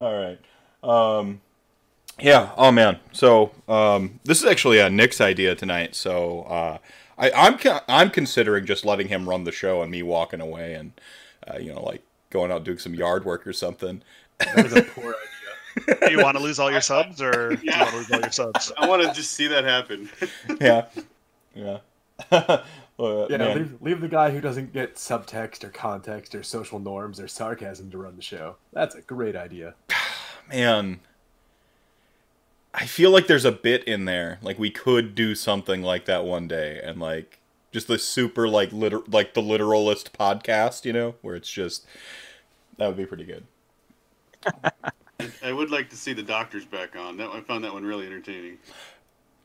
All right. Um, yeah. Oh man. So um, this is actually uh, Nick's idea tonight. So uh, I, I'm I'm considering just letting him run the show and me walking away and uh, you know like going out doing some yard work or something. That was a poor idea. Do you want to lose all your subs, or do you want to lose all your subs? I want to just see that happen. yeah. Yeah. yeah, leave, leave the guy who doesn't get subtext or context or social norms or sarcasm to run the show. That's a great idea. Man, I feel like there's a bit in there. Like we could do something like that one day, and like just the super like liter- like the literalist podcast, you know, where it's just that would be pretty good. I would like to see the doctors back on. That I found that one really entertaining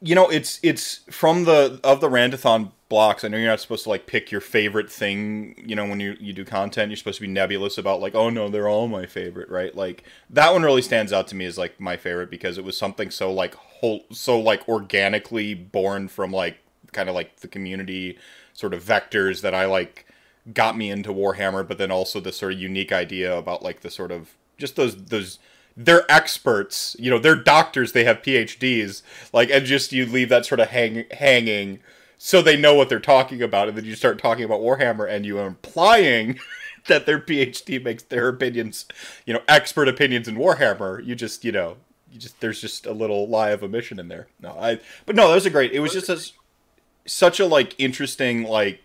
you know, it's it's from the of the Rantathon blocks. I know you're not supposed to like pick your favorite thing. You know, when you you do content, you're supposed to be nebulous about like, oh no, they're all my favorite, right? Like that one really stands out to me as like my favorite because it was something so like whole, so like organically born from like kind of like the community sort of vectors that I like got me into Warhammer, but then also the sort of unique idea about like the sort of just those those they're experts. You know, they're doctors. They have PhDs. Like, and just you leave that sort of hang, hanging, so they know what they're talking about, and then you start talking about Warhammer, and you are implying that their PhD makes their opinions, you know, expert opinions in Warhammer. You just, you know, you just there's just a little lie of omission in there. No, I. But no, that was a great. It was just a, such a like interesting like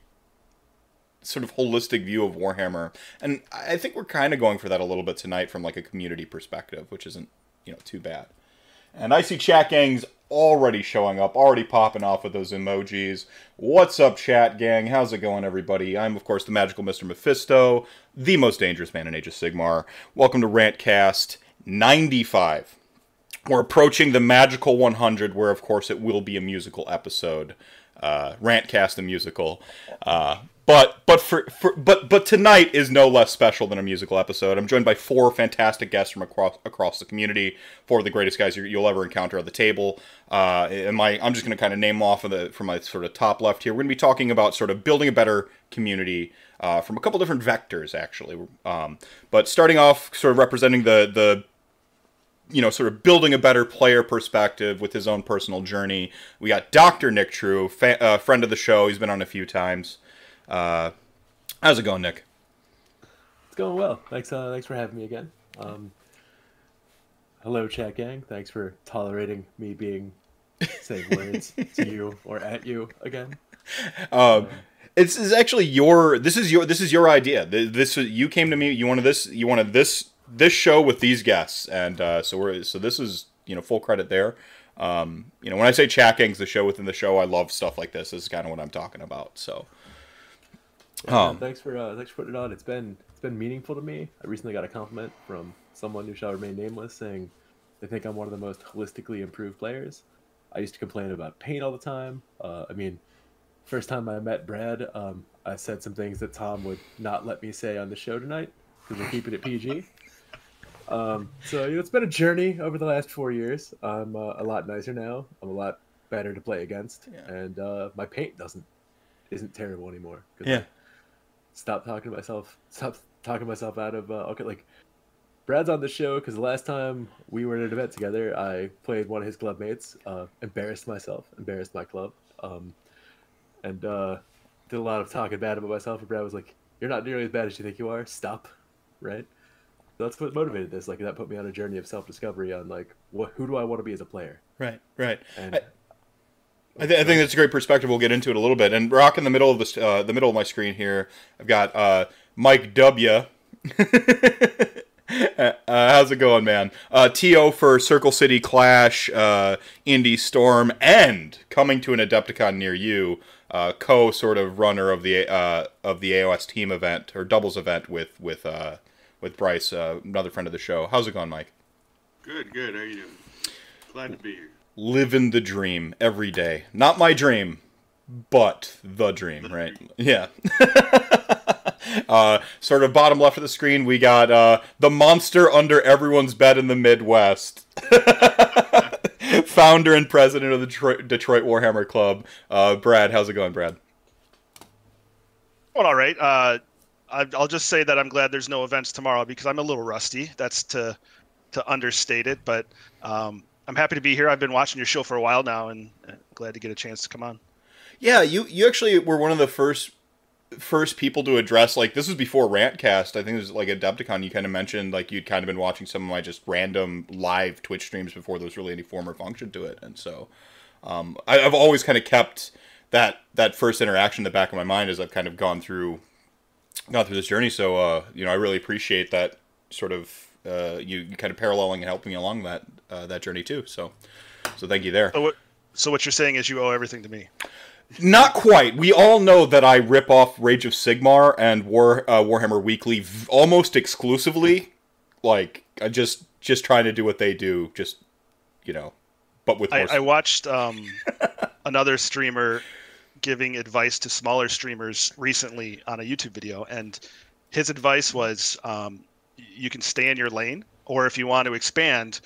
sort of holistic view of Warhammer, and I think we're kind of going for that a little bit tonight from like a community perspective, which isn't you know too bad. And I see chat gangs already showing up, already popping off with those emojis. What's up, chat gang? How's it going, everybody? I'm of course the magical Mr. Mephisto, the most dangerous man in Age of Sigmar. Welcome to Rantcast 95. We're approaching the magical 100, where of course it will be a musical episode. Uh, Rantcast the musical. Uh, but but for, for but but tonight is no less special than a musical episode. I'm joined by four fantastic guests from across across the community, four of the greatest guys you'll ever encounter at the table. Uh, and my I'm just going to kind of name off of the from my sort of top left here. We're going to be talking about sort of building a better community uh, from a couple different vectors actually. Um, but starting off, sort of representing the the you know, sort of building a better player perspective with his own personal journey. We got Dr. Nick True, fa- uh, friend of the show. He's been on a few times. Uh, how's it going, Nick? It's going well. Thanks. Uh, thanks for having me again. Um, hello, chat gang. Thanks for tolerating me being saying words to you or at you again. Um, it's is actually your. This is your. This is your idea. This you came to me. You wanted this. You wanted this. This show with these guests, and uh, so we're. So this is you know full credit there. Um, you know when I say chat gangs, the show within the show, I love stuff like this. This is kind of what I'm talking about. So. Yeah, um, thanks for uh, thanks for putting it on. It's been it's been meaningful to me. I recently got a compliment from someone who shall remain nameless, saying they think I'm one of the most holistically improved players. I used to complain about pain all the time. Uh, I mean, first time I met Brad, um, I said some things that Tom would not let me say on the show tonight because we're keeping it PG. Um, so you know, it's been a journey over the last four years. I'm uh, a lot nicer now. I'm a lot better to play against, yeah. and uh, my paint doesn't isn't terrible anymore. Yeah stop talking to myself, stop talking myself out of uh, okay, like Brad's on the show because the last time we were at an event together, I played one of his club mates, uh, embarrassed myself, embarrassed my club, um, and uh, did a lot of talking bad about myself. And Brad was like, "You're not nearly as bad as you think you are. Stop." Right. So that's what motivated this. Like that put me on a journey of self discovery on like what who do I want to be as a player. Right. Right. And I, I, th- I, think that's a great perspective. We'll get into it a little bit. And rock in the middle of this, uh, the middle of my screen here, I've got uh, Mike W. uh, how's it going, man? Uh, To for Circle City Clash, uh, Indy Storm, and coming to an Adepticon near you. Uh, co sort of runner of the uh, of the AOS team event or doubles event with with uh, with Bryce, uh, another friend of the show. How's it going, Mike? Good, good. How are you doing? Glad to be here living the dream every day. Not my dream, but the dream, right? Yeah. uh, sort of bottom left of the screen, we got uh, the monster under everyone's bed in the Midwest. Founder and president of the Detroit, Detroit Warhammer Club, uh, Brad. How's it going, Brad? Well, all right. Uh, I'll just say that I'm glad there's no events tomorrow because I'm a little rusty. That's to to understate it, but um, I'm happy to be here. I've been watching your show for a while now, and uh, glad to get a chance to come on. Yeah, you you actually were one of the first first people to address like this was before Rantcast. I think it was like Adepticon. You kind of mentioned like you'd kind of been watching some of my just random live Twitch streams before there was really any form or function to it, and so um, I, I've always kind of kept that that first interaction in the back of my mind as I've kind of gone through gone through this journey. So uh, you know, I really appreciate that sort of uh, you, you kind of paralleling and helping me along that uh, that journey too. So so thank you there. So what, so what you're saying is you owe everything to me. Not quite. We all know that I rip off Rage of Sigmar and War uh, Warhammer Weekly v- almost exclusively. Like I just just trying to do what they do, just you know, but with I. I watched um, another streamer giving advice to smaller streamers recently on a YouTube video, and his advice was um, you can stay in your lane, or if you want to expand,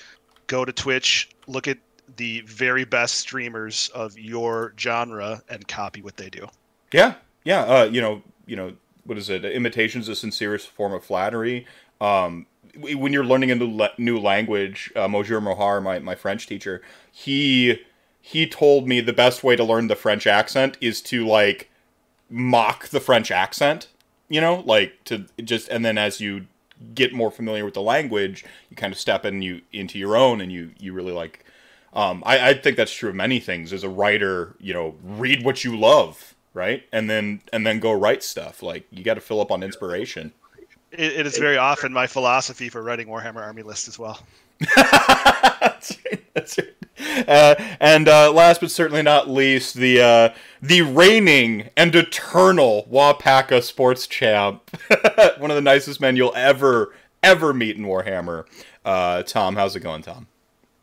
go to Twitch, look at the very best streamers of your genre, and copy what they do. Yeah, yeah. Uh, you know, you know, what is it? Imitation is the sincerest form of flattery. Um, when you're learning a new, new language, uh, Monsieur Mohar, my, my French teacher, he he told me the best way to learn the French accent is to like mock the French accent. You know, like to just and then as you get more familiar with the language, you kind of step in you into your own, and you you really like. Um, I, I think that's true of many things. As a writer, you know, read what you love, right, and then and then go write stuff. Like you got to fill up on inspiration. It, it is very often my philosophy for writing Warhammer Army List as well. that's right. That's right. Uh, and uh, last but certainly not least, the uh, the reigning and eternal Wapaka sports champ, one of the nicest men you'll ever ever meet in Warhammer. Uh, Tom, how's it going, Tom?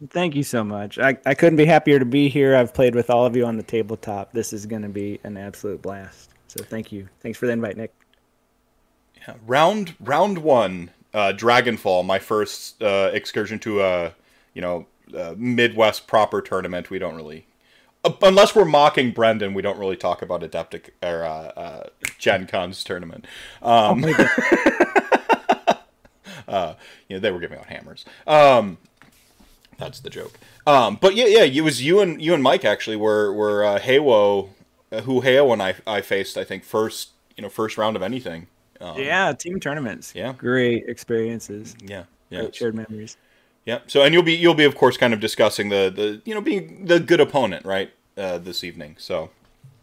Thank you so much. I, I couldn't be happier to be here. I've played with all of you on the tabletop. This is going to be an absolute blast. So thank you. Thanks for the invite, Nick. Yeah, round round one, uh, Dragonfall, my first uh, excursion to a you know uh, Midwest proper tournament. We don't really, uh, unless we're mocking Brendan, we don't really talk about Adeptic or uh, uh, Gen Con's tournament. Um, uh, you know, they were giving out hammers. Um, that's the joke. Um, but yeah, yeah, it was you and you and Mike actually were were uh, Haywo, uh, who Haywo and I I faced. I think first you know first round of anything. Um, yeah, team tournaments. Yeah. Great experiences. yeah, yeah. Great shared memories. Yeah. So, and you'll be you'll be of course kind of discussing the the you know being the good opponent right uh, this evening. So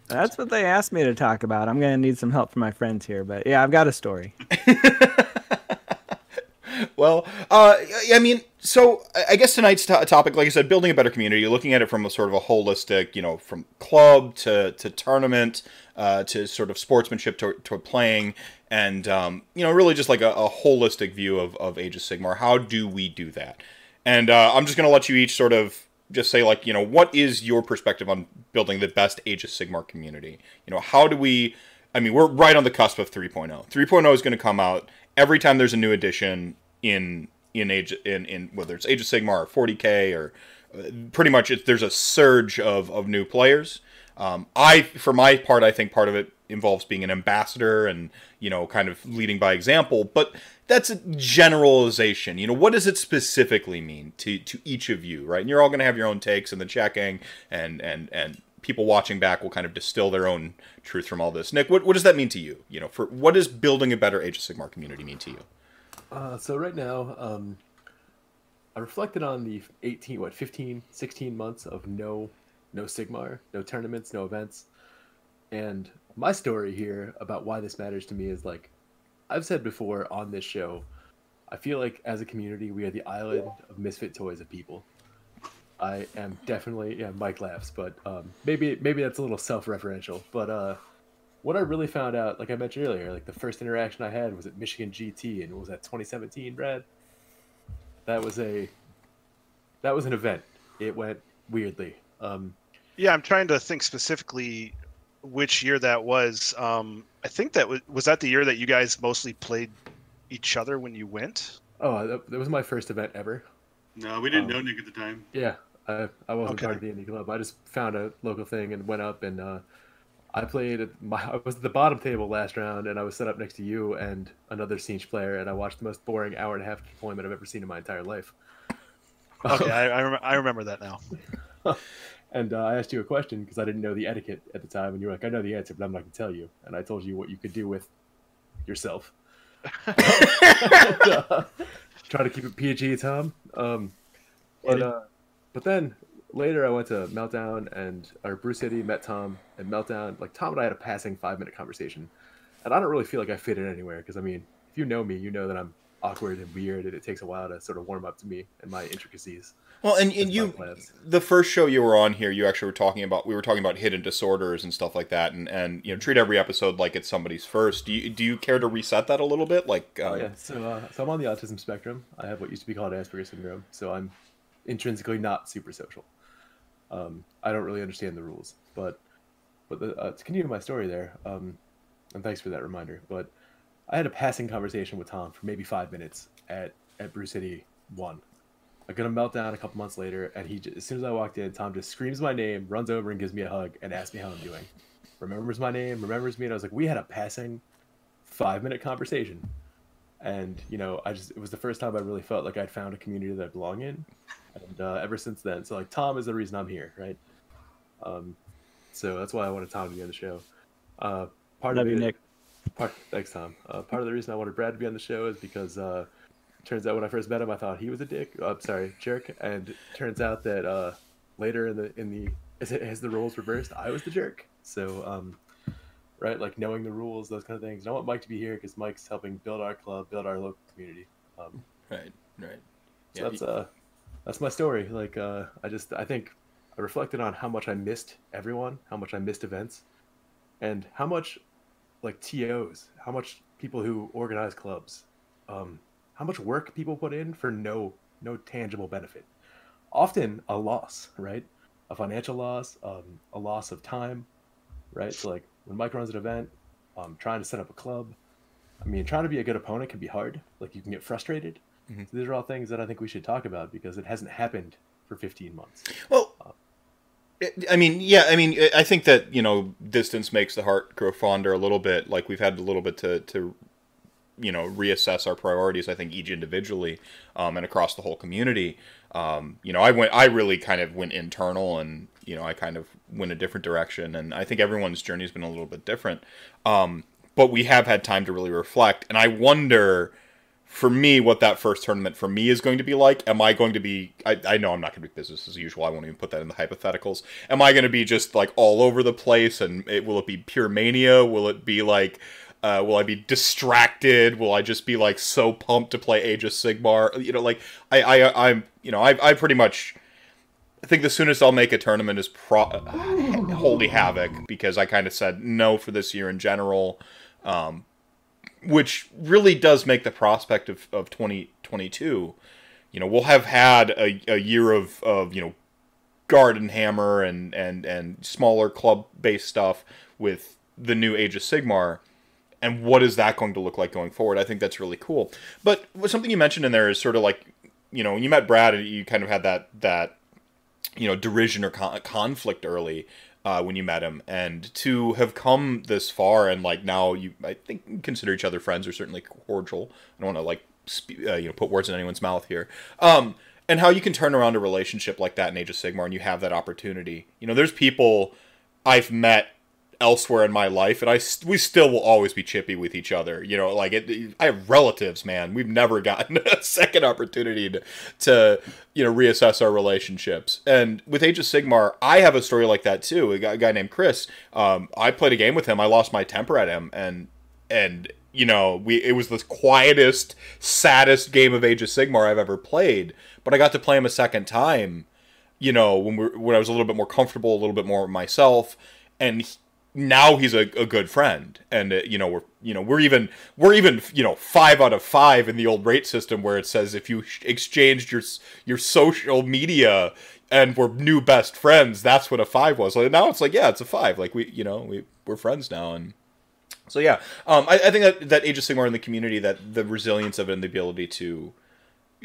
That's what they asked me to talk about. I'm going to need some help from my friends here, but yeah, I've got a story. well, uh, I mean, so I- guess tonight's to- topic, like I said, building a better community, looking at it from a sort of a holistic, you know, from club to to tournament uh, to sort of sportsmanship to, to playing, and um, you know, really just like a, a holistic view of of Age of Sigmar. How do we do that? And uh, I'm just going to let you each sort of just say like, you know, what is your perspective on building the best Age of Sigmar community? You know, how do we? I mean, we're right on the cusp of 3.0. 3.0 is going to come out every time there's a new edition in in age in in whether it's Age of Sigmar or 40k or uh, pretty much it, there's a surge of of new players. Um, I, for my part, I think part of it involves being an ambassador and you know kind of leading by example. But that's a generalization. You know, what does it specifically mean to to each of you, right? And you're all going to have your own takes in the checking, and and and people watching back will kind of distill their own truth from all this. Nick, what what does that mean to you? You know, for what does building a better Age of Sigmar community mean to you? Uh, so right now, um, I reflected on the 18, what, 15, 16 months of no, no Sigmar, no tournaments, no events, and my story here about why this matters to me is like, I've said before on this show, I feel like as a community we are the island of misfit toys of people. I am definitely yeah. Mike laughs, but um, maybe maybe that's a little self-referential. But uh, what I really found out, like I mentioned earlier, like the first interaction I had was at Michigan GT, and was that 2017, Brad. That was a that was an event. It went weirdly. Um, Yeah, I'm trying to think specifically which year that was. Um, I think that was was that the year that you guys mostly played each other when you went. oh, that, that was my first event ever. No, we didn't Um, know Nick at the time. Yeah, I, I wasn't Okay. part of the Indy club. I just found a local thing and went up and uh, I played. At my, I was at the bottom table last round and I was set up next to you and another Siege player and I watched the most boring hour and a half deployment I've ever seen in my entire life. Okay, I, I, rem- I remember that now. and uh, I asked you a question because I didn't know the etiquette at the time, and you were like, "I know the answer, but I'm not going to tell you." And I told you what you could do with yourself. and, uh, try to keep it PG, Tom. Um, but uh, but then later I went to Meltdown and or Brew City, met Tom and Meltdown. Like Tom and I had a passing five minute conversation, and I don't really feel like I fit in anywhere because I mean, if you know me, you know that I'm awkward and weird, and it takes a while to sort of warm up to me and my intricacies. Well, and, and you, the first show you were on here, you actually were talking about, we were talking about hidden disorders and stuff like that, and, and you know, treat every episode like it's somebody's first. Do you, do you care to reset that a little bit? Like, uh... yeah. So, uh, so I'm on the autism spectrum. I have what used to be called Asperger's syndrome. So I'm intrinsically not super social. Um, I don't really understand the rules, but but the, uh, to continue my story there, um, and thanks for that reminder. But I had a passing conversation with Tom for maybe five minutes at at Brew City One. I got a meltdown a couple months later, and he just, as soon as I walked in, Tom just screams my name, runs over and gives me a hug, and asks me how I'm doing. Remembers my name, remembers me, and I was like, we had a passing five minute conversation, and you know, I just it was the first time I really felt like I'd found a community that I belong in, and uh, ever since then, so like Tom is the reason I'm here, right? Um, so that's why I wanted Tom to be on the show. Uh, part Love of you, it, Nick. Part, thanks, Tom. Uh, part of the reason I wanted Brad to be on the show is because uh, turns out when I first met him, I thought he was a dick. Oh, I'm sorry, jerk. And turns out that uh, later in the in the as, it, as the roles reversed, I was the jerk. So um, right, like knowing the rules, those kind of things. And I want Mike to be here because Mike's helping build our club, build our local community. Um, right, right. So yeah, that's uh, that's my story. Like uh, I just I think I reflected on how much I missed everyone, how much I missed events, and how much like TOs, how much people who organize clubs, um, how much work people put in for no no tangible benefit. Often a loss, right? A financial loss, um, a loss of time, right? So like when Mike runs an event, um, trying to set up a club. I mean, trying to be a good opponent can be hard. Like you can get frustrated. Mm-hmm. So these are all things that I think we should talk about because it hasn't happened for 15 months. Well, uh, I mean, yeah, I mean, I think that you know, distance makes the heart grow fonder a little bit. Like we've had a little bit to to you know reassess our priorities. I think each individually um, and across the whole community. Um, you know, I went, I really kind of went internal, and you know, I kind of went a different direction. And I think everyone's journey has been a little bit different. Um, but we have had time to really reflect, and I wonder for me what that first tournament for me is going to be like. Am I going to be? I, I know I'm not going to be business as usual. I won't even put that in the hypotheticals. Am I going to be just like all over the place? And it, will it be pure mania? Will it be like? Uh, will I be distracted? Will I just be like so pumped to play Age of Sigmar? You know, like I, I, I'm, you know, I, I pretty much. I think the soonest I'll make a tournament is pro- uh, Holy Havoc because I kind of said no for this year in general. Um, which really does make the prospect of, of 2022 you know we'll have had a, a year of, of you know garden hammer and and and smaller club based stuff with the new age of sigmar and what is that going to look like going forward i think that's really cool but something you mentioned in there is sort of like you know when you met brad you kind of had that that you know derision or con- conflict early uh, when you met him, and to have come this far and like now you, I think, consider each other friends or certainly cordial. I don't want to like spe- uh, you know put words in anyone's mouth here. Um, and how you can turn around a relationship like that in Age of Sigmar, and you have that opportunity. You know, there's people I've met elsewhere in my life, and I we still will always be chippy with each other. You know, like it, I have relatives, man. We've never gotten a second opportunity to, to you know reassess our relationships. And with Age of Sigmar, I have a story like that too. A guy, a guy named Chris. Um, I played a game with him. I lost my temper at him, and and you know we it was the quietest, saddest game of Age of Sigmar I've ever played. But I got to play him a second time. You know, when we when I was a little bit more comfortable, a little bit more myself, and now he's a, a good friend. And uh, you know we're you know we're even we're even you know five out of five in the old rate system where it says if you exchanged your your social media and we're new best friends that's what a five was. Like now it's like yeah it's a five. Like we you know we we're friends now. And so yeah um i, I think that that age of sigmar in the community that the resilience of it and the ability to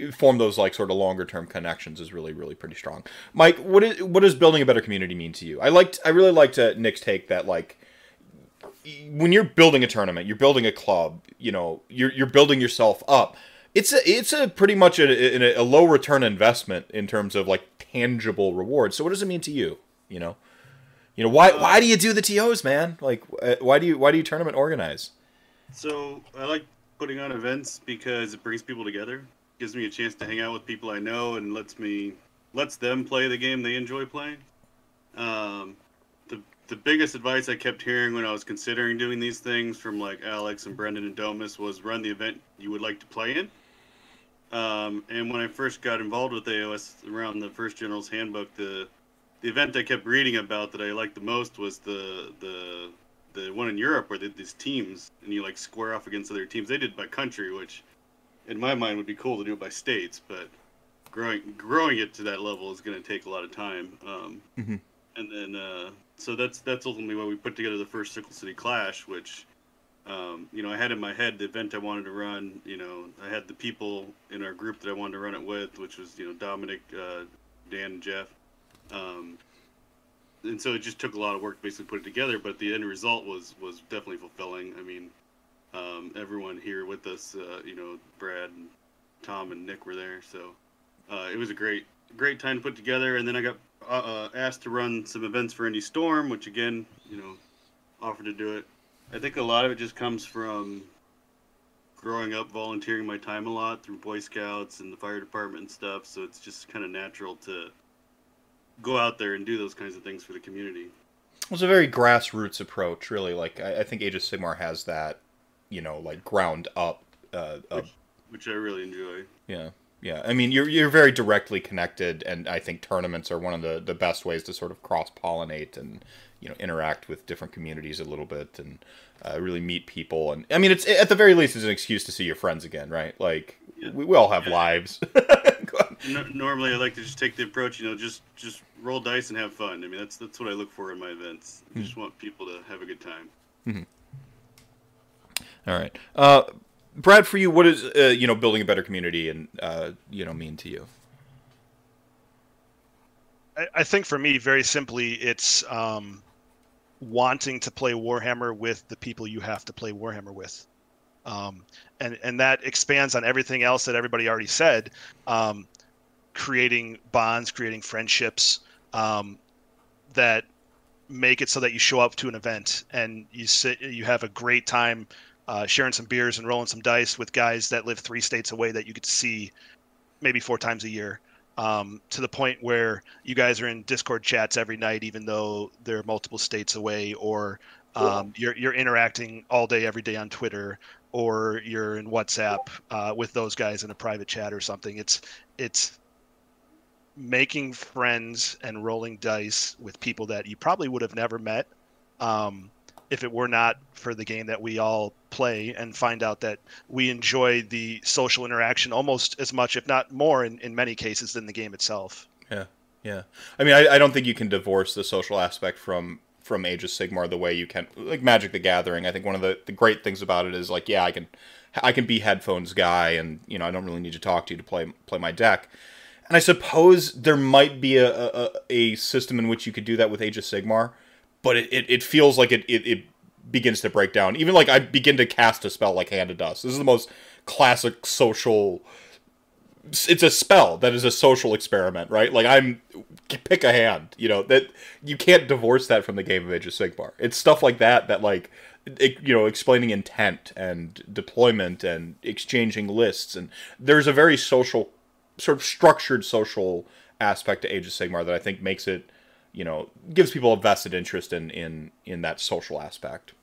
form those like sort of longer term connections is really really pretty strong. Mike, what is what does building a better community mean to you? I liked I really liked uh, Nick's take that like when you're building a tournament, you're building a club, you know, you're you're building yourself up. it's a it's a pretty much a, a, a low return investment in terms of like tangible rewards. So what does it mean to you? You know, you know why uh, why do you do the tos, man? Like uh, why do you why do you tournament organize? So I like putting on events because it brings people together, gives me a chance to hang out with people I know, and lets me lets them play the game they enjoy playing. Um, the the biggest advice I kept hearing when I was considering doing these things from like Alex and Brendan and Domus was run the event you would like to play in. Um, and when I first got involved with AOS around the first General's Handbook, the the event I kept reading about that I liked the most was the the the one in Europe where they did these teams and you like square off against other teams. They did by country, which in my mind would be cool to do it by states, but growing growing it to that level is going to take a lot of time. Um, mm-hmm. And then uh, so that's that's ultimately why we put together the first Circle City Clash, which um, you know I had in my head the event I wanted to run. You know I had the people in our group that I wanted to run it with, which was you know Dominic, uh, Dan, and Jeff. Um, and so it just took a lot of work to basically put it together. But the end result was was definitely fulfilling. I mean, um, everyone here with us, uh, you know, Brad, and Tom, and Nick were there, so uh, it was a great great time to put together. And then I got uh, uh, asked to run some events for Indy Storm, which again, you know, offered to do it. I think a lot of it just comes from growing up volunteering my time a lot through Boy Scouts and the fire department and stuff. So it's just kind of natural to go out there and do those kinds of things for the community. It was a very grassroots approach, really. Like I, I think Age of Sigmar has that, you know, like ground up. Uh, which, which I really enjoy. Yeah, yeah. I mean, you're you're very directly connected, and I think tournaments are one of the the best ways to sort of cross pollinate and you know interact with different communities a little bit and uh, really meet people. And I mean, it's at the very least, it's an excuse to see your friends again, right? Like yeah. we, we all have yeah. lives. normally, I like to just take the approach, you know, just just roll dice and have fun. I mean, that's that's what I look for in my events. I just mm-hmm. want people to have a good time. Mm-hmm. All right, uh, Brad. For you, what is uh, you know building a better community and uh, you know mean to you? I, I think for me, very simply, it's um, wanting to play Warhammer with the people you have to play Warhammer with. Um, and and that expands on everything else that everybody already said. Um, creating bonds, creating friendships um, that make it so that you show up to an event and you sit, you have a great time uh, sharing some beers and rolling some dice with guys that live three states away that you get to see maybe four times a year. Um, to the point where you guys are in Discord chats every night, even though they're multiple states away, or um, you're you're interacting all day, every day on Twitter, or you're in WhatsApp uh, with those guys in a private chat or something. It's it's making friends and rolling dice with people that you probably would have never met um, if it were not for the game that we all play and find out that we enjoy the social interaction almost as much, if not more, in, in many cases than the game itself. Yeah, yeah. I mean, I, I don't think you can divorce the social aspect from from Age of Sigmar the way you can like Magic the Gathering. I think one of the, the great things about it is like, yeah, I can I can be headphones guy, and you know I don't really need to talk to you to play play my deck. And I suppose there might be a, a, a system in which you could do that with Age of Sigmar, but it, it, it feels like it, it, it begins to break down. Even like I begin to cast a spell like Hand of Dust. This is the most classic social it's a spell that is a social experiment, right? Like I'm pick a hand, you know, that you can't divorce that from the game of Age of Sigmar. It's stuff like that that like it, you know, explaining intent and deployment and exchanging lists and there's a very social sort of structured social aspect to Age of Sigmar that I think makes it, you know, gives people a vested interest in in in that social aspect.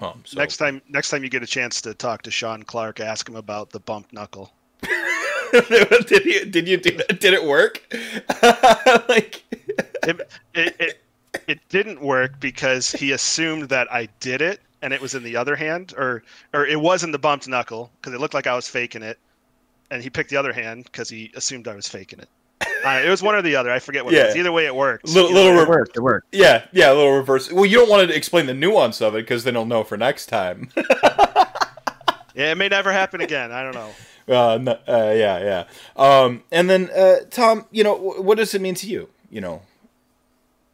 Um, so. Next time, next time you get a chance to talk to Sean Clark, ask him about the bump knuckle. did you did you do that? Did it work? like it, it, it, it didn't work because he assumed that I did it and it was in the other hand, or or it was in the bumped knuckle because it looked like I was faking it, and he picked the other hand because he assumed I was faking it. It was one or the other. I forget what yeah. it was. Either way, it worked. Little, little it worked. It worked. Yeah, yeah, a little reverse. Well, you don't want to explain the nuance of it because then he'll know for next time. yeah, it may never happen again. I don't know. Uh, no, uh, yeah, yeah. Um, and then uh, Tom, you know, what does it mean to you? You know,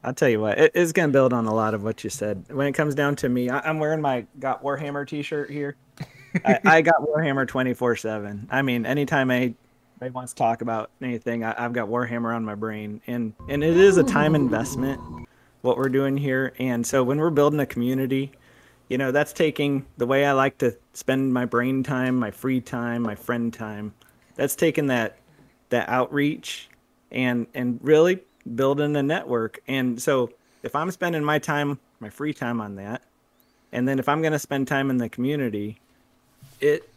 I'll tell you what, it is going to build on a lot of what you said. When it comes down to me, I, am wearing my Got Warhammer T-shirt here. I, I, got Warhammer twenty four seven. I mean, anytime I anybody wants to talk about anything, I, have got Warhammer on my brain, and and it is a time investment what we're doing here. And so when we're building a community, you know, that's taking the way I like to spend my brain time, my free time, my friend time. That's taking that that outreach and and really building a network. And so if I'm spending my time, my free time on that, and then if I'm going to spend time in the community, it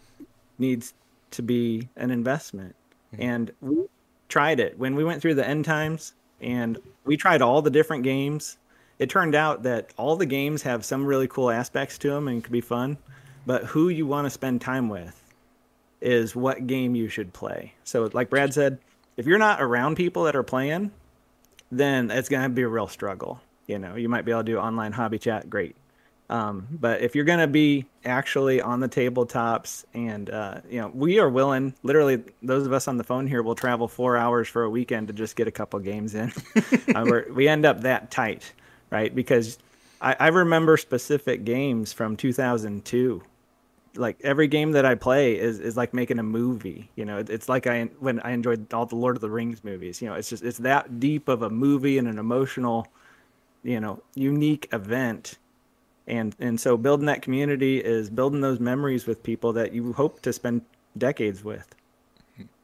needs to be an investment. Mm-hmm. And we tried it when we went through the end times and we tried all the different games. It turned out that all the games have some really cool aspects to them and could be fun, but who you want to spend time with is what game you should play. So, like Brad said, if you're not around people that are playing, then it's going to be a real struggle. You know, you might be able to do online hobby chat, great. Um, but if you're going to be actually on the tabletops, and uh, you know, we are willing. Literally, those of us on the phone here will travel four hours for a weekend to just get a couple games in. uh, we end up that tight, right? Because I, I remember specific games from 2002 like every game that I play is, is like making a movie. You know, it's like I when I enjoyed all the Lord of the Rings movies. You know, it's just it's that deep of a movie and an emotional, you know, unique event and and so building that community is building those memories with people that you hope to spend decades with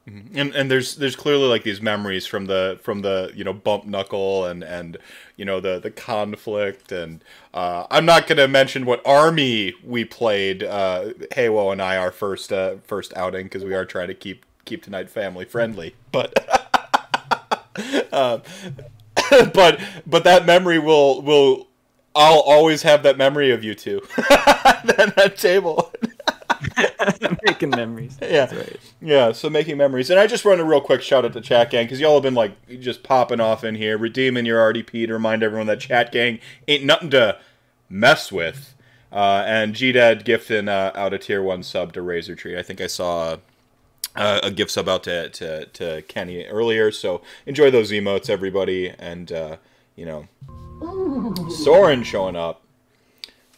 mm-hmm. and and there's there's clearly like these memories from the from the you know bump knuckle and and you know the the conflict and uh, I'm not gonna mention what army we played uh, Haywo and I our first uh, first outing because we are trying to keep keep tonight family friendly but uh, but but that memory will will I'll always have that memory of you two at that table. making memories. Yeah, right. yeah. So making memories, and I just run a real quick shout out to Chat Gang because y'all have been like just popping off in here, redeeming your RDP to remind everyone that Chat Gang ain't nothing to mess with. Uh, and G Dad gifting uh, out a tier one sub to Razor Tree. I think I saw uh, a gift sub out to, to to Kenny earlier. So enjoy those emotes, everybody, and uh, you know Soren showing up.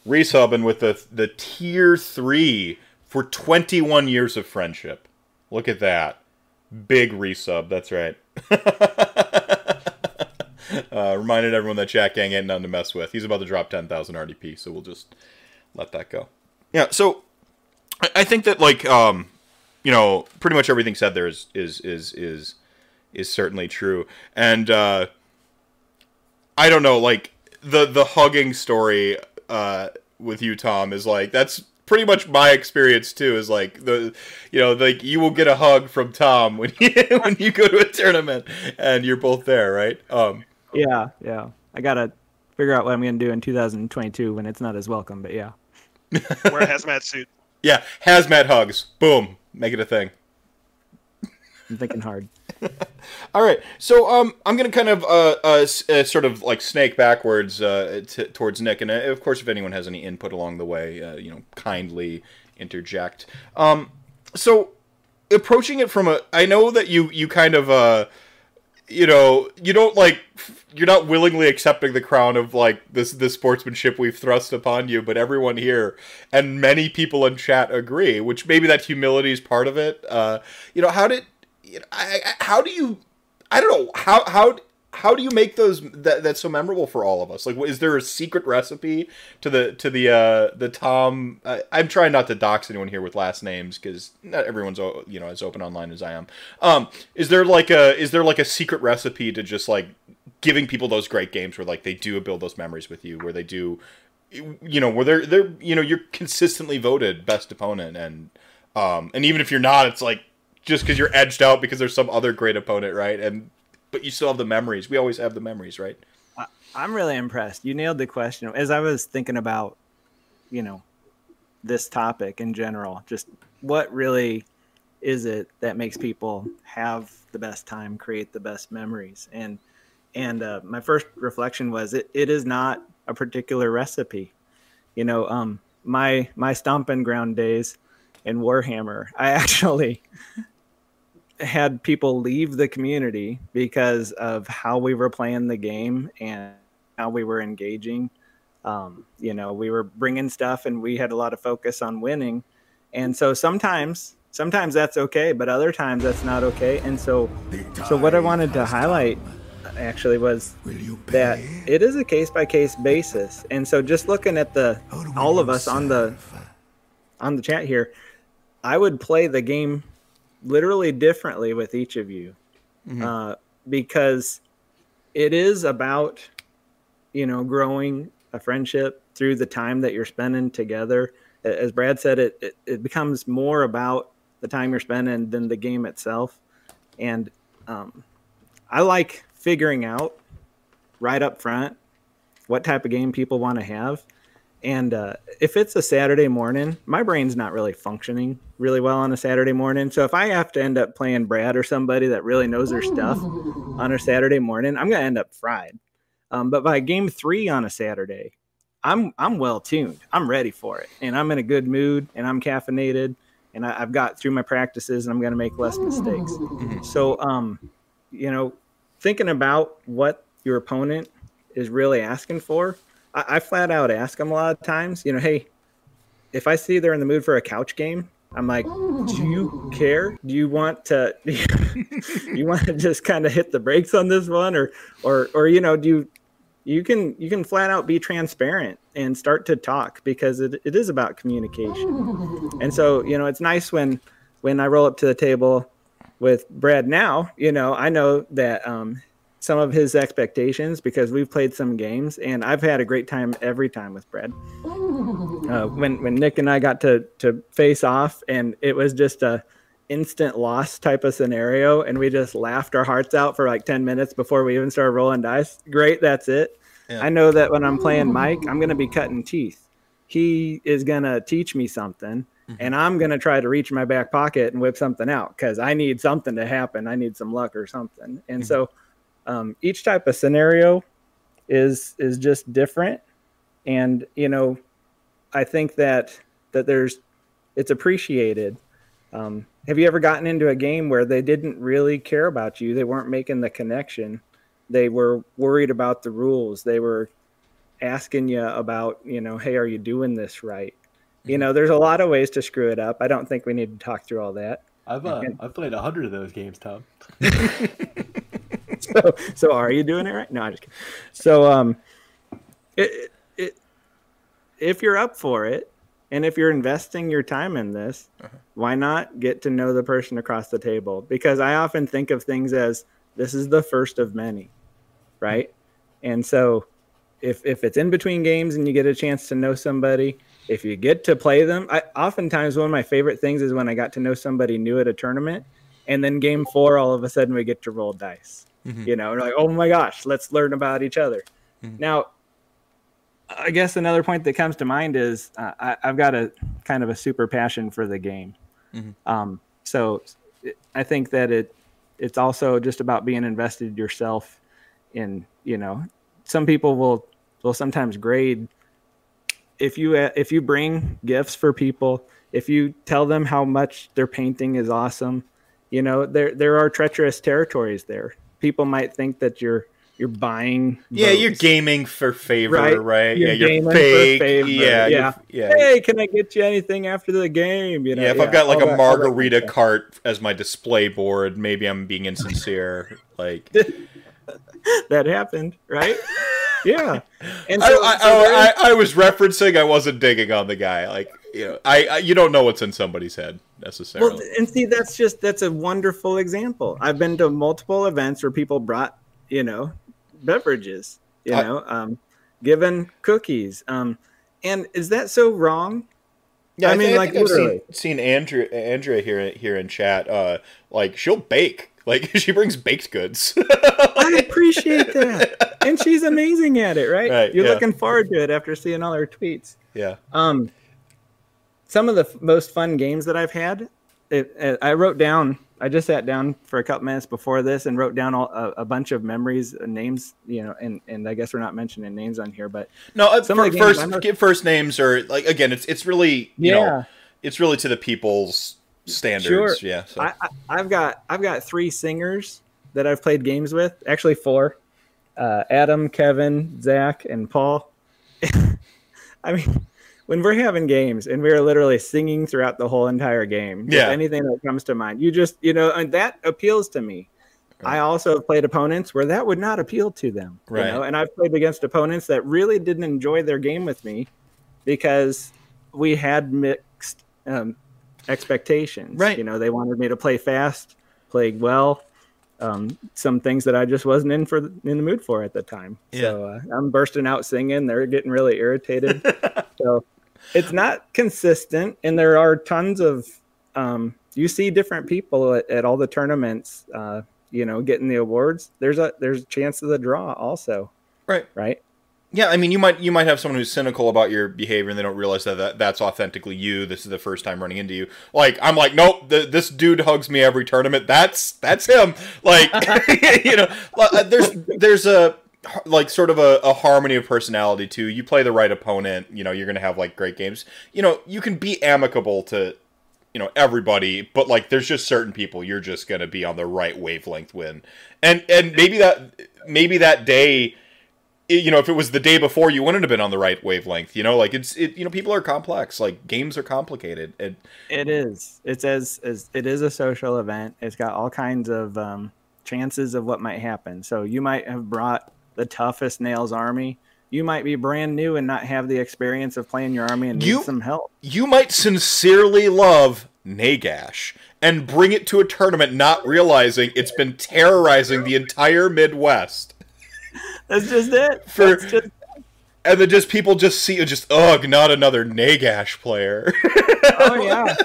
Resubbing with the the tier three for 21 years of friendship. Look at that. Big resub, that's right. uh, reminded everyone that Chat Gang ain't nothing to mess with. He's about to drop 10,000 RDP, so we'll just let that go. Yeah, so I think that like um, you know, pretty much everything said there is is is is is certainly true. And uh I don't know, like the the hugging story uh, with you, Tom, is like that's pretty much my experience too. Is like the you know like you will get a hug from Tom when you when you go to a tournament and you're both there, right? Um, yeah, yeah. I gotta figure out what I'm gonna do in 2022 when it's not as welcome, but yeah. Wear a hazmat suit. Yeah, hazmat hugs. Boom, make it a thing. I'm thinking hard. All right, so um, I'm gonna kind of uh, uh, uh sort of like snake backwards uh, towards Nick, and uh, of course, if anyone has any input along the way, uh, you know, kindly interject. Um, so approaching it from a, I know that you you kind of uh, you know, you don't like you're not willingly accepting the crown of like this this sportsmanship we've thrust upon you, but everyone here and many people in chat agree, which maybe that humility is part of it. Uh, you know, how did I, how do you? I don't know how how how do you make those that that's so memorable for all of us? Like, is there a secret recipe to the to the uh, the Tom? I'm trying not to dox anyone here with last names because not everyone's you know as open online as I am. Um, is there like a is there like a secret recipe to just like giving people those great games where like they do build those memories with you, where they do, you know, where they're they're you know you're consistently voted best opponent and um and even if you're not, it's like just because you're edged out because there's some other great opponent, right? And but you still have the memories. We always have the memories, right? I'm really impressed. You nailed the question. As I was thinking about, you know, this topic in general, just what really is it that makes people have the best time, create the best memories? And and uh, my first reflection was it, it is not a particular recipe. You know, um, my my stomping ground days in Warhammer, I actually had people leave the community because of how we were playing the game and how we were engaging. Um, you know, we were bringing stuff and we had a lot of focus on winning. And so sometimes sometimes that's okay, but other times that's not okay. And so so what I wanted to highlight actually was that it is a case by case basis. And so just looking at the all of us on the on the chat here, I would play the game literally differently with each of you. Mm-hmm. Uh, because it is about you know growing a friendship through the time that you're spending together as brad said it, it, it becomes more about the time you're spending than the game itself and um, i like figuring out right up front what type of game people want to have and uh, if it's a Saturday morning, my brain's not really functioning really well on a Saturday morning. So if I have to end up playing Brad or somebody that really knows their stuff on a Saturday morning, I'm gonna end up fried. Um, but by game three on a Saturday, I'm I'm well tuned. I'm ready for it, and I'm in a good mood, and I'm caffeinated, and I, have got through my practices, and I'm gonna make less mistakes. Mm-hmm. So, um, you know, thinking about what your opponent is really asking for I, I flat out ask them a lot of times, you know, hey, if I see they're in the mood for a couch game, I'm like, do you care? Do you want to you want to just kind of hit the brakes on this one or or or you know, do you you can you can flat out be transparent and start to talk because it, it is about communication. And so, you know, it's nice when when I roll up to the table with Brad now, you know, I know that um some of his expectations because we've played some games and I've had a great time every time with Brad. Uh, when when Nick and I got to to face off and it was just a instant loss type of scenario and we just laughed our hearts out for like 10 minutes before we even started rolling dice. Great, that's it. Yeah. I know that when I'm playing Mike, I'm going to be cutting teeth. He is going to teach me something mm-hmm. and I'm going to try to reach my back pocket and whip something out cuz I need something to happen. I need some luck or something. And mm-hmm. so um, each type of scenario is is just different. And you know i think that that there's it's appreciated. Um, have you ever gotten into a game where they didn't really care about you? They weren't making the connection. They were worried about the rules. They were asking you about you know hey are you doing this right? You know there's a lot of ways to screw it up. I don't think we need to talk through all that. I've uh, i've played a hundred of those games tom so, so are you doing it right? No, I'm just kidding. So, um, it, it, if you're up for it, and if you're investing your time in this, uh-huh. why not get to know the person across the table? Because I often think of things as this is the first of many, right? Mm-hmm. And so, if if it's in between games and you get a chance to know somebody, if you get to play them, I oftentimes one of my favorite things is when I got to know somebody new at a tournament, and then game four, all of a sudden we get to roll dice Mm-hmm. You know, like, oh my gosh, let's learn about each other. Mm-hmm. Now, I guess another point that comes to mind is uh, I, have got a kind of a super passion for the game. Mm-hmm. Um, so I think that it it's also just about being invested yourself in. You know, some people will will sometimes grade if you if you bring gifts for people, if you tell them how much their painting is awesome, you know there there are treacherous territories there people might think that you're you're buying. Yeah, votes. you're gaming for favor, right? right? You're yeah, you're fake. Yeah, yeah. yeah. Hey, can I get you anything after the game? You know, yeah, if yeah, I've got like a that, margarita cart as my display board, maybe I'm being insincere. like that happened, right? yeah. And so, I, I, so I, I, was referencing. I wasn't digging on the guy. Like you know, I, I you don't know what's in somebody's head necessarily. Well, and see, that's just that's a wonderful example. I've been to multiple events where people brought you know beverages, you I, know, um, given cookies. Um, and is that so wrong? Yeah, I, I mean, like I've seen, seen Andrea Andrea here here in chat. Uh, like she'll bake. Like she brings baked goods. I appreciate that, and she's amazing at it. Right? right You're yeah. looking forward to it after seeing all her tweets. Yeah. Um, some of the f- most fun games that I've had. It, it, I wrote down. I just sat down for a couple minutes before this and wrote down all, a, a, bunch of memories and names. You know, and and I guess we're not mentioning names on here, but no. Uh, some for, first most... first names are like again. It's it's really you yeah. know it's really to the people's standards. Sure. Yeah. So. I, I, have got I've got three singers that I've played games with. Actually, four. Uh, Adam, Kevin, Zach, and Paul. I mean, when we're having games and we're literally singing throughout the whole entire game. Yeah. Anything that comes to mind, you just you know, and that appeals to me. I also have played opponents where that would not appeal to them. Right. You know? And I've played against opponents that really didn't enjoy their game with me because we had mixed um, expectations. Right. You know, they wanted me to play fast, play well. Um, some things that I just wasn't in for in the mood for at the time. Yeah. So uh, I'm bursting out singing. They're getting really irritated. so it's not consistent, and there are tons of um, you see different people at, at all the tournaments. Uh, you know, getting the awards. There's a there's a chance of the draw also. Right. Right. Yeah, I mean, you might you might have someone who's cynical about your behavior and they don't realize that, that that's authentically you. This is the first time running into you. Like I'm like, nope, th- this dude hugs me every tournament. That's that's him. Like you know, uh, there's there's a like sort of a, a harmony of personality too. You play the right opponent, you know, you're gonna have like great games. You know, you can be amicable to you know everybody but like there's just certain people you're just going to be on the right wavelength with and and maybe that maybe that day you know if it was the day before you wouldn't have been on the right wavelength you know like it's it you know people are complex like games are complicated and It is. It's as as it is a social event. It's got all kinds of um, chances of what might happen. So you might have brought the toughest nails army. You might be brand new and not have the experience of playing your army and you, need some help. you might sincerely love Nagash and bring it to a tournament not realizing it's been terrorizing the entire Midwest. That's just it. For- just And then just people just see just ugh, not another Nagash player. oh yeah.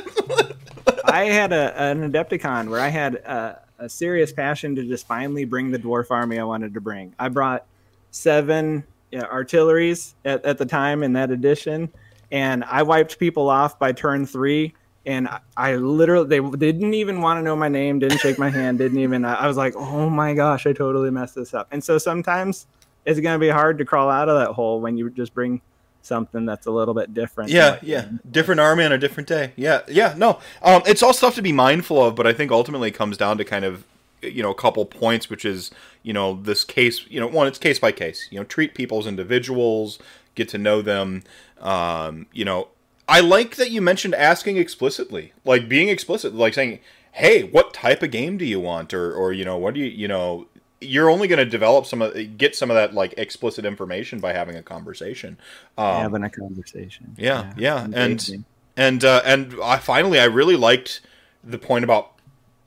I had a an Adepticon where I had a, a serious passion to just finally bring the dwarf army I wanted to bring. I brought seven yeah, artilleries at, at the time in that edition, and I wiped people off by turn three. And I, I literally, they didn't even want to know my name, didn't shake my hand, didn't even. I, I was like, oh my gosh, I totally messed this up. And so sometimes it's going to be hard to crawl out of that hole when you just bring something that's a little bit different. Yeah, yeah. Different army on a different day. Yeah, yeah. No, um, it's all stuff to be mindful of, but I think ultimately it comes down to kind of you know a couple points, which is you know this case. You know, one, it's case by case. You know, treat people as individuals, get to know them. Um, you know, I like that you mentioned asking explicitly, like being explicit, like saying, "Hey, what type of game do you want?" or or you know, what do you you know. You're only going to develop some of, get some of that like explicit information by having a conversation. Um, having a conversation. yeah, yeah, and and uh, and I finally I really liked the point about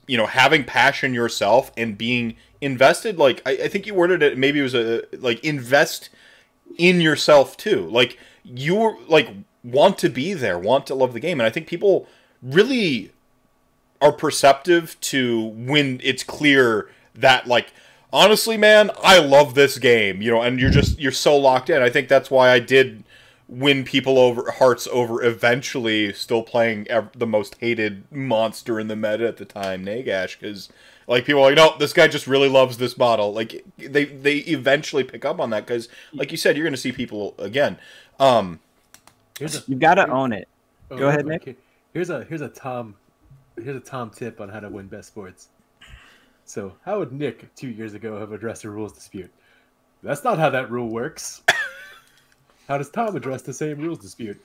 you know having passion yourself and being invested. Like I, I think you worded it. Maybe it was a like invest in yourself too. Like you like want to be there, want to love the game, and I think people really are perceptive to when it's clear that like honestly man i love this game you know and you're just you're so locked in i think that's why i did win people over hearts over eventually still playing ev- the most hated monster in the meta at the time nagash because like people are like no this guy just really loves this model like they they eventually pick up on that because like you said you're gonna see people again um Here's a, You got to own it. oh, Go ahead, okay. Nick. Here's a here's a Tom here's a Tom tip on how to win best sports. So, how would Nick two years ago have addressed a rules dispute? That's not how that rule works. how does Tom address the same rules dispute?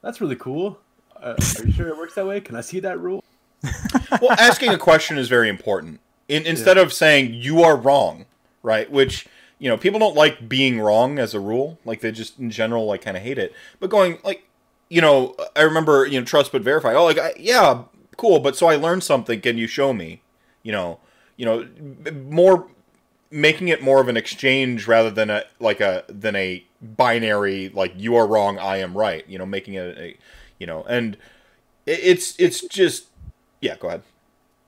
That's really cool. Uh, are you sure it works that way? Can I see that rule? well, asking a question is very important. In, instead of saying you are wrong, right? Which you know people don't like being wrong as a rule. Like they just in general like kind of hate it. But going like, you know, I remember you know trust but verify. Oh, like I, yeah, cool. But so I learned something. Can you show me? You know, you know, more making it more of an exchange rather than a like a than a binary like you are wrong, I am right. You know, making it a, you know, and it's it's just yeah. Go ahead.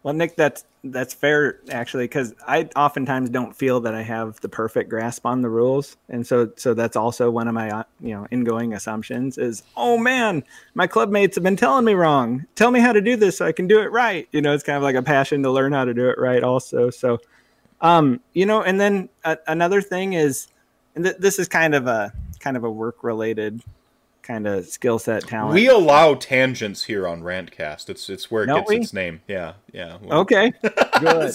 Well, Nick, that's that's fair actually, because I oftentimes don't feel that I have the perfect grasp on the rules, and so so that's also one of my uh, you know ingoing assumptions is, oh man, my club mates have been telling me wrong. Tell me how to do this so I can do it right. You know, it's kind of like a passion to learn how to do it right, also. So, um, you know, and then uh, another thing is, and th- this is kind of a kind of a work related kind of skill set talent. We allow tangents here on Rantcast. It's it's where it Don't gets we? its name. Yeah, yeah. Well, Okay, good.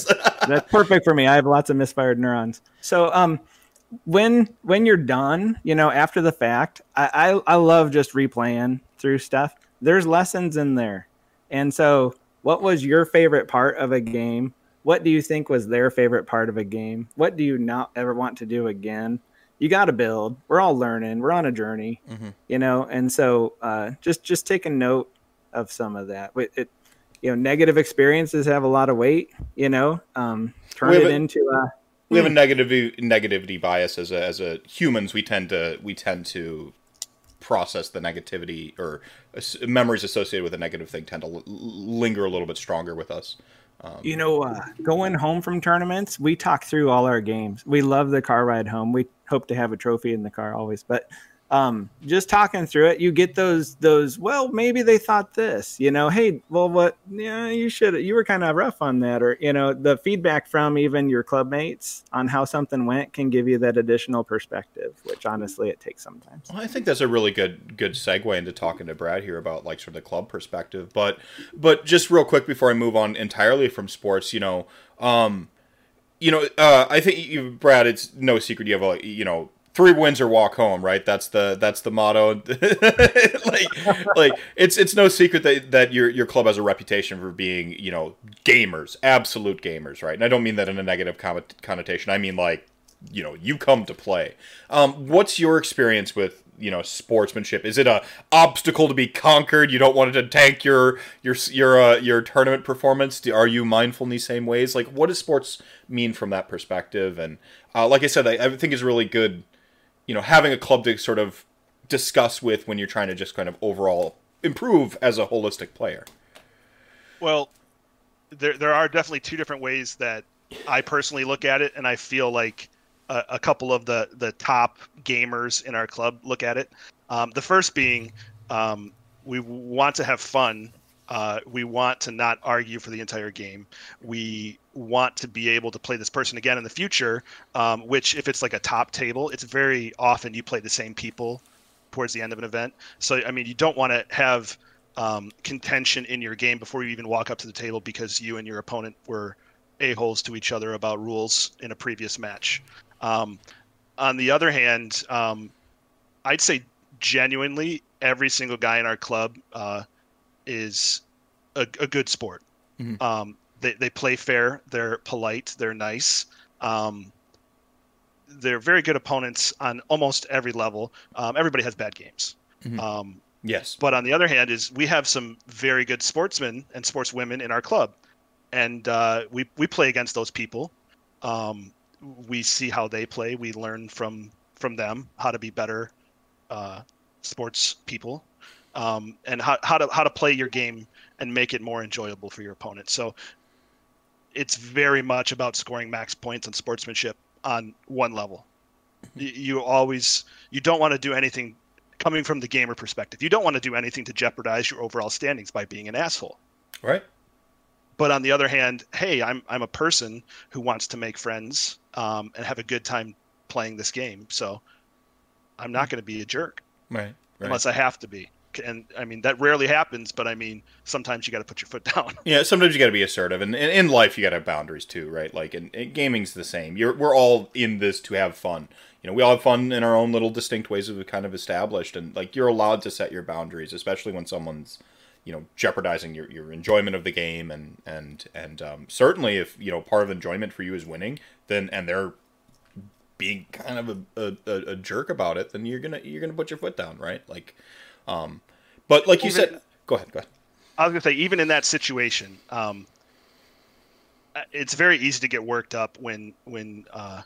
That's perfect for me. I have lots of misfired neurons. So, um, when when you're done, you know, after the fact, I, I I love just replaying through stuff. There's lessons in there, and so what was your favorite part of a game? What do you think was their favorite part of a game? What do you not ever want to do again? You got to build. We're all learning. We're on a journey, mm-hmm. you know, and so uh, just just take a note of some of that. It, it, you know, negative experiences have a lot of weight. You know, um, turn it a, into a we have a hmm. negative negativity bias as a as a humans. We tend to we tend to process the negativity or memories associated with a negative thing tend to l- linger a little bit stronger with us. Um, you know, uh, going home from tournaments, we talk through all our games. We love the car ride home. We hope to have a trophy in the car always, but um, just talking through it, you get those those. Well, maybe they thought this. You know, hey, well, what? Yeah, you should. You were kind of rough on that, or you know, the feedback from even your club mates on how something went can give you that additional perspective, which honestly it takes sometimes. Well, I think that's a really good good segue into talking to Brad here about like sort of the club perspective. But but just real quick before I move on entirely from sports, you know. Um, you know, uh, I think you, Brad. It's no secret you have a you know three wins or walk home, right? That's the that's the motto. like like it's it's no secret that that your your club has a reputation for being you know gamers, absolute gamers, right? And I don't mean that in a negative connotation. I mean like you know you come to play. Um, what's your experience with you know sportsmanship? Is it a obstacle to be conquered? You don't want it to tank your your your uh, your tournament performance. Do, are you mindful in these same ways? Like, what does sports mean from that perspective? And uh, like I said, I, I think is really good you know having a club to sort of discuss with when you're trying to just kind of overall improve as a holistic player. Well, there there are definitely two different ways that I personally look at it, and I feel like a, a couple of the the top gamers in our club look at it. Um, the first being um, we want to have fun uh, we want to not argue for the entire game. We want to be able to play this person again in the future. Um, which, if it's like a top table, it's very often you play the same people towards the end of an event. So, I mean, you don't want to have um, contention in your game before you even walk up to the table because you and your opponent were a holes to each other about rules in a previous match. Um, on the other hand, um, I'd say genuinely every single guy in our club. Uh, is a, a good sport. Mm-hmm. Um, they, they play fair. They're polite. They're nice. Um, they're very good opponents on almost every level. Um, everybody has bad games. Mm-hmm. Um, yes. But on the other hand, is we have some very good sportsmen and sportswomen in our club, and uh, we we play against those people. Um, we see how they play. We learn from from them how to be better uh, sports people um, and how, how to how to play your game and make it more enjoyable for your opponent. So it's very much about scoring max points and sportsmanship on one level. Mm-hmm. You, you always you don't want to do anything coming from the gamer perspective. You don't want to do anything to jeopardize your overall standings by being an asshole. Right. But on the other hand, hey, I'm I'm a person who wants to make friends um, and have a good time playing this game. So I'm not going to be a jerk. Right. right. Unless I have to be and I mean that rarely happens, but I mean sometimes you got to put your foot down. Yeah, sometimes you got to be assertive, and, and, in life you got to have boundaries too, right? Like, in, in, gaming's the same. You're we're all in this to have fun. You know, we all have fun in our own little distinct ways we've kind of established, and like you're allowed to set your boundaries, especially when someone's you know jeopardizing your, your enjoyment of the game and and and um, certainly if you know part of enjoyment for you is winning then and they're being kind of a, a, a jerk about it then you're gonna you're gonna put your foot down right like um, but like you said, go ahead. Go ahead. I was gonna say, even in that situation, um, uh, it's very easy to get worked up when when uh,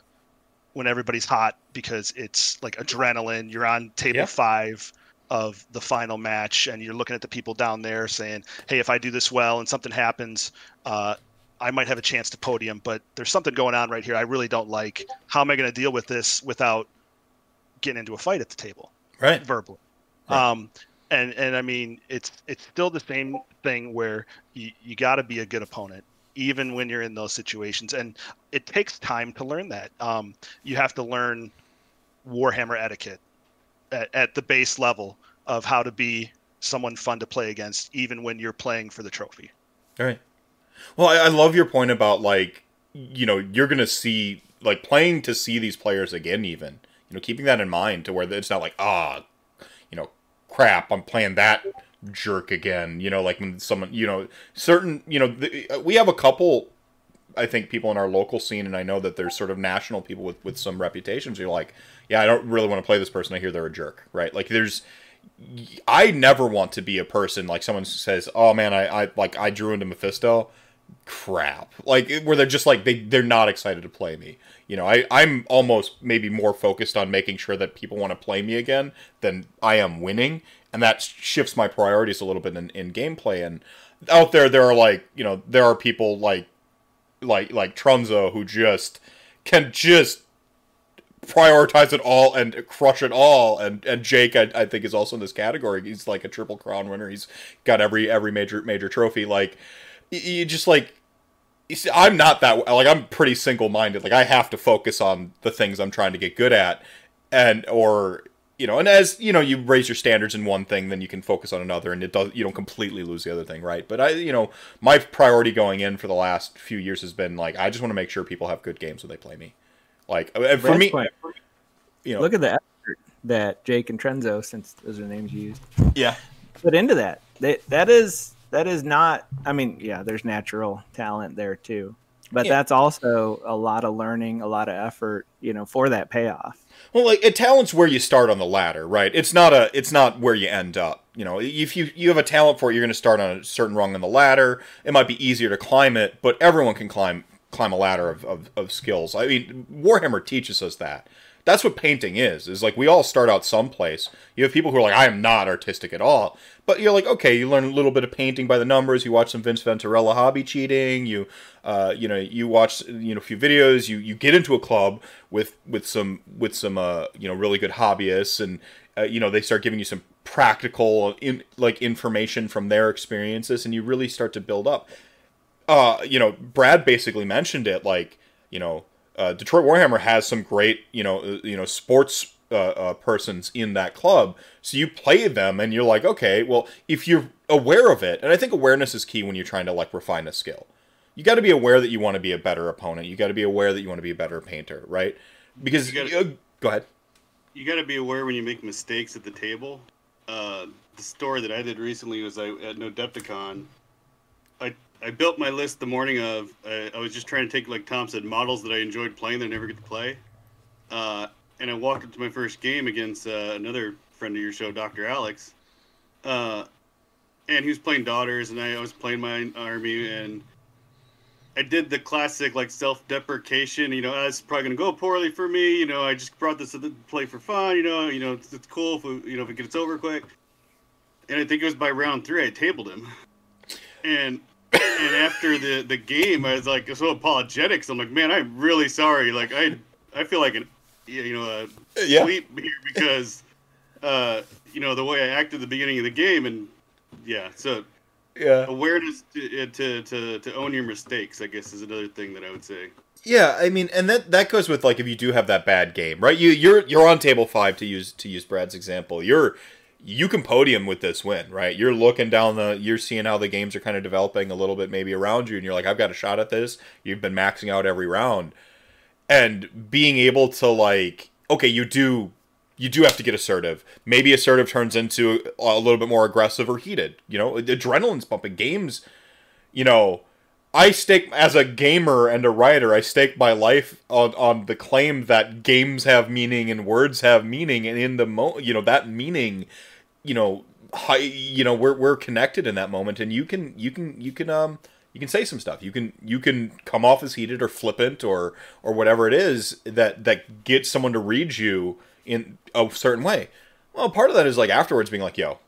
when everybody's hot because it's like adrenaline. You're on table yeah. five of the final match, and you're looking at the people down there saying, "Hey, if I do this well and something happens, uh, I might have a chance to podium." But there's something going on right here I really don't like. How am I going to deal with this without getting into a fight at the table? Right. Verbally. Right. Um, and and I mean, it's it's still the same thing where you you got to be a good opponent even when you're in those situations, and it takes time to learn that. Um, you have to learn Warhammer etiquette at, at the base level of how to be someone fun to play against, even when you're playing for the trophy. All right. Well, I, I love your point about like you know you're gonna see like playing to see these players again, even you know, keeping that in mind to where it's not like ah, you know, crap, I'm playing that jerk again. You know, like when someone, you know, certain, you know, uh, we have a couple. I think people in our local scene, and I know that there's sort of national people with with some reputations. You're like, yeah, I don't really want to play this person. I hear they're a jerk, right? Like there's. I never want to be a person like someone says, "Oh man, I, I like I drew into Mephisto." Crap, like where they're just like they they're not excited to play me. You know, I I'm almost maybe more focused on making sure that people want to play me again than I am winning, and that shifts my priorities a little bit in, in gameplay. And out there, there are like you know there are people like like like Trunzo who just can just prioritize it all and crush it all. And and Jake, I, I think, is also in this category. He's like a triple crown winner. He's got every every major major trophy. Like you just like. You see, I'm not that like I'm pretty single minded. Like I have to focus on the things I'm trying to get good at, and or you know, and as you know, you raise your standards in one thing, then you can focus on another, and it does you don't completely lose the other thing, right? But I, you know, my priority going in for the last few years has been like I just want to make sure people have good games when they play me. Like uh, for me, point. you know, look at the effort that Jake and Trenzo, since those are names you used, yeah, put into that. That that is that is not. I mean, yeah, there's natural talent there too, but yeah. that's also a lot of learning, a lot of effort, you know, for that payoff. Well, like a talent's where you start on the ladder, right? It's not a it's not where you end up. You know, if you you have a talent for it, you're going to start on a certain rung on the ladder. It might be easier to climb it, but everyone can climb climb a ladder of, of, of skills. I mean, Warhammer teaches us that. That's what painting is. Is like we all start out someplace. You have people who are like, I am not artistic at all. But you're like, okay, you learn a little bit of painting by the numbers. You watch some Vince Venturella hobby cheating. You, uh, you know, you watch you know a few videos. You you get into a club with with some with some uh, you know really good hobbyists, and uh, you know they start giving you some practical in, like information from their experiences, and you really start to build up uh, you know, Brad basically mentioned it. Like, you know, uh, Detroit Warhammer has some great, you know, uh, you know, sports uh, uh, persons in that club. So you play them, and you're like, okay, well, if you're aware of it, and I think awareness is key when you're trying to like refine a skill. You got to be aware that you want to be a better opponent. You got to be aware that you want to be a better painter, right? Because you gotta, go ahead. You got to be aware when you make mistakes at the table. Uh, the story that I did recently was I at Nodepticon. I I built my list the morning of. I, I, was just trying to take, like Tom said, models that I enjoyed playing that I never get to play. Uh, and I walked into my first game against uh, another friend of your show, Dr. Alex. Uh, and he was playing daughters, and I, I was playing my army, and I did the classic like self-deprecation. You know, oh, it's probably gonna go poorly for me. You know, I just brought this to play for fun. You know, you know, it's, it's cool if we, you know if it gets over quick. And I think it was by round three I tabled him, and and after the the game, I was like so apologetic. So I'm like, man, I'm really sorry. Like I I feel like an you know a yeah. sleep here because uh you know the way I acted at the beginning of the game and yeah so yeah awareness to, to to to own your mistakes I guess is another thing that I would say. Yeah, I mean, and that that goes with like if you do have that bad game, right? You you're you're on table five to use to use Brad's example. You're you can podium with this win, right? You're looking down the, you're seeing how the games are kind of developing a little bit maybe around you, and you're like, I've got a shot at this. You've been maxing out every round, and being able to like, okay, you do, you do have to get assertive. Maybe assertive turns into a little bit more aggressive or heated. You know, adrenaline's pumping. Games, you know, I stake as a gamer and a writer. I stake my life on on the claim that games have meaning and words have meaning, and in the mo, you know, that meaning you know, high, you know, we're we're connected in that moment, and you can you can you can um you can say some stuff. You can you can come off as heated or flippant or or whatever it is that that gets someone to read you in a certain way. Well, part of that is like afterwards being like, "Yo,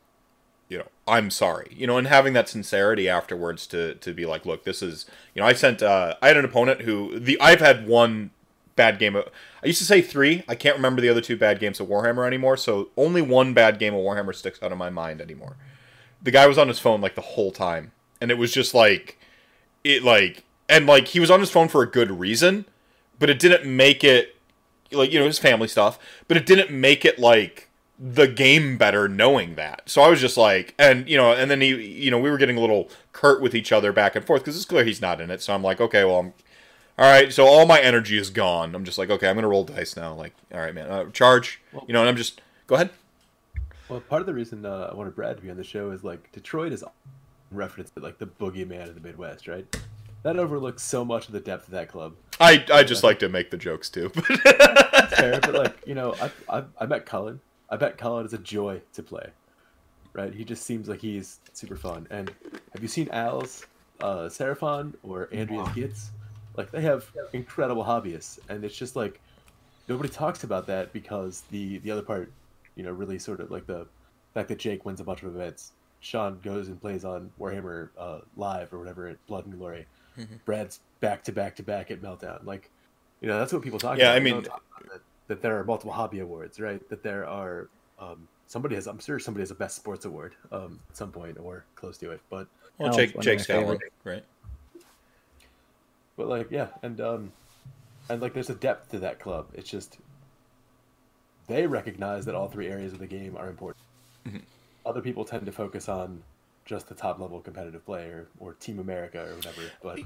you know, I'm sorry," you know, and having that sincerity afterwards to to be like, "Look, this is," you know, I sent uh, I had an opponent who the I've had one bad game of. I used to say three. I can't remember the other two bad games of Warhammer anymore. So only one bad game of Warhammer sticks out of my mind anymore. The guy was on his phone like the whole time, and it was just like, it like, and like he was on his phone for a good reason, but it didn't make it like you know his family stuff, but it didn't make it like the game better knowing that. So I was just like, and you know, and then he, you know, we were getting a little curt with each other back and forth because it's clear he's not in it. So I'm like, okay, well, I'm all right, so all my energy is gone. I'm just like, okay, I'm gonna roll dice now. Like, all right, man, uh, charge. You know, and I'm just go ahead. Well, part of the reason uh, I wanted Brad to be on the show is like Detroit is referenced like the boogeyman of the Midwest, right? That overlooks so much of the depth of that club. I I just like to make the jokes too. fair, but like you know, I I, I met Colin. I bet Colin is a joy to play. Right? He just seems like he's super fun. And have you seen Al's uh, Seraphon or Andrea's kids? Like they have incredible hobbyists, and it's just like nobody talks about that because the the other part, you know, really sort of like the fact that Jake wins a bunch of events. Sean goes and plays on Warhammer uh, Live or whatever at Blood and Glory. Mm-hmm. Brad's back to back to back at Meltdown. Like, you know, that's what people talk yeah, about. Yeah, I mean, that, that, there are multiple hobby awards, right? That there are um, somebody has. I'm sure somebody has a best sports award um, at some point or close to it. But well, Jake, Jake's got one, right? But like, yeah, and um, and like, there's a depth to that club. It's just they recognize that all three areas of the game are important. Mm-hmm. Other people tend to focus on just the top level competitive player or Team America or whatever. But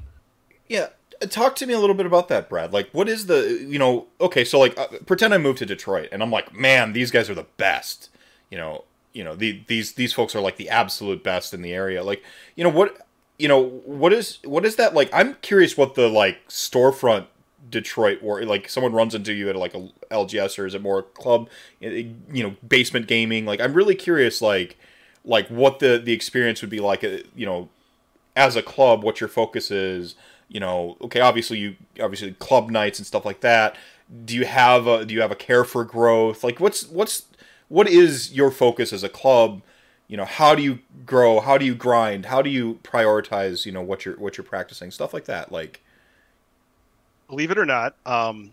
yeah, talk to me a little bit about that, Brad. Like, what is the you know? Okay, so like, uh, pretend I moved to Detroit and I'm like, man, these guys are the best. You know, you know, the, these these folks are like the absolute best in the area. Like, you know what? You know what is what is that like? I'm curious what the like storefront Detroit or like someone runs into you at like a LGS or is it more club? You know, basement gaming. Like, I'm really curious. Like like what the the experience would be like uh, you know as a club what your focus is you know okay obviously you obviously club nights and stuff like that do you have a do you have a care for growth like what's what's what is your focus as a club you know how do you grow how do you grind how do you prioritize you know what you're what you're practicing stuff like that like believe it or not um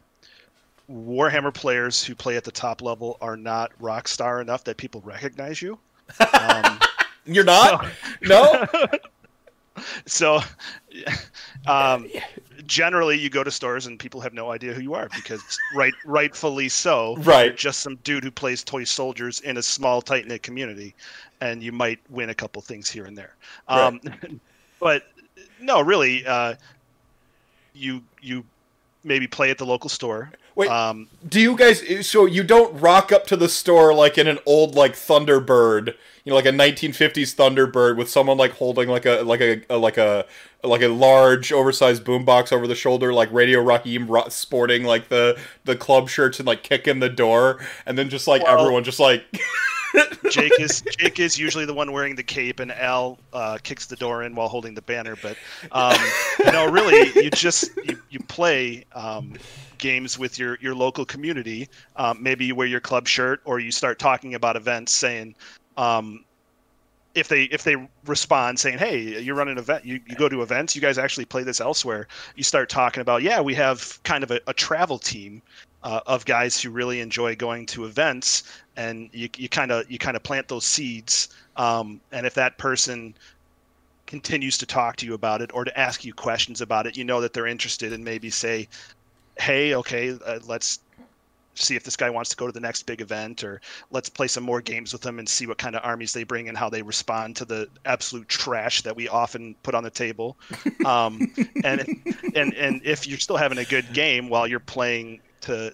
warhammer players who play at the top level are not rock star enough that people recognize you um, You're not? No. so, um, generally, you go to stores and people have no idea who you are because, right, rightfully so. Right. just some dude who plays toy soldiers in a small, tight knit community, and you might win a couple things here and there. Um, right. but no, really, uh, you you maybe play at the local store. Wait, um, do you guys? So you don't rock up to the store like in an old like Thunderbird, you know, like a 1950s Thunderbird with someone like holding like a like a, a like a like a large oversized boombox over the shoulder, like Radio Raheem sporting like the the club shirts and like kicking the door, and then just like well, everyone just like. Jake is Jake is usually the one wearing the cape, and Al uh, kicks the door in while holding the banner. But um, no, really, you just you, you play um, games with your your local community. Um, maybe you wear your club shirt, or you start talking about events, saying. Um, if they if they respond saying hey you're running an event you, you go to events you guys actually play this elsewhere you start talking about yeah we have kind of a, a travel team uh, of guys who really enjoy going to events and you kind of you kind of plant those seeds um, and if that person continues to talk to you about it or to ask you questions about it you know that they're interested and maybe say hey okay uh, let's see if this guy wants to go to the next big event or let's play some more games with them and see what kind of armies they bring and how they respond to the absolute trash that we often put on the table. Um, and and and if you're still having a good game while you're playing to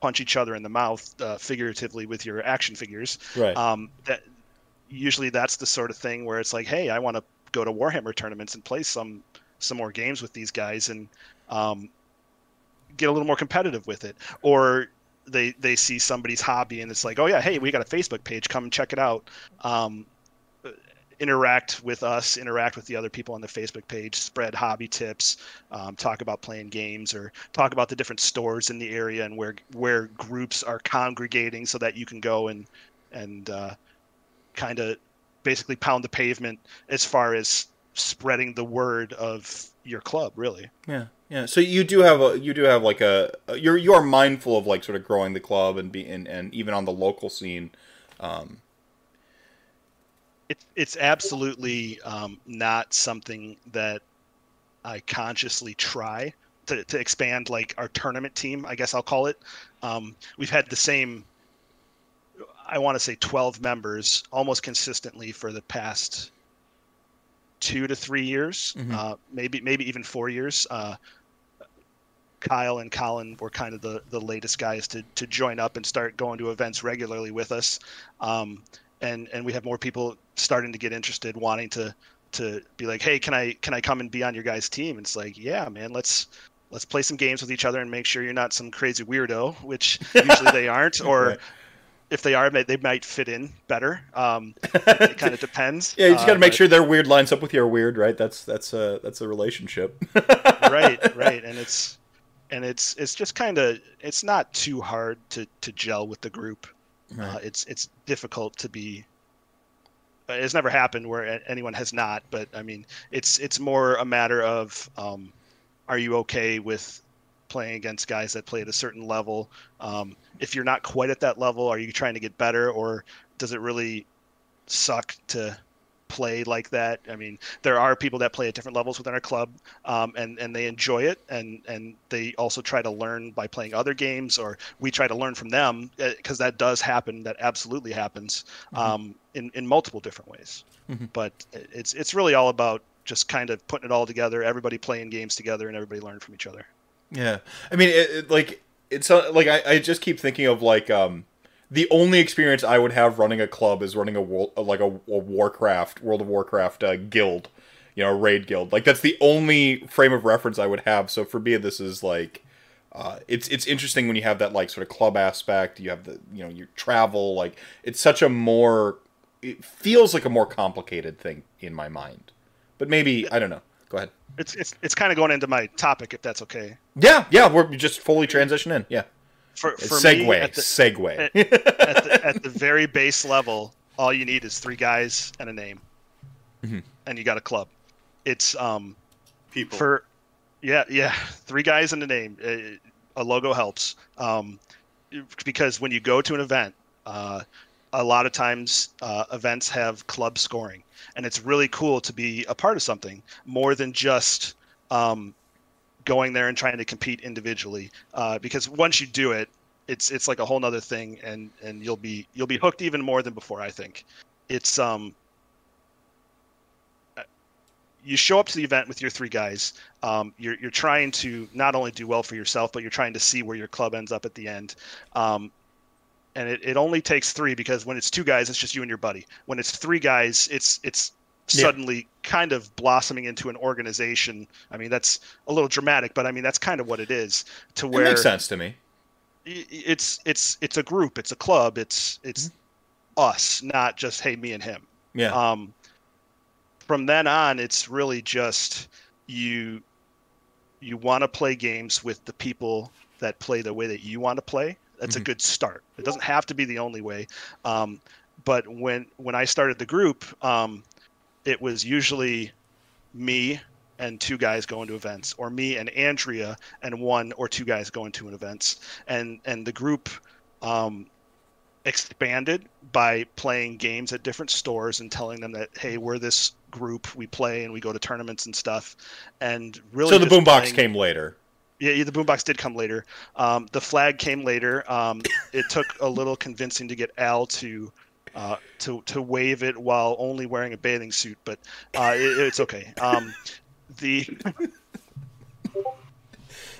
punch each other in the mouth uh, figuratively with your action figures. Right. Um, that usually that's the sort of thing where it's like, hey, I want to go to Warhammer tournaments and play some some more games with these guys and um, get a little more competitive with it. Or they they see somebody's hobby and it's like, oh yeah, hey, we got a Facebook page, come check it out. Um, interact with us, interact with the other people on the Facebook page, spread hobby tips, um, talk about playing games, or talk about the different stores in the area and where where groups are congregating, so that you can go and and uh, kind of basically pound the pavement as far as spreading the word of your club. Really. Yeah. Yeah, so you do have a you do have like a you're you are mindful of like sort of growing the club and be and, and even on the local scene, um, it's it's absolutely um, not something that I consciously try to, to expand like our tournament team. I guess I'll call it. Um, we've had the same. I want to say 12 members almost consistently for the past two to three years, mm-hmm. uh, maybe maybe even four years. Uh, Kyle and Colin were kind of the, the latest guys to, to join up and start going to events regularly with us. Um, and, and we have more people starting to get interested, wanting to, to be like, Hey, can I, can I come and be on your guys team? And it's like, yeah, man, let's, let's play some games with each other and make sure you're not some crazy weirdo, which usually they aren't, or right. if they are, they might fit in better. Um, it kind of depends. yeah, you just got to uh, make but... sure their weird lines up with your weird, right? That's that's a that's a relationship. right, right, and it's and it's it's just kind of it's not too hard to to gel with the group. Right. Uh, it's it's difficult to be. It's never happened where anyone has not, but I mean, it's it's more a matter of um, are you okay with playing against guys that play at a certain level? Um, if you're not quite at that level, are you trying to get better, or does it really suck to play like that? I mean, there are people that play at different levels within our club, um, and and they enjoy it, and and they also try to learn by playing other games, or we try to learn from them because uh, that does happen. That absolutely happens mm-hmm. um, in in multiple different ways. Mm-hmm. But it's it's really all about just kind of putting it all together, everybody playing games together, and everybody learn from each other. Yeah, I mean, it, it, like it's uh, like I, I just keep thinking of like um the only experience I would have running a club is running a world like a, a Warcraft World of Warcraft uh, guild, you know, raid guild. Like that's the only frame of reference I would have. So for me, this is like. Uh, it's it's interesting when you have that like sort of club aspect. You have the you know your travel like it's such a more it feels like a more complicated thing in my mind. But maybe I don't know. Go ahead. It's it's it's kind of going into my topic, if that's okay. Yeah, yeah, we're just fully transition in. Yeah. For, for segue, me, at the, segue. At, at, the, at, the, very base level, all you need is three guys and a name, mm-hmm. and you got a club. It's um, people for, yeah, yeah, three guys and a name. A logo helps. Um, because when you go to an event, uh, a lot of times uh, events have club scoring and it's really cool to be a part of something more than just um, going there and trying to compete individually uh, because once you do it it's it's like a whole nother thing and and you'll be you'll be hooked even more than before i think it's um you show up to the event with your three guys. Um, you're, you're trying to not only do well for yourself, but you're trying to see where your club ends up at the end. Um, and it, it only takes three because when it's two guys, it's just you and your buddy. When it's three guys, it's it's suddenly yeah. kind of blossoming into an organization. I mean, that's a little dramatic, but I mean that's kind of what it is. To where it makes sense to me. It's it's it's a group, it's a club, it's it's mm-hmm. us, not just hey me and him. Yeah. Um. From then on, it's really just you. You want to play games with the people that play the way that you want to play that's mm-hmm. a good start. It doesn't have to be the only way. Um, but when when I started the group, um, it was usually me and two guys going to events, or me and Andrea and one or two guys going to an events, and and the group um, expanded by playing games at different stores and telling them that hey, we're this group, we play and we go to tournaments and stuff, and really. So the boombox came later. Yeah, the boombox did come later. Um, the flag came later. Um, it took a little convincing to get Al to uh, to to wave it while only wearing a bathing suit, but uh, it, it's okay. Um, the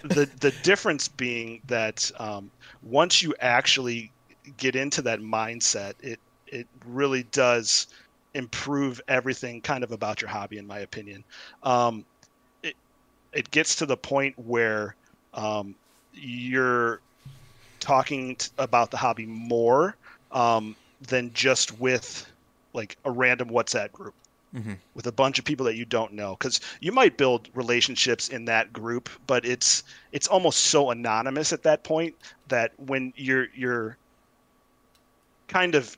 the the difference being that um, once you actually get into that mindset, it it really does improve everything kind of about your hobby, in my opinion. Um, it gets to the point where um, you're talking t- about the hobby more um, than just with like a random WhatsApp group mm-hmm. with a bunch of people that you don't know because you might build relationships in that group but it's it's almost so anonymous at that point that when you're you're kind of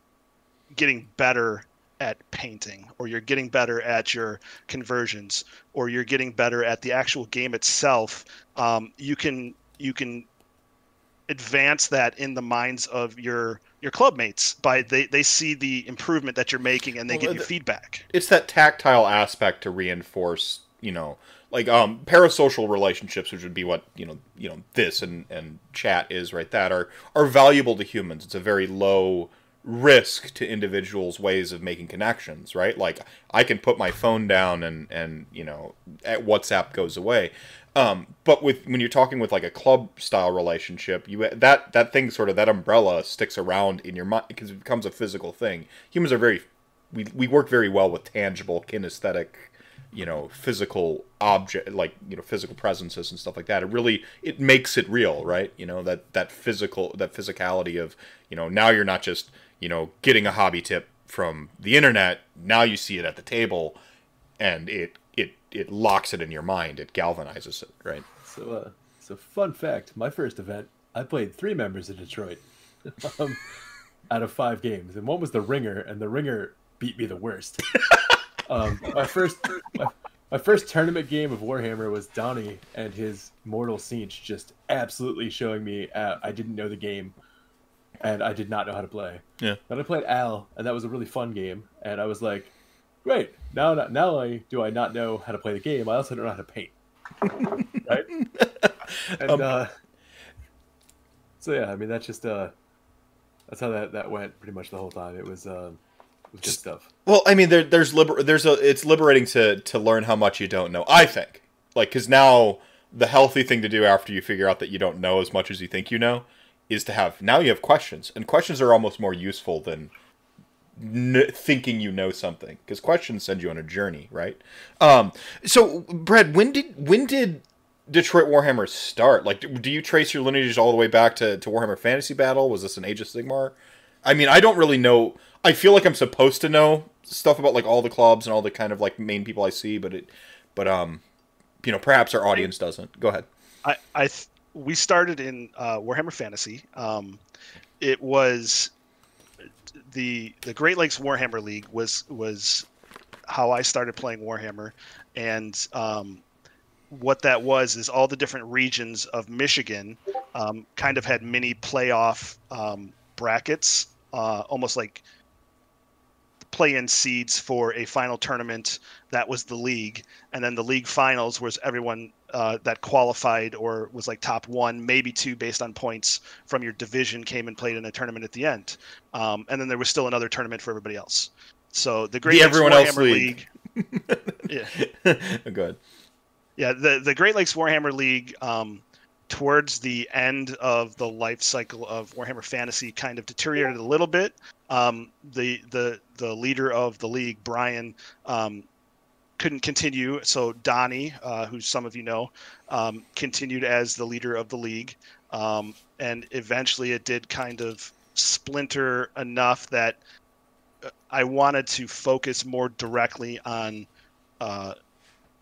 getting better at painting or you're getting better at your conversions or you're getting better at the actual game itself um, you can you can advance that in the minds of your your club mates by they, they see the improvement that you're making and they well, give you feedback it's that tactile aspect to reinforce you know like um parasocial relationships which would be what you know you know this and and chat is right that are are valuable to humans it's a very low risk to individuals' ways of making connections, right? Like I can put my phone down and and you know, WhatsApp goes away. Um, but with when you're talking with like a club style relationship, you that that thing sort of that umbrella sticks around in your mind because it becomes a physical thing. Humans are very we we work very well with tangible kinesthetic you know physical object like you know physical presences and stuff like that. It really it makes it real right? You know that that physical that physicality of you know now you're not just you know getting a hobby tip from the internet. Now you see it at the table and it it locks it in your mind it galvanizes it right so uh so fun fact my first event i played three members of detroit um, out of five games and one was the ringer and the ringer beat me the worst Um, my first my, my, first tournament game of Warhammer was Donnie and his Mortal Tzeentch just absolutely showing me uh, I didn't know the game and I did not know how to play. Yeah. Then I played Al and that was a really fun game and I was like, great now not now I do I not know how to play the game I also don't know how to paint. right. And um, uh, so yeah, I mean that's just uh that's how that that went pretty much the whole time. It was. Uh, good stuff. Well, I mean, there, there's liber- there's a it's liberating to to learn how much you don't know. I think, like, because now the healthy thing to do after you figure out that you don't know as much as you think you know is to have now you have questions, and questions are almost more useful than n- thinking you know something because questions send you on a journey, right? Um, so, Brad, when did when did Detroit Warhammer start? Like, do you trace your lineage all the way back to, to Warhammer Fantasy Battle? Was this an Age of Sigmar? I mean, I don't really know. I feel like I'm supposed to know stuff about like all the clubs and all the kind of like main people I see, but it, but um, you know, perhaps our audience doesn't. Go ahead. I I th- we started in uh, Warhammer Fantasy. Um, it was the the Great Lakes Warhammer League was was how I started playing Warhammer, and um, what that was is all the different regions of Michigan um, kind of had mini playoff um, brackets, uh, almost like play-in seeds for a final tournament. That was the league, and then the league finals was everyone uh, that qualified or was like top one, maybe two, based on points from your division, came and played in a tournament at the end. Um, and then there was still another tournament for everybody else. So the Great the Lakes everyone Warhammer else league. league. yeah. Good. Yeah, the the Great Lakes Warhammer League. Um, towards the end of the life cycle of Warhammer Fantasy kind of deteriorated a little bit. Um, the the the leader of the league, Brian, um, couldn't continue, so Donnie, uh, who some of you know, um, continued as the leader of the league, um, and eventually it did kind of splinter enough that uh, I wanted to focus more directly on. Uh,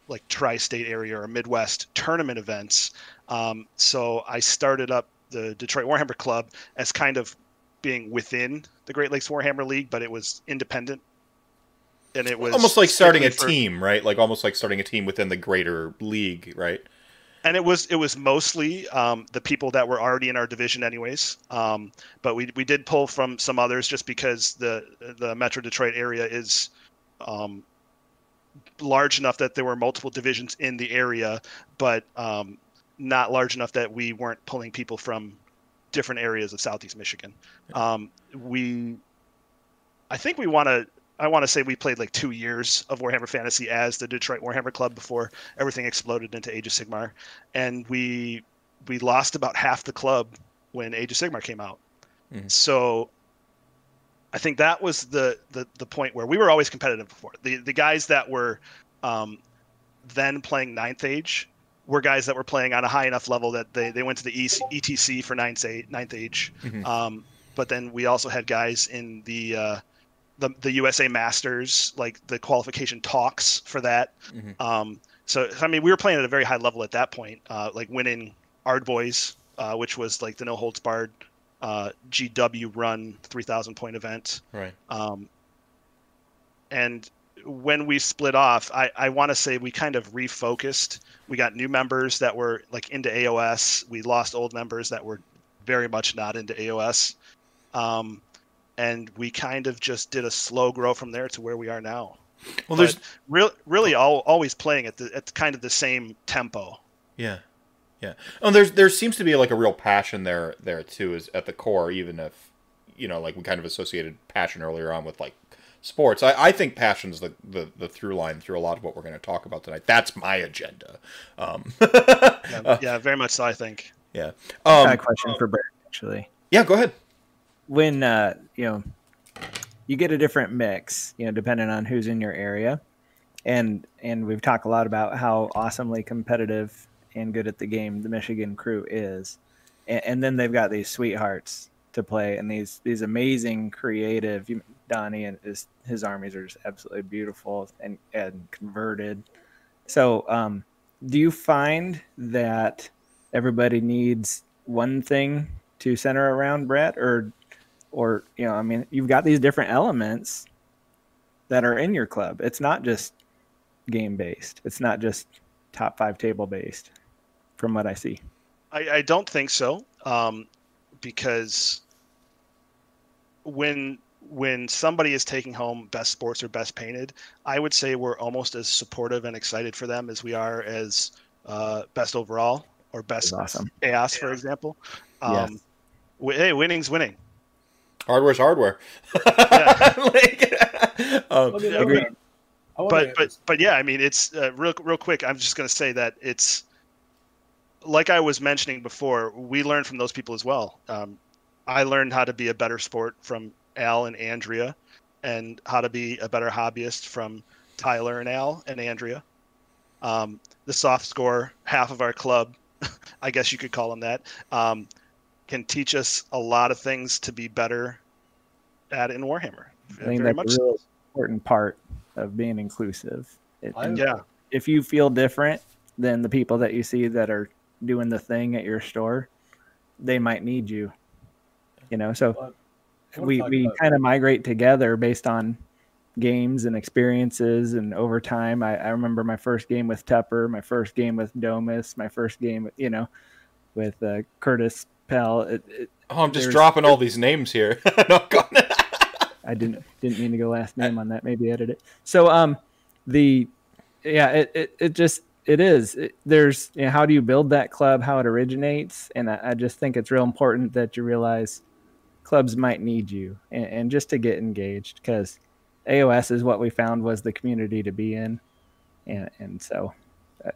like tri-state area or Midwest tournament events um, so I started up the Detroit Warhammer Club as kind of being within the Great Lakes Warhammer League, but it was independent. And it was almost like starting a for, team, right? Like almost like starting a team within the greater league, right? And it was it was mostly um, the people that were already in our division, anyways. Um, but we we did pull from some others just because the the Metro Detroit area is um, large enough that there were multiple divisions in the area, but um, not large enough that we weren't pulling people from different areas of Southeast Michigan. Um, we, I think we want to. I want to say we played like two years of Warhammer Fantasy as the Detroit Warhammer Club before everything exploded into Age of Sigmar, and we we lost about half the club when Age of Sigmar came out. Mm-hmm. So I think that was the, the the point where we were always competitive before. The the guys that were um, then playing Ninth Age were guys that were playing on a high enough level that they, they went to the ETC for ninth, ninth age. Mm-hmm. Um, but then we also had guys in the, uh, the the USA Masters, like the qualification talks for that. Mm-hmm. Um, so I mean, we were playing at a very high level at that point, uh, like winning Ardboys, uh, which was like the no holds barred uh, GW run 3,000 point event. Right. Um, and when we split off, I, I want to say we kind of refocused. We got new members that were like into AOS. We lost old members that were very much not into AOS. Um, and we kind of just did a slow grow from there to where we are now. Well, there's really, really all, always playing at the at kind of the same tempo. Yeah, yeah. Oh, there's there seems to be like a real passion there there too, is at the core, even if you know, like we kind of associated passion earlier on with like sports. I, I think passion's the, the the through line through a lot of what we're going to talk about tonight. That's my agenda. Um, yeah, yeah, very much so. I think. Yeah. Um, a question for Brett, actually. Yeah, go ahead. When uh, you know, you get a different mix, you know, depending on who's in your area, and and we've talked a lot about how awesomely competitive and good at the game the Michigan crew is, and, and then they've got these sweethearts to play and these these amazing creative Donnie and his his armies are just absolutely beautiful and and converted. So, um, do you find that everybody needs one thing to center around Brett, or or you know, I mean, you've got these different elements that are in your club. It's not just game based. It's not just top five table based, from what I see. I, I don't think so, um, because when when somebody is taking home best sports or best painted, I would say we're almost as supportive and excited for them as we are as uh, best overall or best awesome. chaos, for example. Um, yes. hey, winning's winning. Hardware's hardware. like, um, yeah, but but but yeah, I mean, it's uh, real real quick. I'm just going to say that it's like I was mentioning before. We learned from those people as well. Um, I learned how to be a better sport from Al and Andrea, and how to be a better hobbyist from Tyler and Al and Andrea. Um, the soft score half of our club, I guess you could call them that, um, can teach us a lot of things to be better at in Warhammer. I think Very that's a real important part of being inclusive. It, yeah. If you feel different than the people that you see that are doing the thing at your store, they might need you you know so we we kind of migrate together based on games and experiences and over time I, I remember my first game with tupper my first game with domus my first game you know with uh, curtis pell it, it, oh i'm just dropping all these names here. I didn't didn't mean to go last name on that. Maybe edit it. So um the yeah it it, it just it is. It, there's you know, how do you build that club? How it originates? And I, I just think it's real important that you realize clubs might need you and, and just to get engaged because AOS is what we found was the community to be in. And, and so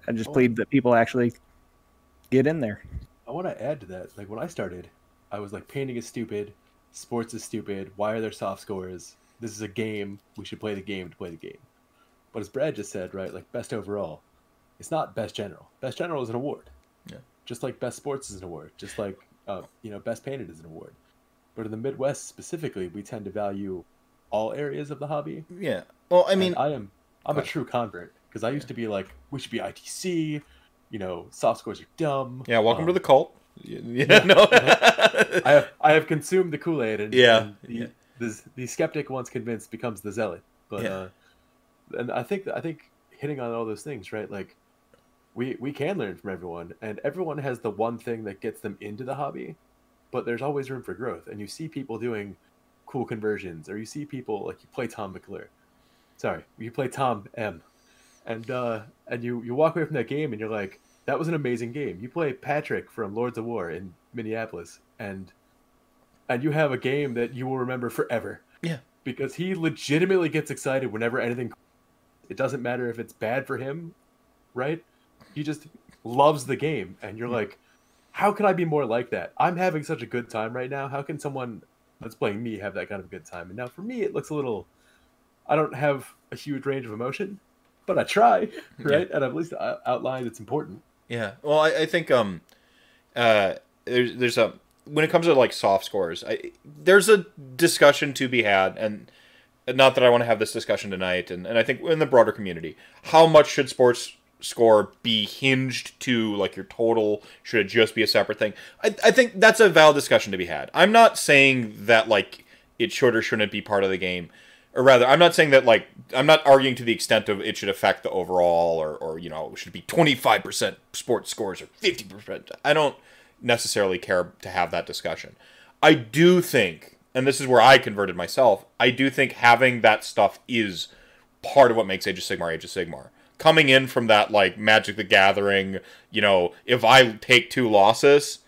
I just plead that people actually get in there. I want to add to that. Like when I started, I was like, painting is stupid, sports is stupid. Why are there soft scores? This is a game. We should play the game to play the game. But as Brad just said, right, like best overall, it's not best general. Best general is an award. Yeah. Just like best sports is an award. Just like uh, you know, best painted is an award. But in the Midwest specifically, we tend to value all areas of the hobby. Yeah. Well, I mean, and I am I'm a true convert because I used to be like, we should be ITC. You know, soft scores are dumb. Yeah. Welcome um, to the cult. Yeah. yeah no. I have I have consumed the Kool Aid, and yeah, and the, yeah. The, the skeptic once convinced becomes the zealot. But yeah. uh, and I think I think hitting on all those things, right? Like we we can learn from everyone, and everyone has the one thing that gets them into the hobby but there's always room for growth. And you see people doing cool conversions, or you see people like you play Tom McClure. Sorry, you play Tom M, and uh, and you you walk away from that game and you're like, that was an amazing game. You play Patrick from Lords of War in Minneapolis, and and you have a game that you will remember forever. Yeah, because he legitimately gets excited whenever anything. It doesn't matter if it's bad for him, right? He just loves the game, and you're like, how can I be more like that? I'm having such a good time right now. How can someone that's playing me have that kind of a good time? And now for me, it looks a little. I don't have a huge range of emotion, but I try, right? Yeah. And at least I outlined it's important. Yeah. Well, I, I think um, uh, there's there's a when it comes to like soft scores, I, there's a discussion to be had, and not that I want to have this discussion tonight, and, and I think in the broader community, how much should sports score be hinged to like your total? Should it just be a separate thing? I, I think that's a valid discussion to be had. I'm not saying that like it should or shouldn't be part of the game. Or rather, I'm not saying that like I'm not arguing to the extent of it should affect the overall or, or you know, should be 25% sports scores or 50%. I don't necessarily care to have that discussion. I do think, and this is where I converted myself, I do think having that stuff is part of what makes Age of Sigmar Age of Sigmar coming in from that like Magic the Gathering, you know, if I take two losses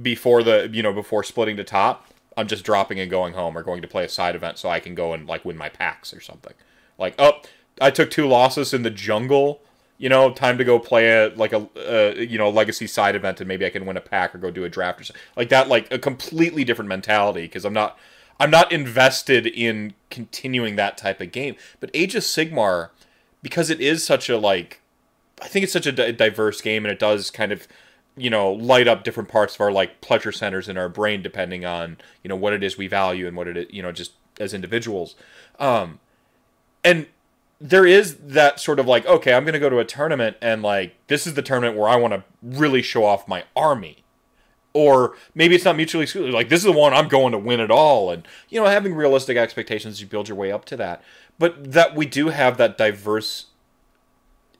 before the you know before splitting the top, I'm just dropping and going home or going to play a side event so I can go and like win my packs or something. Like, oh, I took two losses in the jungle. You know, time to go play a like a uh, you know legacy side event and maybe I can win a pack or go do a draft or something like that. Like a completely different mentality because I'm not I'm not invested in continuing that type of game. But Age of Sigmar, because it is such a like, I think it's such a diverse game and it does kind of you know light up different parts of our like pleasure centers in our brain depending on you know what it is we value and what it is you know just as individuals um and there is that sort of like, okay, I'm going to go to a tournament and like this is the tournament where I want to really show off my army. Or maybe it's not mutually exclusive. Like this is the one I'm going to win it all, and you know having realistic expectations, you build your way up to that. But that we do have that diverse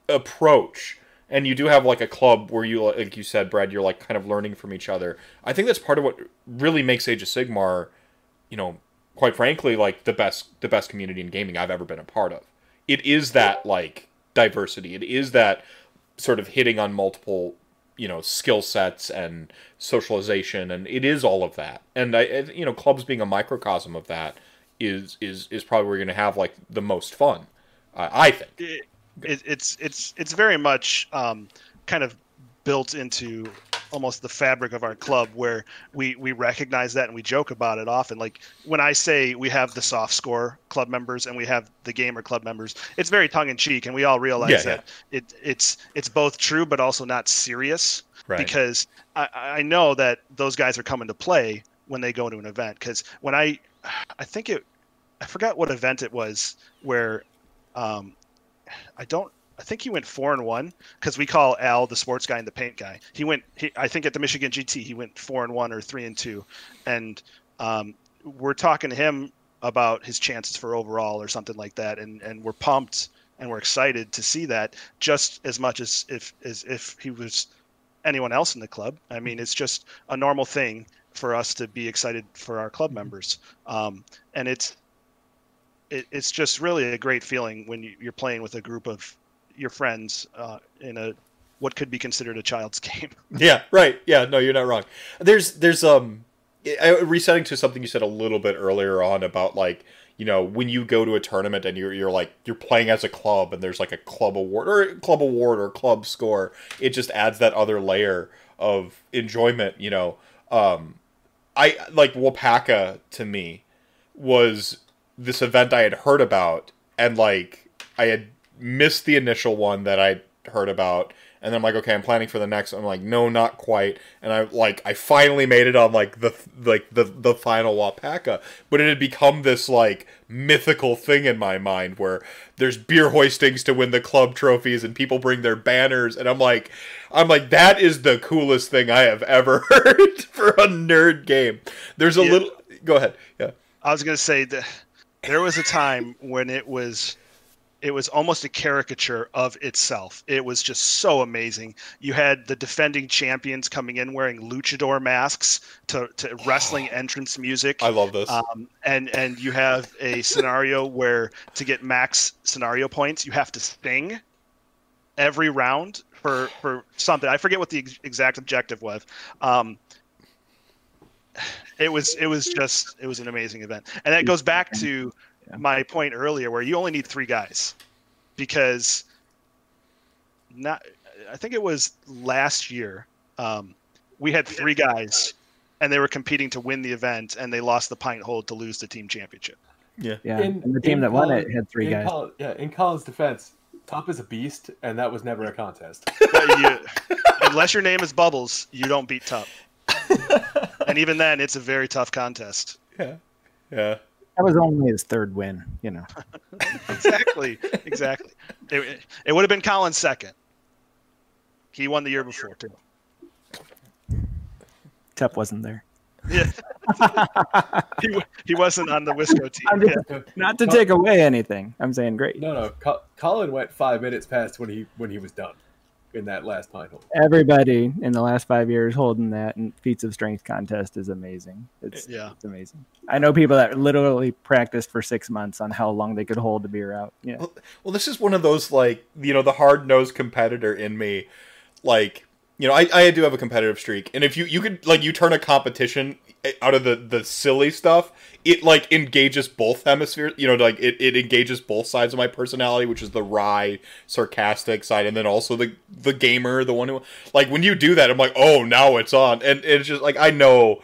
approach, and you do have like a club where you, like you said, Brad, you're like kind of learning from each other. I think that's part of what really makes Age of Sigmar, you know, quite frankly, like the best the best community in gaming I've ever been a part of it is that like diversity. It is that sort of hitting on multiple you know skill sets and socialization and it is all of that and i you know clubs being a microcosm of that is is is probably where you're going to have like the most fun uh, i think it, it, it's it's it's very much um, kind of built into almost the fabric of our club where we we recognize that and we joke about it often like when i say we have the soft score club members and we have the gamer club members it's very tongue-in-cheek and we all realize yeah, that yeah. it it's it's both true but also not serious right. because I, I know that those guys are coming to play when they go to an event because when i i think it i forgot what event it was where um i don't I think he went four and one because we call Al the sports guy and the paint guy. He went, he, I think at the Michigan GT, he went four and one or three and two, and um, we're talking to him about his chances for overall or something like that, and and we're pumped and we're excited to see that just as much as if as if he was anyone else in the club. I mean, it's just a normal thing for us to be excited for our club members, um, and it's it, it's just really a great feeling when you, you're playing with a group of your friends uh, in a what could be considered a child's game. yeah, right. Yeah, no, you're not wrong. There's there's um resetting to something you said a little bit earlier on about like you know when you go to a tournament and you're you're like you're playing as a club and there's like a club award or club award or club score it just adds that other layer of enjoyment you know um i like wapaka to me was this event i had heard about and like i had missed the initial one that I heard about, and then I'm like, okay, I'm planning for the next. I'm like, no, not quite. And I like, I finally made it on like the like the the final Wapaka, but it had become this like mythical thing in my mind where there's beer hoistings to win the club trophies and people bring their banners, and I'm like, I'm like, that is the coolest thing I have ever heard for a nerd game. There's a yeah. little. Go ahead. Yeah. I was gonna say that there was a time when it was it was almost a caricature of itself. It was just so amazing. You had the defending champions coming in wearing luchador masks to, to wrestling entrance music. I love this. Um, and and you have a scenario where to get max scenario points, you have to sting every round for for something. I forget what the ex- exact objective was. Um, it was it was just it was an amazing event, and that goes back to yeah. my point earlier where you only need three guys because not I think it was last year um, we had three guys and they were competing to win the event and they lost the pint hold to lose the team championship. Yeah, yeah. In, and the team that Colin, won it had three guys. Colin, yeah, in Colin's defense, Top is a beast, and that was never a contest. you, unless your name is Bubbles, you don't beat Top. and even then, it's a very tough contest. Yeah, yeah. That was only his third win, you know. exactly, exactly. It, it would have been Colin's second. He won the year before too. Tep wasn't there. Yeah, he, he wasn't on the Wisco team. Just, yeah. Not to take away anything, I'm saying great. No, no. Colin went five minutes past when he when he was done in that last pint hold. Everybody in the last five years holding that and feats of strength contest is amazing. It's yeah, it's amazing. I know people that literally practiced for six months on how long they could hold the beer out. Yeah. Well, well this is one of those like you know the hard nosed competitor in me, like you know, I, I do have a competitive streak, and if you you could like you turn a competition eh, out of the the silly stuff, it like engages both hemispheres. You know, like it, it engages both sides of my personality, which is the wry, sarcastic side, and then also the the gamer, the one who like when you do that, I'm like, oh, now it's on, and it's just like I know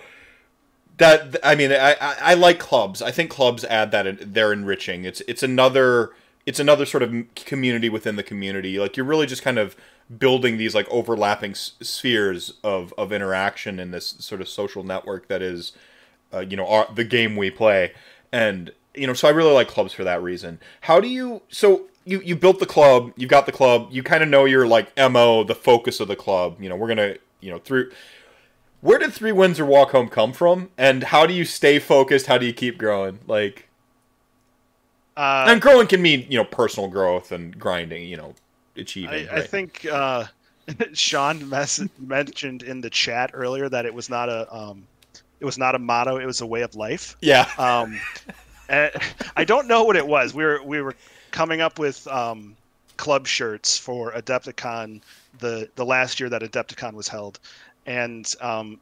that I mean, I, I, I like clubs. I think clubs add that they're enriching. It's it's another it's another sort of community within the community. Like you're really just kind of building these like overlapping s- spheres of of interaction in this sort of social network that is, uh, you know, our, the game we play. And you know, so I really like clubs for that reason. How do you? So you you built the club, you've got the club, you kind of know your like mo, the focus of the club. You know, we're gonna you know through. Where did three wins or walk home come from, and how do you stay focused? How do you keep growing? Like, uh, and growing can mean you know personal growth and grinding. You know, achieving. I, right? I think uh, Sean mess- mentioned in the chat earlier that it was not a um, it was not a motto; it was a way of life. Yeah. Um, I don't know what it was. We were we were coming up with um, club shirts for Adepticon the the last year that Adepticon was held, and um,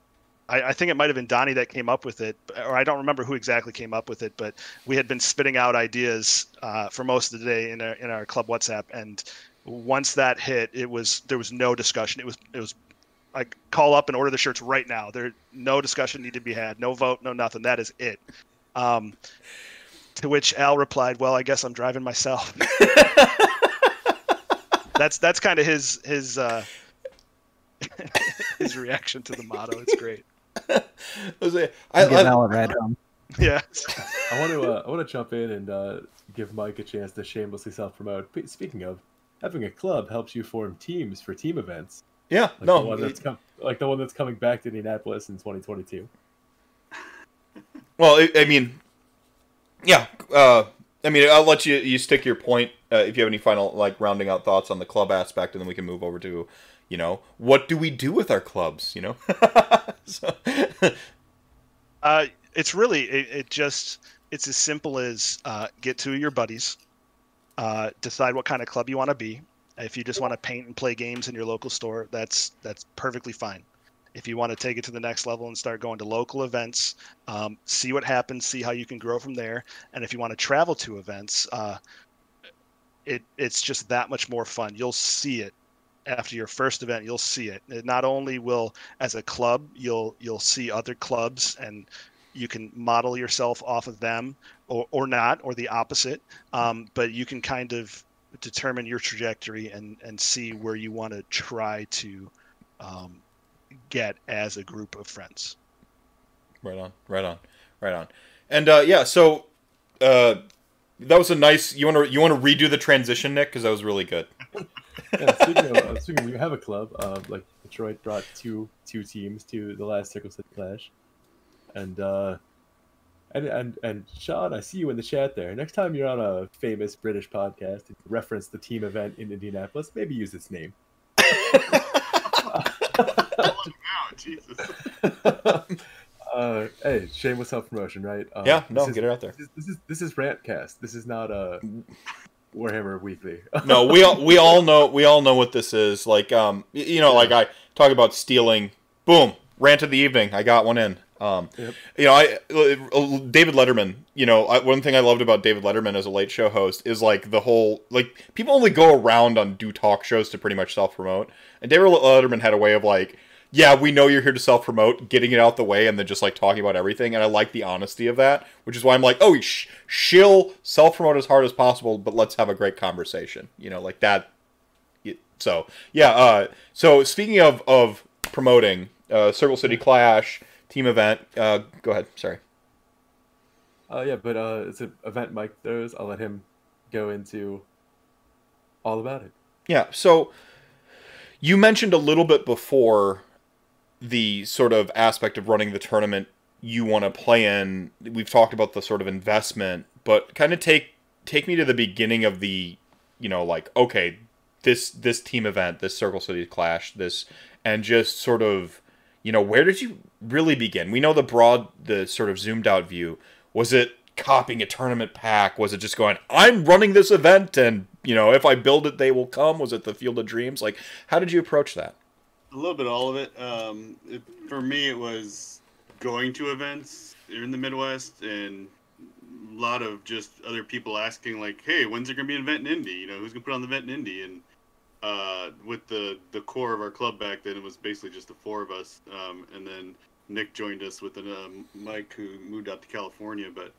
I, I, think it might have been Donnie that came up with it, or I don't remember who exactly came up with it, but we had been spitting out ideas uh, for most of the day in our in our club WhatsApp, and once that hit, it was there was no discussion. It was it was like call up and order the shirts right now. There no discussion need to be had, no vote, no nothing. That is it. Um, to which Al replied, "Well, I guess I'm driving myself." that's that's kind of his his uh, his reaction to the motto. It's great. I, I, I, red home. Yeah. I want to uh, I want to jump in and uh, give Mike a chance to shamelessly self promote. Speaking of, having a club helps you form teams for team events. Yeah, like no, the one that's com- like the one that's coming back to Indianapolis in 2022. Well, I, I mean, yeah. Uh, I mean, I'll let you you stick your point uh, if you have any final like rounding out thoughts on the club aspect, and then we can move over to, you know, what do we do with our clubs? You know. so. uh, it's really it, it, just it's as simple as uh, get two of your buddies, uh, decide what kind of club you want to be. If you just want to paint and play games in your local store, that's that's perfectly fine. If you want to take it to the next level and start going to local events, um, see what happens, see how you can grow from there. And if you want to travel to events, uh, it it's just that much more fun. You'll see it after your first event. You'll see it. it not only will as a club, you'll you'll see other clubs and you can model yourself off of them or, or not or the opposite. Um, but you can kind of determine your trajectory and and see where you want to try to um, get as a group of friends. Right on right on right on. And uh, yeah so uh, that was a nice you want to you want to redo the transition nick? Because that was really good. Yeah, speaking of, uh, speaking of, you have a club uh, like detroit brought two two teams to the last circle city clash and uh, and and and Sean, I see you in the chat there. Next time you're on a famous British podcast reference the team event in Indianapolis, maybe use its name. Jesus. uh, hey, shameless self promotion, right? Um, yeah, no, is, get it out there. This is, this is this is Rantcast. This is not a Warhammer Weekly. no, we all we all know we all know what this is. Like, um, you know, yeah. like I talk about stealing. Boom, rant of the evening. I got one in. Um, yep. You know, I uh, David Letterman. You know, I, one thing I loved about David Letterman as a late show host is like the whole like people only go around on do talk shows to pretty much self promote, and David Letterman had a way of like, yeah, we know you're here to self promote, getting it out the way, and then just like talking about everything, and I like the honesty of that, which is why I'm like, oh, sh- shill self promote as hard as possible, but let's have a great conversation. You know, like that. So yeah, uh, so speaking of of promoting uh, Circle City Clash team event. Uh, go ahead. Sorry. Uh, yeah, but uh, it's an event Mike throws. I'll let him go into all about it. Yeah. So you mentioned a little bit before the sort of aspect of running the tournament you want to play in. We've talked about the sort of investment, but kind of take take me to the beginning of the, you know, like okay, this this team event, this Circle City Clash, this, and just sort of you know, where did you really begin? We know the broad, the sort of zoomed out view. Was it copying a tournament pack? Was it just going, I'm running this event and, you know, if I build it, they will come? Was it the Field of Dreams? Like, how did you approach that? A little bit, all of it. Um, it, for me, it was going to events in the Midwest and a lot of just other people asking, like, "Hey, when's there gonna be an event in Indy? You know, who's gonna put on the event in Indy?" And uh, with the the core of our club back then, it was basically just the four of us, um, and then Nick joined us with an, um, Mike who moved out to California. But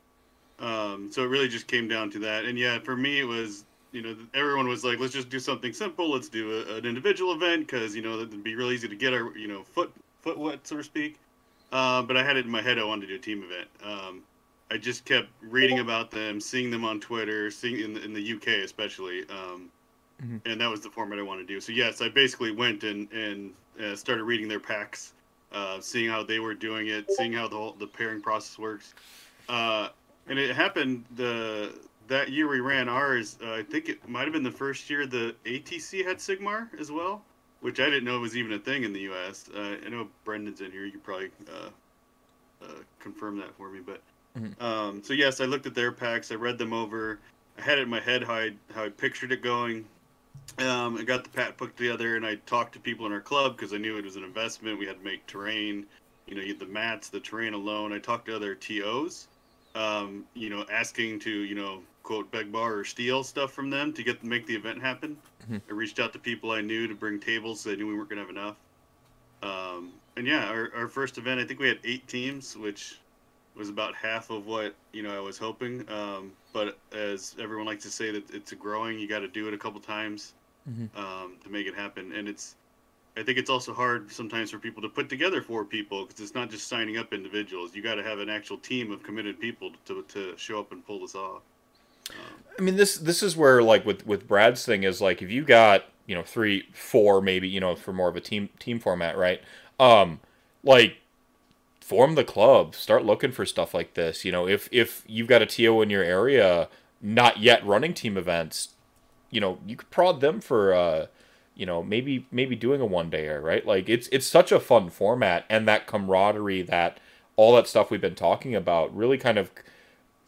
um, so it really just came down to that. And yeah, for me, it was you know everyone was like, let's just do something simple. Let's do a, an individual event because you know it'd be real easy to get our you know foot foot wet, so to speak. Uh, but I had it in my head I wanted to do a team event. Um, I just kept reading about them, seeing them on Twitter, seeing in the, in the UK especially, um, mm-hmm. and that was the format I wanted to do. So yes, I basically went and and uh, started reading their packs, uh, seeing how they were doing it, seeing how the whole the pairing process works. Uh, and it happened the that year we ran ours. Uh, I think it might have been the first year the ATC had Sigmar as well, which I didn't know was even a thing in the U.S. Uh, I know Brendan's in here. You could probably uh, uh, confirm that for me. But mm-hmm. um, so yes, I looked at their packs. I read them over. I had it in my head how I how I pictured it going. Um, I got the pack put together, and I talked to people in our club because I knew it was an investment. We had to make terrain. You know, you the mats, the terrain alone. I talked to other TOs um, you know, asking to, you know, quote beg bar or steal stuff from them to get make the event happen. Mm-hmm. I reached out to people I knew to bring tables. So I knew we weren't gonna have enough. Um, and yeah, our, our first event, I think we had eight teams, which was about half of what you know I was hoping. Um, but as everyone likes to say, that it's a growing. You got to do it a couple times mm-hmm. um, to make it happen, and it's I think it's also hard sometimes for people to put together four people because it's not just signing up individuals. You got to have an actual team of committed people to, to show up and pull this off. Um, I mean, this this is where like with with Brad's thing is like if you got you know three, four, maybe you know for more of a team team format, right? Um, like form the club, start looking for stuff like this. You know, if if you've got a TO in your area not yet running team events, you know, you could prod them for. Uh, you know maybe maybe doing a one dayer right like it's it's such a fun format and that camaraderie that all that stuff we've been talking about really kind of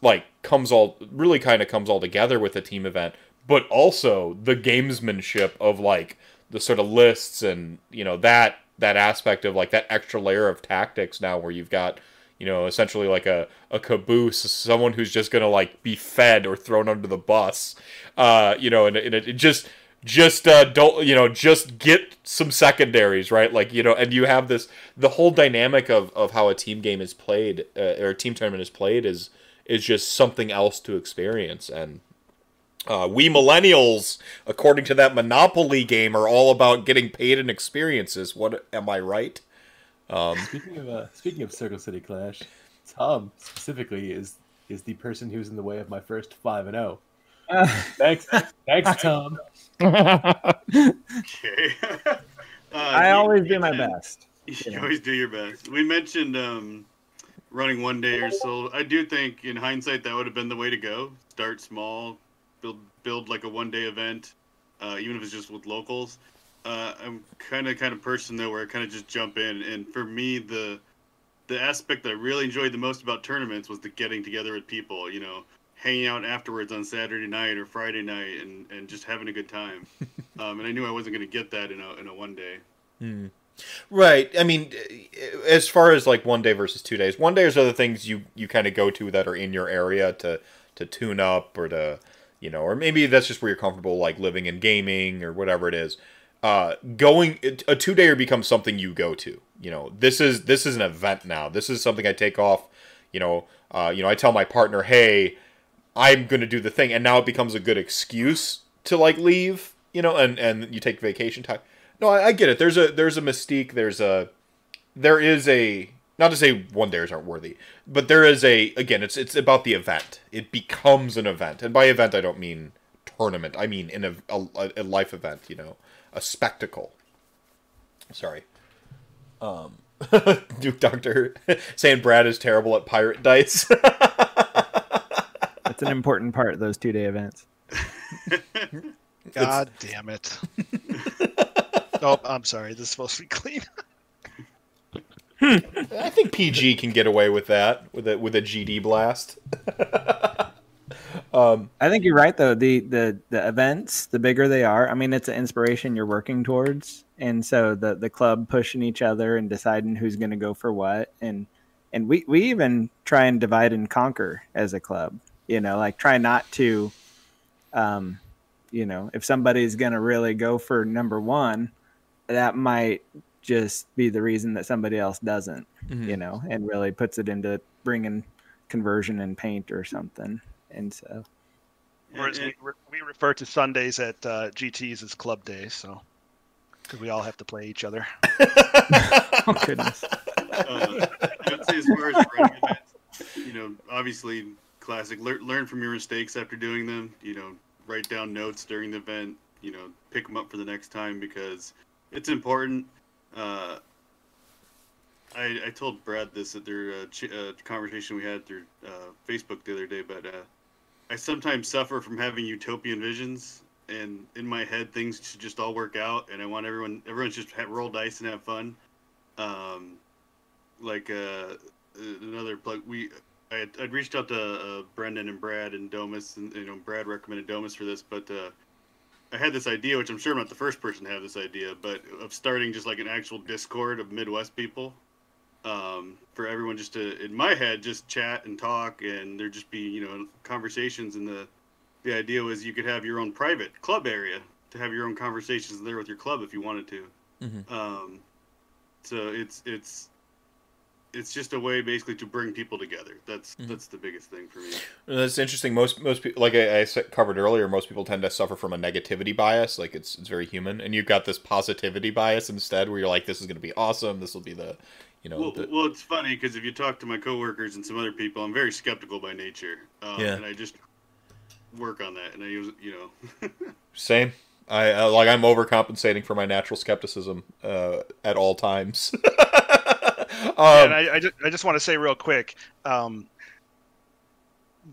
like comes all really kind of comes all together with a team event but also the gamesmanship of like the sort of lists and you know that that aspect of like that extra layer of tactics now where you've got you know essentially like a, a caboose someone who's just gonna like be fed or thrown under the bus uh you know and, and it, it just just uh, don't you know just get some secondaries right? Like you know and you have this the whole dynamic of, of how a team game is played uh, or a team tournament is played is is just something else to experience. And uh, we millennials according to that monopoly game are all about getting paid in experiences what am i right um, speaking of uh, speaking of circle city clash tom specifically is is the person who's in the way of my first 5 and 0 thanks thanks tom okay. uh, I always do my best. You, you always do your best. We mentioned um, running one day or so. I do think, in hindsight, that would have been the way to go. Start small, build build like a one day event, uh, even if it's just with locals. Uh, I'm kind of kind of person though, where I kind of just jump in. And for me, the the aspect that I really enjoyed the most about tournaments was the getting together with people. You know, hanging out afterwards on Saturday night or Friday night and, and just having a good time. um, and I knew I wasn't going to get that in a, in a one day. Mm. Right. I mean, as far as like one day versus two days, one days are the things you, you kind of go to that are in your area to, to tune up or to, you know, or maybe that's just where you're comfortable, like living and gaming or whatever it is. Uh, going a two dayer becomes something you go to. You know, this is this is an event now. This is something I take off. You know, uh, you know, I tell my partner, hey, I'm going to do the thing, and now it becomes a good excuse to like leave, you know, and and you take vacation time. No, I, I get it. There's a there's a mystique. There's a there is a not to say one days aren't worthy, but there is a again. It's it's about the event. It becomes an event, and by event I don't mean tournament. I mean in a a, a life event. You know, a spectacle. Sorry. Um, Duke Doctor saying Brad is terrible at pirate dice. That's an important part of those two day events. God damn it. oh, I'm sorry. This is supposed to be clean. I think PG can get away with that with a with a GD blast. Um, I think you're right though. The the the events, the bigger they are, I mean, it's an inspiration you're working towards, and so the the club pushing each other and deciding who's going to go for what, and and we we even try and divide and conquer as a club. You know, like try not to, um, you know, if somebody's going to really go for number one, that might just be the reason that somebody else doesn't. Mhm. You know, and really puts it into bringing conversion and paint or something. And so. Whereas we, re- we refer to Sundays at uh, GTs as club days, so because we all have to play each other. Oh goodness. uh, I'd say as far as running events, you know, obviously classic. Learn, learn from your mistakes after doing them. You know, write down notes during the event. You know, pick them up for the next time because it's important. Uh, I, I told Brad this at their uh, ch- uh, conversation we had through Facebook the other day, but uh, I sometimes suffer from having utopian visions, and in my head things should just all work out, and I want everyone everyone just have, roll dice and have fun. Um, like uh, another plug, we I I'd reached out to uh, Brendan and Brad and Domus, and you know Brad recommended Domus for this, but I had this idea, which I'm sure I'm not the first person to have this idea, but of starting just like an actual Discord of Midwest people, um, for everyone just to, in my head, just chat and talk, and there just be you know conversations, and the the idea was you could have your own private club area to have your own conversations there with your club if you wanted to. Mhm. Um, so it's it's it's just a way basically to bring people together. That's Mhm. that's the biggest thing for me. That's interesting. Most most people, like I, I covered earlier, most people tend to suffer from a negativity bias. Like it's it's very human, and you've got this positivity bias instead, where you're like, "This is going to be awesome. This will be the, you know, Well, the, well, it's funny because if you talk to my coworkers and some other people, I'm very skeptical by nature, um, Yeah. and I just work on that. And I use, you know, same." I uh, like I'm overcompensating for my natural skepticism uh, at all times. um, and I, I, just, I just want to say real quick, um,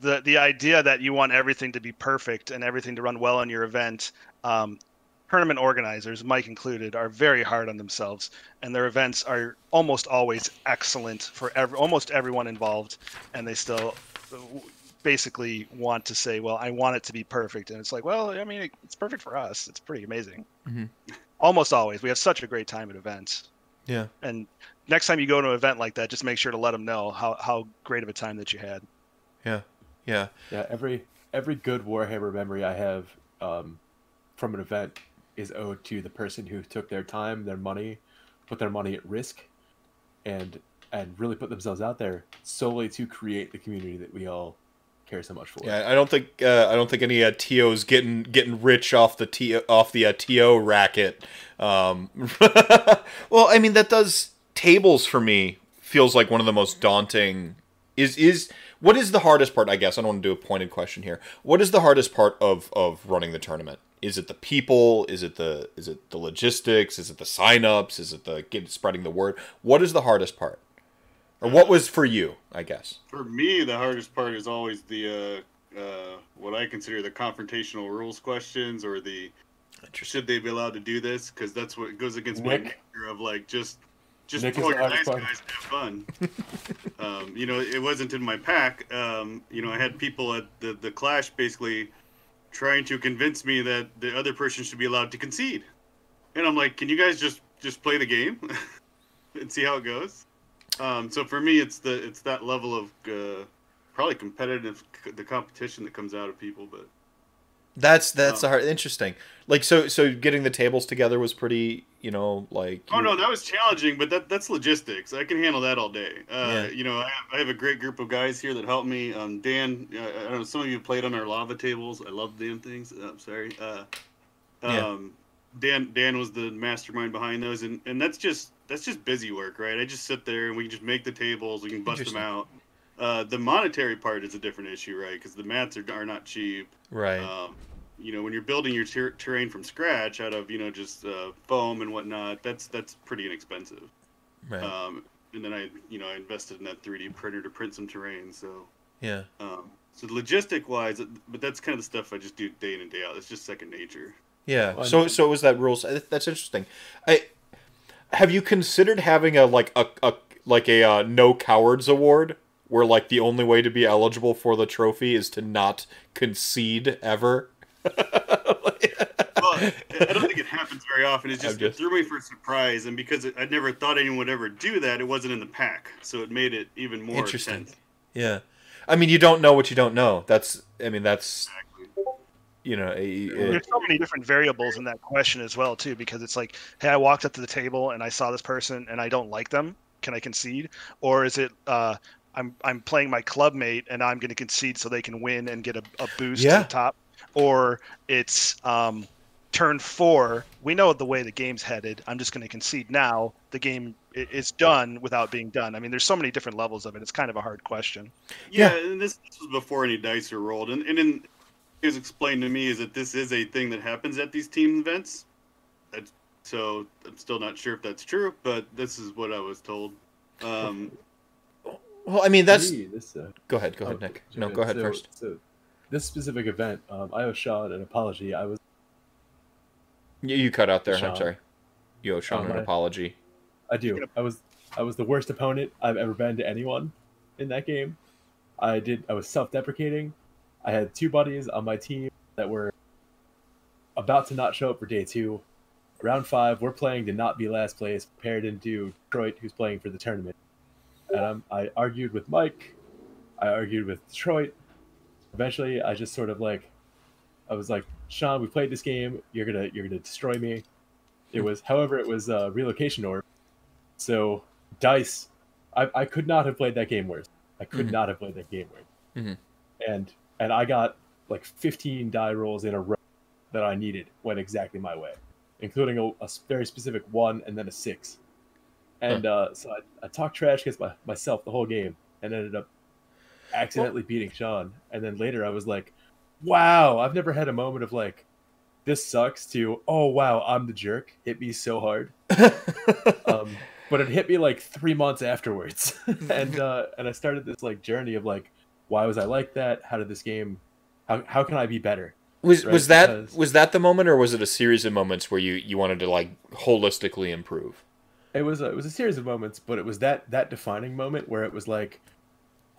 the the idea that you want everything to be perfect and everything to run well in your event, um, tournament organizers, Mike included, are very hard on themselves, and their events are almost always excellent for every, almost everyone involved, and they still basically want to say, well, I want it to be perfect, and it's like, well, I mean, it's perfect for us. It's pretty amazing. Mhm. Almost always, we have such a great time at events yeah. and next time you go to an event like that, just make sure to let them know how, how great of a time that you had. Yeah. Yeah. Yeah, every every good Warhammer memory I have um, from an event is owed to the person who took their time, their money, put their money at risk, and and really put themselves out there solely to create the community that we all care so much for. Yeah, I don't think uh, I don't think any uh, TOs getting getting rich off the T off the uh, TO racket. Um, well, I mean that does tables for me feels like one of the most daunting. Is is what is the hardest part? I guess I don't want to do a pointed question here. What is the hardest part of of running the tournament? Is it the people? Is it the is it the logistics? Is it the signups? Is it the get, spreading the word? What is the hardest part? Or what was for you? I guess. for me, the hardest part is always the uh, uh, what I consider the confrontational rules questions or the should they be allowed to do this? Because that's what goes against my nature of like just just Nick roll the your hardest dice, part. guys, have fun. um, you know, it wasn't in my pack. Um, you know, I had people at the the clash basically trying to convince me that the other person should be allowed to concede, and I'm like, can you guys just just play the game and see how it goes? Um, so for me, it's the it's that level of uh, probably competitive the competition that comes out of people, but. That's that's the hard interesting. Like so so getting the tables together was pretty, you know, like Oh no, that was challenging, but that that's logistics. I can handle that all day. Uh, Yeah. You know, I have, I have a great group of guys here that help me. Um, Dan, uh, I don't know, some of you played on our lava tables. I love the damn things. Uh, I'm sorry. Uh, Yeah. um, Dan Dan was the mastermind behind those, and, and that's just that's just busy work, right? I just sit there and we can just make the tables. We can bust them out. Uh, the monetary part is a different issue, right? Because the mats are, are not cheap. right. Um, you know, when you're building your ter- terrain from scratch out of you know just uh, foam and whatnot, that's that's pretty inexpensive. right. Um, and then I, you know, I invested in that 3D printer to print some terrain. So, yeah. um, so logistic wise, but that's kind of the stuff I just do day in and day out. It's just second nature. Yeah. Well, So so it was that rules uh, that's interesting. I have you considered having a like a, a like a uh, no cowards award where like the only way to be eligible for the trophy is to not concede ever. well, I don't think it happens very often. It's just, just... it threw me for a surprise, and because it, I never thought anyone would ever do that, it wasn't in the pack, so it made it even more interesting. Intense. Yeah, I mean, you don't know what you don't know. That's, I mean, that's, exactly. you know, a, a... there's so many different variables in that question as well, too, because it's like, hey, I walked up to the table and I saw this person and I don't like them. Can I concede? Or is it, uh, I'm I'm playing my club mate and I'm going to concede so they can win and get a, a boost yeah. to the top, or it's um, turn four. We know the way the game's headed. I'm just going to concede now. The game is done without being done. I mean, there's so many different levels of it. It's kind of a hard question. Yeah, yeah. and this, this was before any dice are rolled, and and in, it was explained to me is that this is a thing that happens at these team events. That's, so I'm still not sure if that's true, but this is what I was told. Um, well, I mean, that's. This, uh, go ahead, go ahead, oh, Nick. No, go ahead so, first. So, this specific event, um, I owe Sean an apology. I was. You, you cut out there. Sean. I'm sorry. You owe Sean Oh, an apology. I do. I was I was the worst opponent I've ever been to anyone in that game. I did I was self-deprecating. I had two buddies on my team that were about to not show up for day 2. Round 5, we're playing to not be last place, paired into Detroit who's playing for the tournament. And um, I argued with Mike. I argued with Detroit. Eventually, I just sort of like I was like, "Sean, we played this game. You're going to you're to destroy me." It was however it was uh, relocation orb. So dice, I, I could not have played that game worse. I could Mhm. not have played that game worse. Mhm. And and I got like 15 die rolls in a row that I needed went exactly my way, including a very specific one and then a six. And uh, so I, I talked trash against my, myself the whole game and ended up accidentally beating Sean. And then later I was like, wow, I've never had a moment of like, this sucks to, oh, wow, I'm the jerk. Hit me so hard um, but it hit me like three months afterwards, and uh, and I started this like journey of like, why was I like that? How did this game? How how can I be better? Was Right, was that because- was that the moment, or was it a series of moments where you you wanted to like holistically improve? It was a, it was a series of moments, but it was that that defining moment where it was like,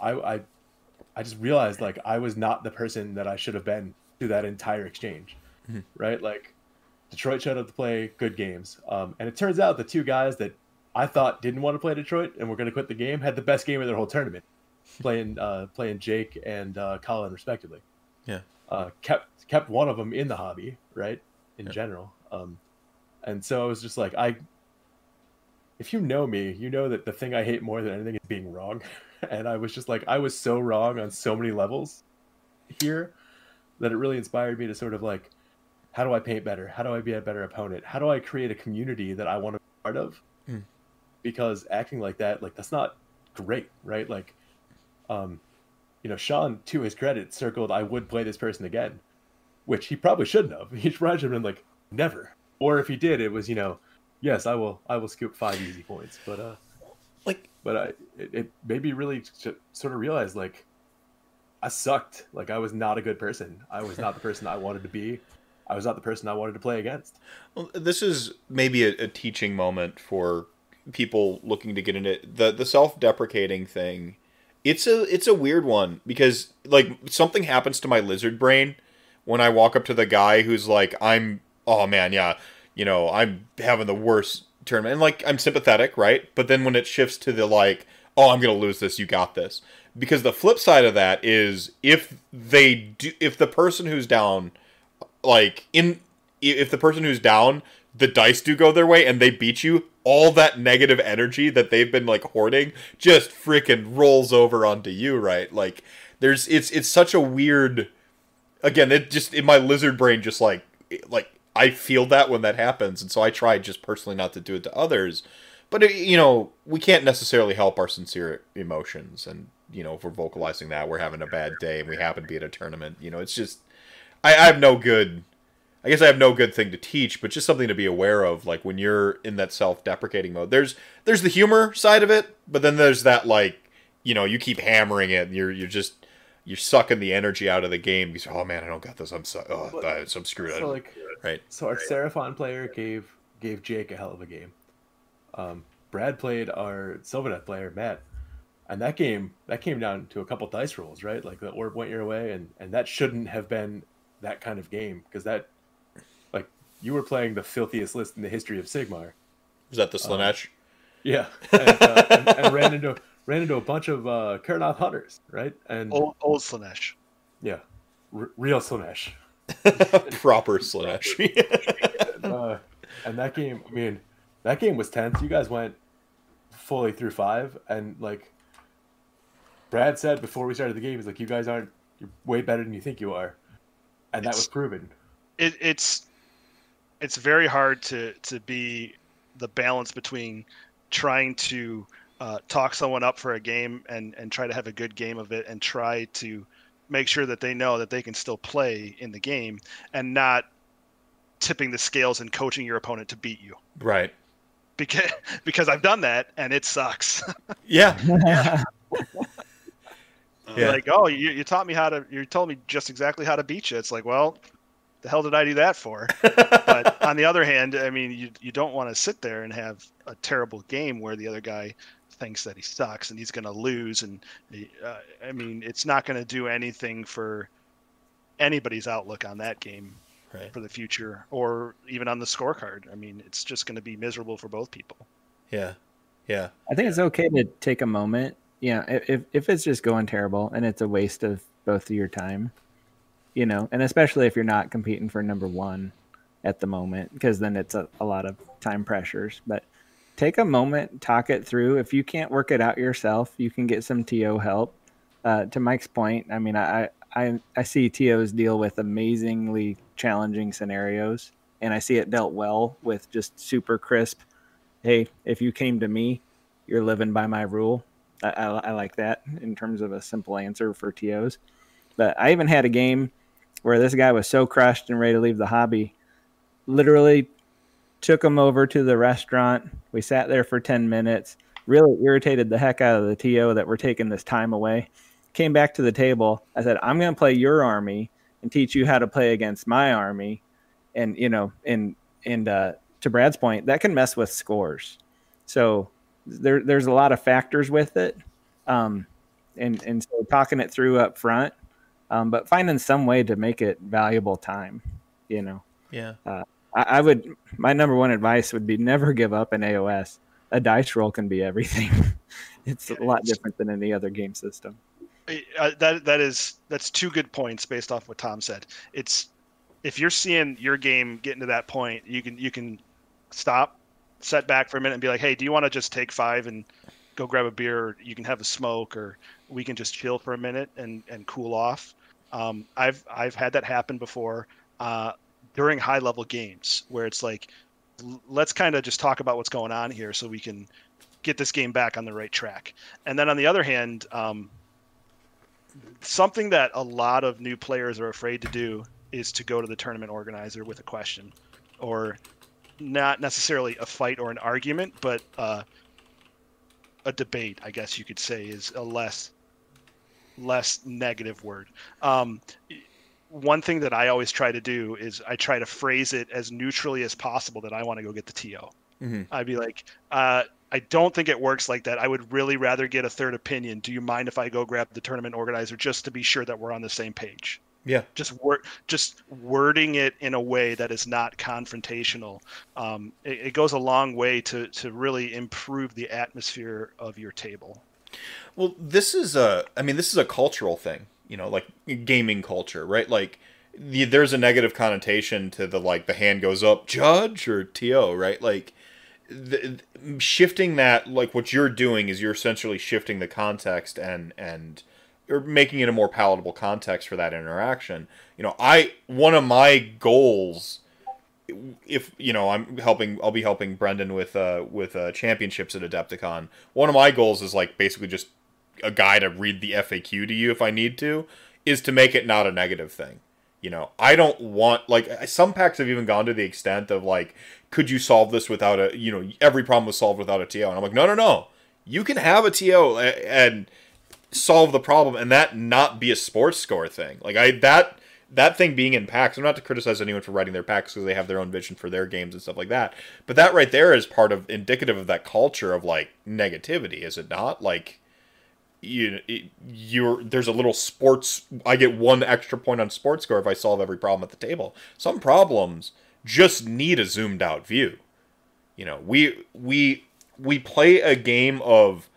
I I, I just realized like I was not the person that I should have been through that entire exchange, Mhm. right? Like, Detroit showed up to play good games, um, and it turns out the two guys that I thought didn't want to play Detroit and were going to quit the game had the best game of their whole tournament, playing uh, playing Jake and uh, Colin respectively. Yeah. uh, kept kept one of them in the hobby, right? In Yeah. general, um, and so I was just like I if you know me, you know that the thing I hate more than anything is being wrong. And I was just like, I was so wrong on so many levels here that it really inspired me to sort of like, how do I paint better? How do I be a better opponent? How do I create a community that I want to be part of? Hmm. Because acting like that, like that's not great, right? Like, um, you know, Sean, to his credit, circled, I would play this person again, which he probably shouldn't have. He probably should have been like, never. Or if he did, it was, you know, yes, I will, I will scoop five easy points. But, uh, Like but I, it, it made me really sort of realize like I sucked. Like I was not a good person. I was not the person I wanted to be. I was not the person I wanted to play against. Well, this is maybe a, a teaching moment for people looking to get into the the self-deprecating thing. It's a it's a weird one because like something happens to my lizard brain when I walk up to the guy who's like I'm oh man yeah you know I'm having the worst tournament. And like I'm sympathetic right? But then when it shifts to the like oh I'm gonna lose this you got this. Because the flip side of that is if they do if the person who's down like in if the person who's down the dice do go their way and they beat you all that negative energy that they've been like hoarding just freaking rolls over onto you right? Like there's it's it's such a weird again it just in my lizard brain just like like i feel that when that happens and so i try just personally not to do it to others but uh, you know we can't necessarily help our sincere emotions and you know if we're vocalizing that we're having a bad day and we happen to be at a tournament you know it's just i, I have no good I guess I have no good thing to teach, but just something to be aware of. Like when you're in that self-deprecating mode, there's there's the humor side of it, but then there's that like you know you keep hammering it, and you're you're just you're sucking the energy out of the game You say, oh man I don't got this I'm so oh, But- I'm so screwed So like, right so our Seraphon player gave gave Jake a hell of a game. Um, Brad played our Sylvaneth player Matt, and that game that came down to a couple dice rolls, right? Like the orb went your way, and and that shouldn't have been that kind of game because that, like, you were playing the filthiest list in the history of Sigmar. Was that the Slaanesh? Uh, yeah, and, uh, and, and, ran into ran into a bunch of uh, Kurnoth hunters, right? And old, old Slaanesh. Yeah, R- real Slaanesh. Proper Slaanesh. uh, and that game, I mean, that game was tense. You guys went fully through five, and like Brad said before we started the game, he's like, "You guys aren't you're way better than you think you are," and that was proven. It, it's it's very hard to to be the balance between trying to uh, talk someone up for a game and and try to have a good game of it and try to make sure that they know that they can still play in the game and not tipping the scales and coaching your opponent to beat you. Right. Because because I've done that and it sucks. yeah. yeah. yeah. Like, oh, you, you taught me how to. You told me just exactly how to beat you. It's like, well, the hell did I do that for? but on the other hand, I mean, you you don't want to sit there and have a terrible game where the other guy thinks that he sucks and he's going to lose. And uh, I mean, it's not going to do anything for anybody's outlook on that game right. for the future or even on the scorecard. I mean, it's just going to be miserable for both people. Yeah. Yeah. I think it's okay to take a moment. Yeah. If, if it's just going terrible and it's a waste of both of your time, you know, and especially if you're not competing for number one at the moment, because then it's a, a lot of time pressures. But take a moment, talk it through. If you can't work it out yourself, you can get some TO help. Uh, to Mike's point, I mean, I, I I see TOs deal with amazingly challenging scenarios, and I see it dealt well with just super crisp. Hey, if you came to me, you're living by my rule. I, I, I like that in terms of a simple answer for TOs. But I even had a game where this guy was so crushed and ready to leave the hobby, literally took him over to the restaurant. We sat there for 10 minutes, really irritated the heck out of the TO that we're taking this time away. Came back to the table. I said, I'm going to play your army and teach you how to play against my army. And, you know, and, and, uh, to Brad's point, that can mess with scores. So there, there's a lot of factors with it. Um, and, and so talking it through up front, um, but finding some way to make it valuable time, you know? Yeah. Uh, I, I would my number one advice would be never give up in AOS. A dice roll can be everything. it's a lot different than any other game system. Uh, that that is that's two good points based off what Tom said. It's if you're seeing your game getting to that point, you can you can stop, set back for a minute, and be like, "Hey, do you want to just take five and go grab a beer? Or you can have a smoke, or we can just chill for a minute and and cool off." Um, I've I've had that happen before. Uh, during high level games where it's like let's kind of just talk about what's going on here so we can get this game back on the right track. And then on the other hand um, something that a lot of new players are afraid to do is to go to the tournament organizer with a question or not necessarily a fight or an argument but uh, a debate i guess you could say is a less less negative word. Um, one thing that I always try to do is I try to phrase it as neutrally as possible that I want to go get the TO. Mm-hmm. I'd be like, uh, I don't think it works like that. I would really rather get a third opinion. Do you mind if I go grab the tournament organizer just to be sure that we're on the same page? Yeah. Just word, just wording it in a way that is not confrontational. Um, it, it goes a long way to to really improve the atmosphere of your table. Well, this is a. I mean, this is a cultural thing you know like gaming culture right? Like the, there's a negative connotation to the like the hand goes up judge or to right? Like the, shifting that like what you're doing is you're essentially shifting the context and and or making it a more palatable context for that interaction. You know i one of my goals if you know i'm helping i'll be helping brendan with uh with uh championships at AdeptiCon. One of my goals is like basically just a guy to read the FAQ to you if I need to, is to make it not a negative thing. You know, I don't want like some packs have even gone to the extent of like, could you solve this without a you know every problem was solved without a TO, and I'm like, no, no, no, you can have a TO and solve the problem and that not be a sports score thing. Like I that that thing being in packs, I'm not to criticize anyone for writing their packs because they have their own vision for their games and stuff like that. But that right there is part of indicative of that culture of like negativity, is it not? Like you you're there's a little sports I get one extra point on sports score if I solve every problem at the table. Some problems just need a zoomed out view. You know, we we we play a game of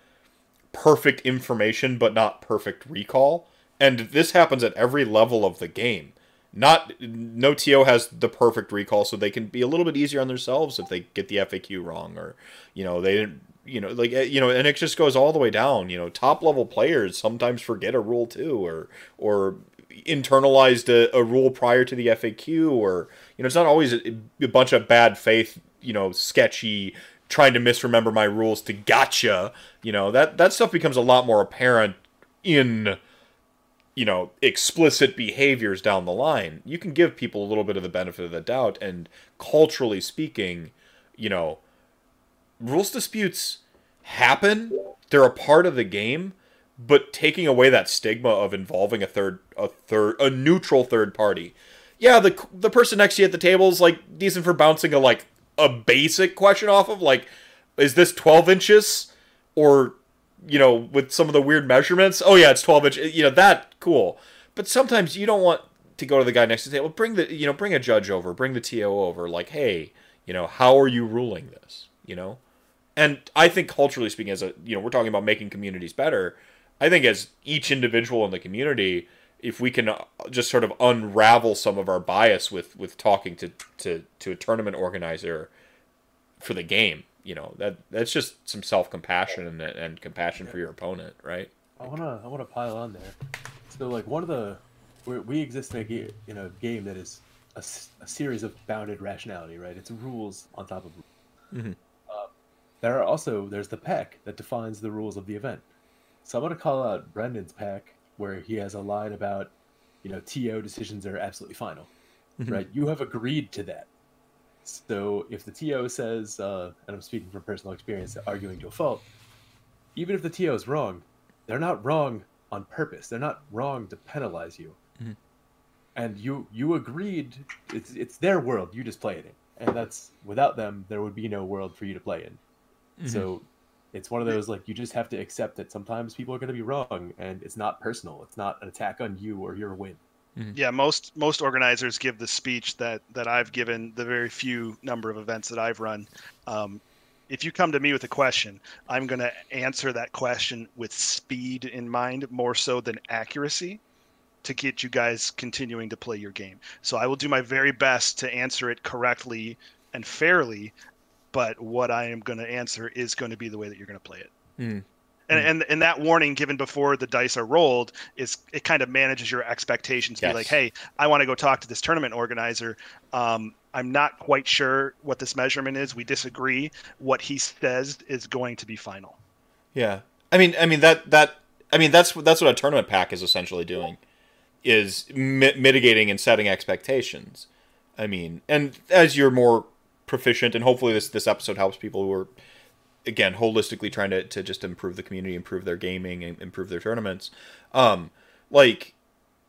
perfect information but not perfect recall, and this happens at every level of the game. Not no TO has the perfect recall, so they can be a little bit easier on themselves if they get the FAQ wrong, or you know they didn't you know, like eh, you know, and it just goes all the way down. You know, top level players sometimes forget a rule too, or or internalized a, a rule prior to the FAQ, or you know, it's not always a, a bunch of bad faith, you know, sketchy trying to misremember my rules to gotcha. You know, that that stuff becomes a lot more apparent in you know explicit behaviors down the line. You can give people a little bit of the benefit of the doubt, and culturally speaking, you know rules disputes happen. They're a part of the game, but taking away that stigma of involving a third a third a neutral third party. Yeah, the the person next to you at the table is like decent for bouncing a like a basic question off of like is this 12 inches? Or you know with some of the weird measurements? Oh yeah it's 12 inch you know that cool. But sometimes you don't want to go to the guy next to the table. Bring the you know bring a judge over bring the to over like hey you know how are you ruling this? You know and I think culturally speaking, as a you know, we're talking about making communities better. I think as each individual in the community, if we can uh, just sort of unravel some of our bias with with talking to to to a tournament organizer for the game, you know, that that's just some self compassion and, and compassion for your opponent, right? I wanna I wanna pile on there. So like one of the we exist in a, in a game that is a, a, series of bounded rationality, right? It's rules on top of. Mm-hmm. There are also there's the pack that defines the rules of the event. So I'm gonna call out Brendan's pack where he has a line about, you know, TO decisions are absolutely final, mm-hmm. right? You have agreed to that. So if the TO says, uh, and I'm speaking from personal experience, arguing to a fault, even if the TO is wrong, they're not wrong on purpose. They're not wrong to penalize you. Mm-hmm. And you you agreed. It's it's their world. You just play it in, and that's without them, there would be no world for you to play in. Mm-hmm. So it's one of those like you just have to accept that sometimes people are going to be wrong and it's not personal. It's not an attack on you or your win. Mm-hmm. Yeah, most most organizers give the speech that that I've given the very few number of events that I've run. Um, if you come to me with a question, I'm going to answer that question with speed in mind more so than accuracy to get you guys continuing to play your game. So I will do my very best to answer it correctly and fairly but what I am going to answer is going to be the way that you're going to play it. Mm. And, mm. and and that warning given before the dice are rolled is it kind of manages your expectations. Yes. Be like, hey, I want to go talk to this tournament organizer. Um, I'm not quite sure what this measurement is. We disagree. What he says is going to be final. Yeah, I mean, I mean that that I mean that's that's what a tournament pack is essentially doing, is mi- mitigating and setting expectations. I mean, and as you're more proficient, and hopefully this this episode helps people who are again holistically trying to, to just improve the community, improve their gaming, and improve their tournaments. Um, like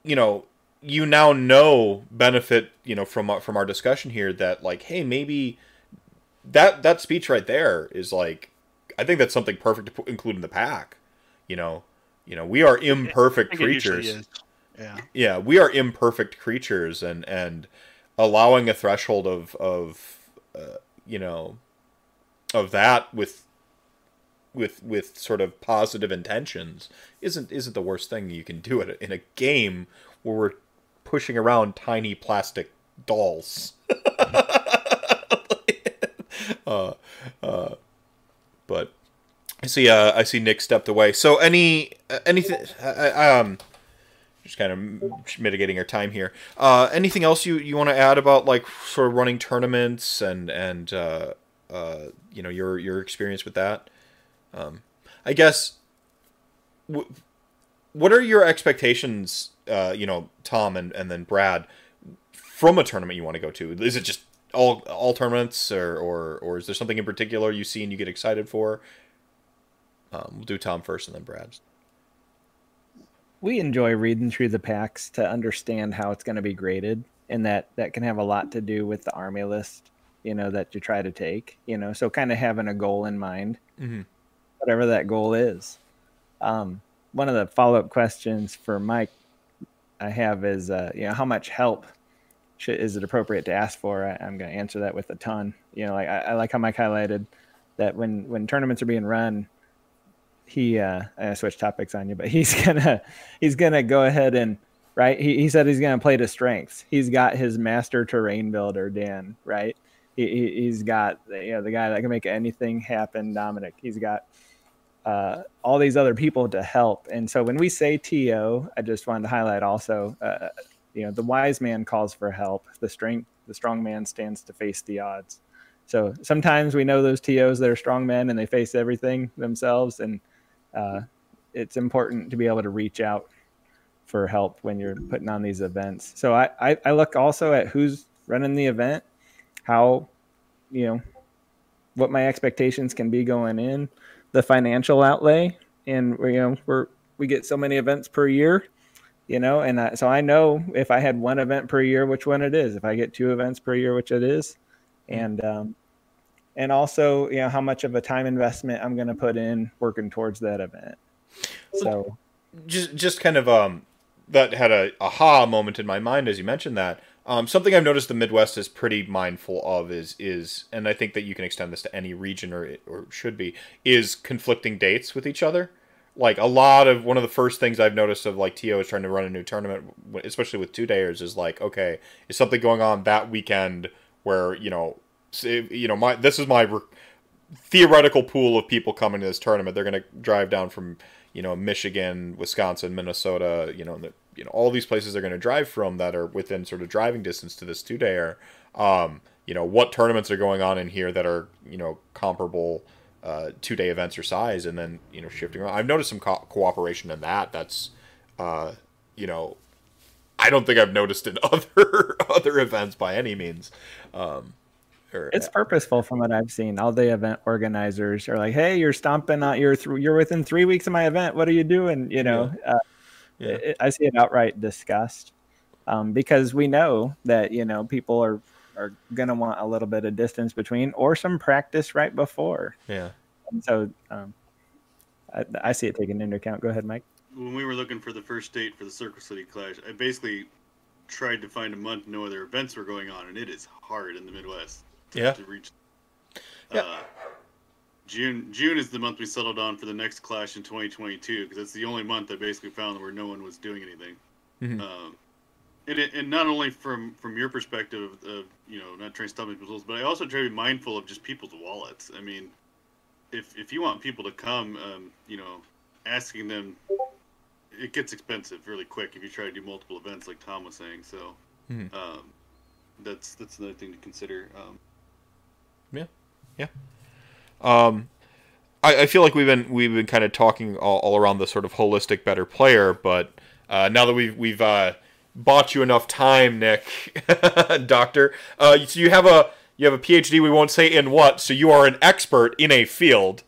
you know, you now know benefit you know from from our discussion here that like hey maybe that that speech right there is like I think that's something perfect to put, include in the pack. You know, you know we are imperfect creatures. Yeah. Yeah, we are imperfect creatures, and and allowing a threshold of of uh, you know, of that with with with sort of positive intentions isn't isn't the worst thing you can do it in a game where we're pushing around tiny plastic dolls. uh, uh, but I see. Uh, I see Nick stepped away. So any uh, anything? um, just kind of mitigating our time here. Uh, anything else you, you want to add about like sort of running tournaments and and uh, uh, you know your your experience with that? Um, I guess. W- what are your expectations? Uh, you know, Tom and and then Brad from a tournament you want to go to. Is it just all all tournaments, or or or is there something in particular you see and you get excited for? Um, we'll do Tom first and then Brad we enjoy reading through the packs to understand how it's going to be graded and that that can have a lot to do with the army list you know that you try to take you know so kind of having a goal in mind mm-hmm. whatever that goal is um, one of the follow up questions for Mike I have is, uh, you know, how much help should, is it appropriate to ask for? I, am going to answer that with a ton. You know, like I, I, like how Mike highlighted that when when tournaments are being run, he uh, I switch topics on you, but he's gonna he's gonna go ahead and right. He, he said he's gonna play to strengths. He's got his master terrain builder Dan, right? He, he has got you know the guy that can make anything happen, Dominic. He's got uh, all these other people to help. And so when we say TO, I just wanted to highlight also, uh, you know, the wise man calls for help. The strength, the strong man stands to face the odds. So sometimes we know those TOs that are strong men and they face everything themselves, and uh, it's important to be able to reach out for help when you're putting on these events. So I, I, I look also at who's running the event, how, you know, what my expectations can be going in the financial outlay, and you know we're we get so many events per year, you know, and I, so I know if I had one event per year, which one it is. If I get two events per year, which it is, and um, and also you know how much of a time investment I'm going to put in working towards that event. So, just just kind of um that had a aha moment in my mind as you mentioned that. Um, something I've noticed the Midwest is pretty mindful of is is, and I think that you can extend this to any region or or should be is conflicting dates with each other. Like a lot of one of the first things I've noticed of like To is trying to run a new tournament, especially with two dayers, is like okay, is something going on that weekend where you know, you know my this is my re- theoretical pool of people coming to this tournament. They're going to drive down from you know Michigan, Wisconsin, Minnesota, you know the you know all these places they're going to drive from that are within sort of driving distance to this two dayer. Um, you know what tournaments are going on in here that are you know comparable uh, two day events or size, and then you know shifting around. I've noticed some co- cooperation in that. That's uh, you know I don't think I've noticed in other other events by any means. Um, or, it's purposeful from what I've seen. All the event organizers are like, "Hey, you're stomping on you're th- you're within three weeks of my event. What are you doing?" You know, yeah. Uh, yeah. It, I see it outright disgust um, because we know that you know people are are gonna want a little bit of distance between or some practice right before. Yeah. And so um, I, I see it taken into account. Go ahead, Mike. When we were looking for the first date for the Circle City Clash, I basically tried to find a month no other events were going on, and it is hard in the Midwest. Yeah. To reach. Yeah. Uh, June June is the month we settled on for the next clash in 2022 because it's the only month I basically found where no one was doing anything. Mm-hmm. Um, and, it, and not only from from your perspective of you know not trying to stop people's but I also try to be mindful of just people's wallets. I mean, if if you want people to come, um, you know, asking them, it gets expensive really quick if you try to do multiple events like Tom was saying. So, mm-hmm. um, that's that's another thing to consider. Um, yeah, yeah. Um, I, I feel like we've been we've been kind of talking all, all around the sort of holistic better player, but uh, now that we've we've uh, bought you enough time, Nick, Doctor, uh, so you have a you have a PhD. We won't say in what, so you are an expert in a field.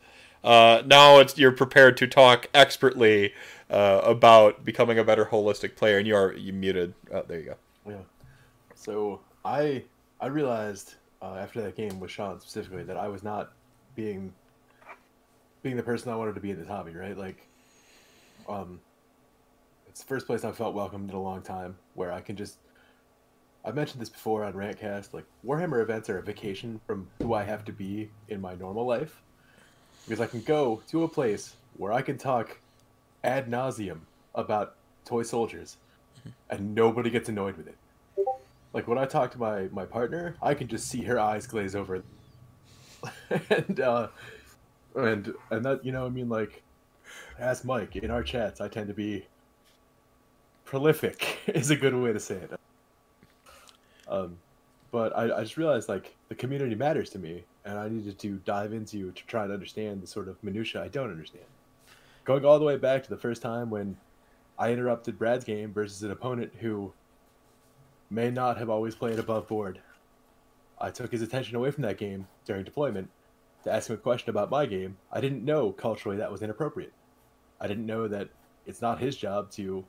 Uh, now it's you're prepared to talk expertly uh, about becoming a better holistic player, and you are you muted. Oh, there you go. Yeah. So I I realized uh, after that game with Sean specifically that I was not being being the person I wanted to be in this hobby, right? Like, um, it's the first place I felt welcomed in a long time, where I can just. I've mentioned this before on Rantcast. Like Warhammer events are a vacation from who I have to be in my normal life, because I can go to a place where I can talk ad nauseum about toy soldiers, and nobody gets annoyed with it. Like when I talk to my my partner, I can just see her eyes glaze over and uh, and and that you know I mean like as Mike in our chats I tend to be prolific is a good way to say it. Um, but I, I just realized like the community matters to me, and I needed to dive into you to try to understand the sort of minutia I don't understand. Going all the way back to the first time when I interrupted Brad's game versus an opponent who may not have always played above board I took his attention away from that game during deployment to ask him a question about my game. I didn't know culturally that was inappropriate. I didn't know that it's not his job to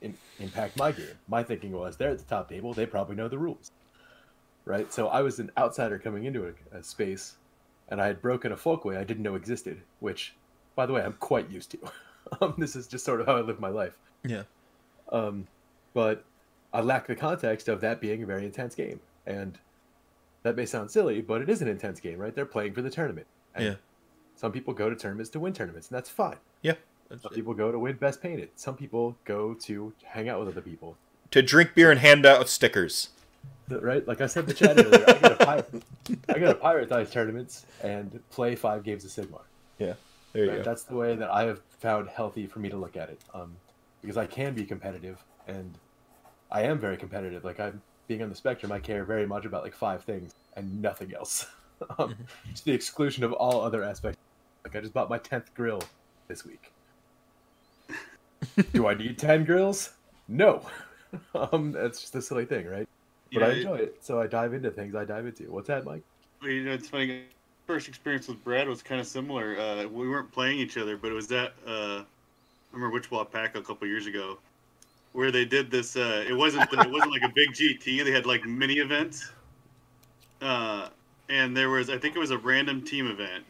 in, impact my game. My thinking was they're at the top table, they probably know the rules. Right? So I was an outsider coming into a, a space and I had broken a folkway I didn't know existed, which, by the way, I'm quite used to. Um, this is just sort of how I live my life. Yeah. Um, but I lack the context of that being a very intense game, and that may sound silly, but it is an intense game, right? They're playing for the tournament. And Yeah. Some people go to tournaments to win tournaments, and that's fine. Yeah. Some people go to win best painted. Some people go to hang out with other people. To drink beer and hand out stickers. Right? Like I said in the chat earlier, I go to, pirate, I go to Pirate Dice tournaments and play five games of Sigmar. Yeah. There you Right? go. That's the way that I have found healthy for me to look at it. Um, because I can be competitive, and I am very competitive. Like I'm being on the spectrum, I care very much about like five things and nothing else, um, to the exclusion of all other aspects. Like I just bought my tenth grill this week. Do I need ten grills? No. um, that's just a silly thing, right? But I Yeah, enjoy it, so I dive into things I dive into. What's that, Mike? Well, you know, it's funny. First experience with Brad was kind of similar. Uh, we weren't playing each other, but it was that uh, I remember Wichita Pack a couple years ago, where they did this. Uh, it wasn't it wasn't like a big GT. They had like mini events, uh, and there was I think it was a random team event,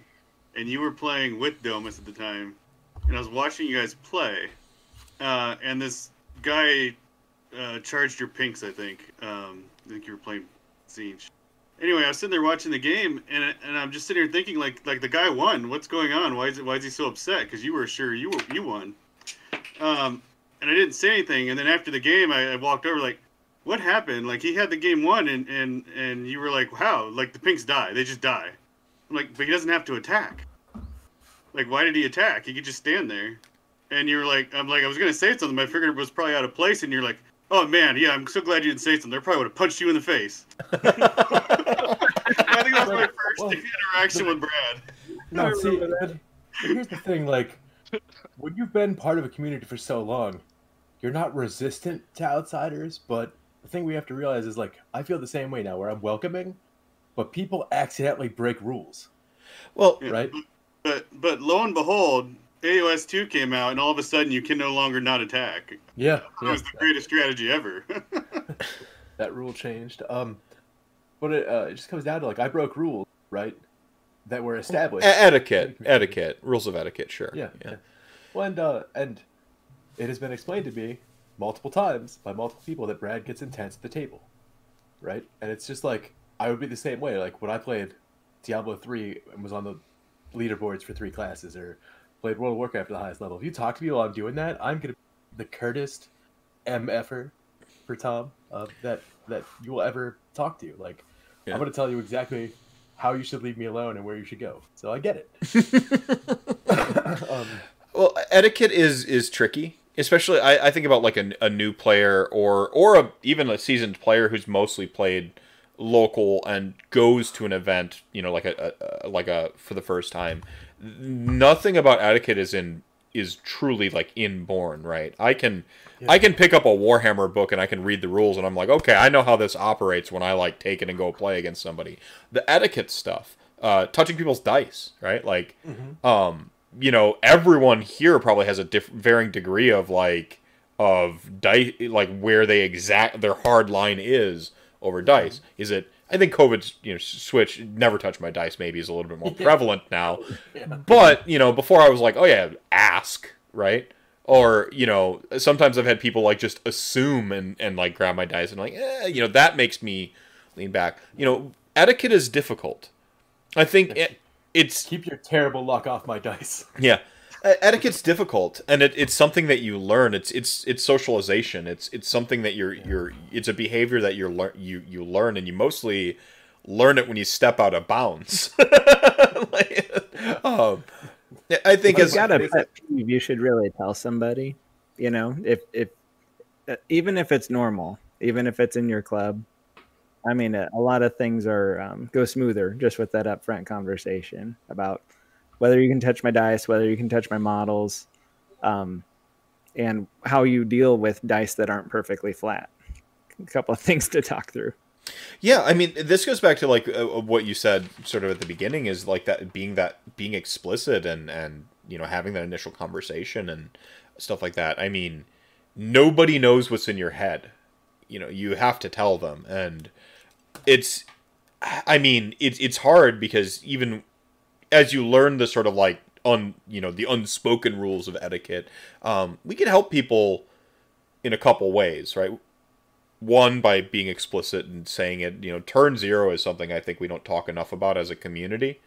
and you were playing with Domus at the time, and I was watching you guys play, uh, and this guy uh, charged your pinks. I think um, I think you were playing Tzeentch anyway, I was sitting there watching the game, and and I'm just sitting here thinking like like the guy won. What's going on? Why is it, why is he so upset? Because you were sure you were you won. Um, and I didn't say anything. And then after the game, I, I walked over like, what happened? Like he had the game won, and and and you were like, wow, like the pinks die. They just die. I'm like, but he doesn't have to attack. Like, why did he attack? He could just stand there. And you're like, I'm like, I was gonna say something, but I figured it was probably out of place. And you're like, oh man, yeah, I'm so glad you didn't say something. They probably would have punched you in the face. I think that was my first Well, interaction with Brad. No, see, but here's the thing: like, when you've been part of a community for so long, you're not resistant to outsiders. But the thing we have to realize is, like, I feel the same way now, where I'm welcoming, but people accidentally break rules, Well, Yeah. right? But but lo and behold, AOS two came out, and all of a sudden you can no longer not attack. Yeah, That yeah. was the greatest strategy ever. that rule changed. Um, but it, uh, it just comes down to like I broke rules, right? That were established. e- etiquette, etiquette, rules of etiquette, sure. Yeah. yeah. yeah. Well, and uh, and it has been explained to me multiple times by multiple people that Brad gets intense at the table, right? And it's just like I would be the same way. Like when I played Diablo three and was on the leaderboards for three classes, or played World of Warcraft at the highest level. If you talk to me while I'm doing that, I'm gonna be the curtest mf'er for Tom uh, that that you will ever talk to. Like Yeah. I'm gonna tell you exactly how you should leave me alone and where you should go. So I get it. um, Well, etiquette is is tricky, especially I, I think about like a, a new player or or a, even a seasoned player who's mostly played local and goes to an event, you know, like a, a like a for the first time. Nothing about etiquette is in is truly like inborn, right? I can I can pick up a Warhammer book and I can read the rules and I'm like, okay, I know how this operates when I like take it and go play against somebody. The etiquette stuff, uh, touching people's dice, right? Like, um, you know, everyone here probably has a diff- varying degree of like of dice, like where they exact their hard line is over dice. Is it? I think COVID's you know switch never touch my dice maybe is a little bit more prevalent now, but you know before I was like, oh yeah, ask right. Or you know, sometimes I've had people like just assume and, and like grab my dice and like, eh, you know, that makes me lean back. You know, etiquette is difficult. I think it's keep your terrible luck off my dice. yeah, etiquette's difficult, and it, it's something that you learn. It's it's it's socialization. It's it's something that you're you're. It's a behavior that you're lear- you you learn, and you mostly learn it when you step out of bounds. Like, um, I think as you got a pet peeve, you should really tell somebody. You know, if if uh, even if it's normal, even if it's in your club. I mean, a, a lot of things are um, go smoother just with that upfront conversation about whether you can touch my dice, whether you can touch my models, um, and how you deal with dice that aren't perfectly flat. A couple of things to talk through. Yeah, I mean, this goes back to like uh, what you said sort of at the beginning is like that being that being explicit and and you know having that initial conversation and stuff like that. I mean, nobody knows what's in your head. You know, you have to tell them and it's I mean, it's it's hard because even as you learn the sort of like un you know the unspoken rules of etiquette. Um, we can help people in a couple ways, right? One by being explicit and saying it. You know, turn zero is something I think we don't talk enough about as a community.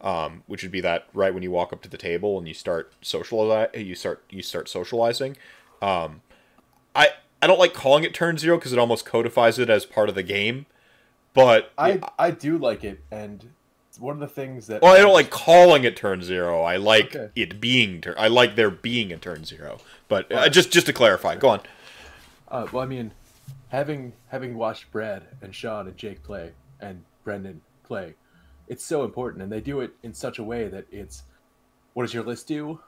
Um, which would be that right when you walk up to the table and you start socialize, you start you start socializing. Um, I I don't like calling it turn zero because it almost codifies it as part of the game. But I I do like it, and one of the things that well, I don't like calling it turn zero. I like okay. it being turn. I like there being a turn zero. But uh, just just to clarify, go on. Uh, well, I mean, having having watched Brad and Sean and Jake play and Brendan play, it's so important, and they do it in such a way that it's what does your list do?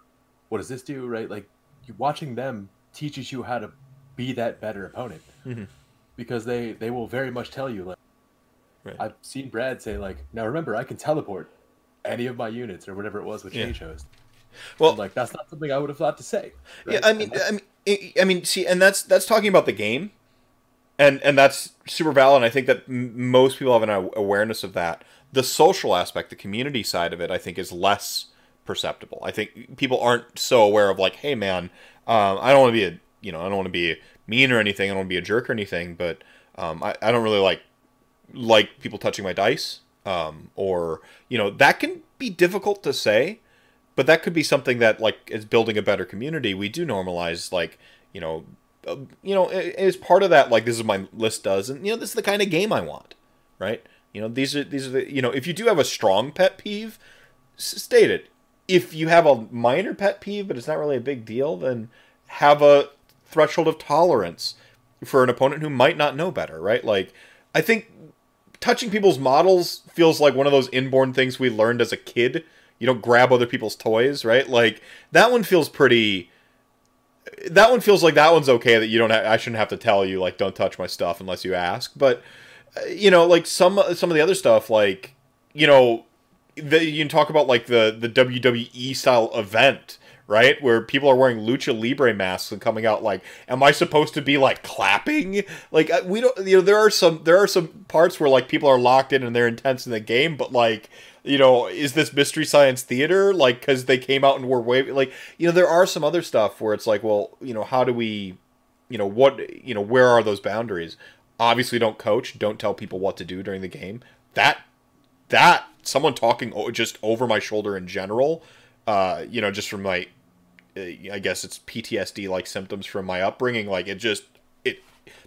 What does this do? Right, like watching them teaches you how to be that better opponent mm-hmm. because they they will very much tell you like right. I've seen Brad say like now remember I can teleport any of my units or whatever it was with yeah. Change Host. Well, and, like that's not something I would have thought to say. Right? Yeah, I mean, I mean, I mean, see, and that's that's talking about the game, and and that's super valid. And I think that m- most people have an awareness of that the social aspect, the community side of it, I think is less perceptible. I think people aren't so aware of like, hey man, um, I don't want to be a you know I don't want to be mean or anything. I don't want to be a jerk or anything, but um, I, I don't really like like people touching my dice um, or you know that can be difficult to say but that could be something that like is building a better community we do normalize like you know uh, you know as part of that like this is my list does and you know this is the kind of game i want right you know, these are these are the you know, if you do have a strong pet peeve, state it. If you have a minor pet peeve, but it's not really a big deal, then have a threshold of tolerance for an opponent who might not know better, right? Like, I think touching people's models feels like one of those inborn things we learned as a kid. You don't grab other people's toys, right? Like that one feels pretty. That one feels like that one's okay. That you don't. Ha- I shouldn't have to tell you like don't touch my stuff unless you ask. But uh, you know, like some some of the other stuff, like you know, the, you can talk about like the the WWE style event, right, where people are wearing lucha libre masks and coming out like, am I supposed to be like clapping? Like uh, we don't, you know, there are some there are some parts where like people are locked in and they're intense in the game, but like you know, is this mystery science theater? Like, because they came out and were waving, like, you know, there are some other stuff where it's like, well, you know, how do we, you know, what, you know, where are those boundaries? obviously don't coach, don't tell people what to do during the game. That that someone talking just over my shoulder in general, uh, you know, just from uh, Uh, I guess it's PTSD like symptoms from my upbringing. Like it just it,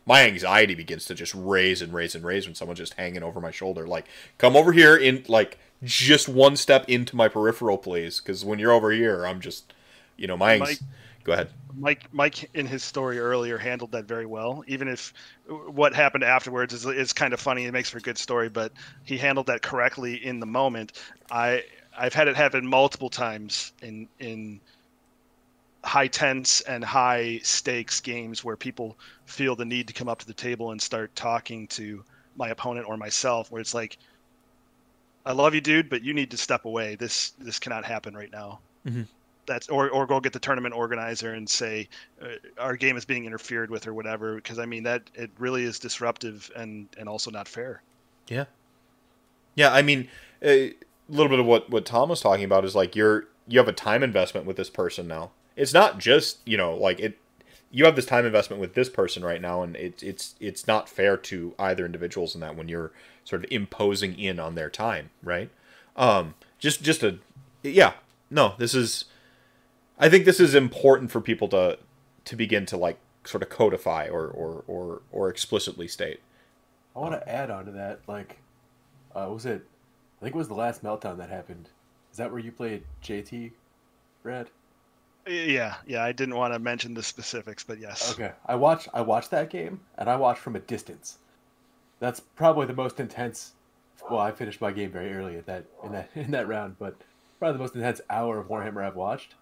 my anxiety begins to just raise and raise and raise when someone's just hanging over my shoulder. Like come over here in like just one step into my peripheral, please, because when you're over here, I'm just, you know, my. Mike, Go ahead. Mike, Mike, in his story earlier, handled that very well. Even if what happened afterwards is, is kind of funny, it makes for a good story. But he handled that correctly in the moment. I I've had it happen multiple times in in high tense and high stakes games where people feel the need to come up to the table and start talking to my opponent or myself, where it's like, "I love you, dude, but you need to step away. This this cannot happen right now." Mm-hmm that's or or go get the tournament organizer and say uh, our game is being interfered with or whatever because I mean that it really is disruptive and and also not fair. Yeah. Yeah, I mean a little bit of what what Tom was talking about is like you're you have a time investment with this person now. It's not just, you know, like it you have this time investment with this person right now and it's it's it's not fair to either individuals in that when you're sort of imposing in on their time, right? Um just just a yeah, no, this is I think this is important for people to to begin to like sort of codify or or or, or explicitly state. I want to add on to that. Like, uh, was it? I think it was the last meltdown that happened. Is that where you played JT, Brad? Yeah, yeah. I didn't want to mention the specifics, but yes. Okay, I watched. I watched that game, and I watched from a distance. That's probably the most intense. Well, I finished my game very early at that in that in that round, but probably the most intense hour of Warhammer I've watched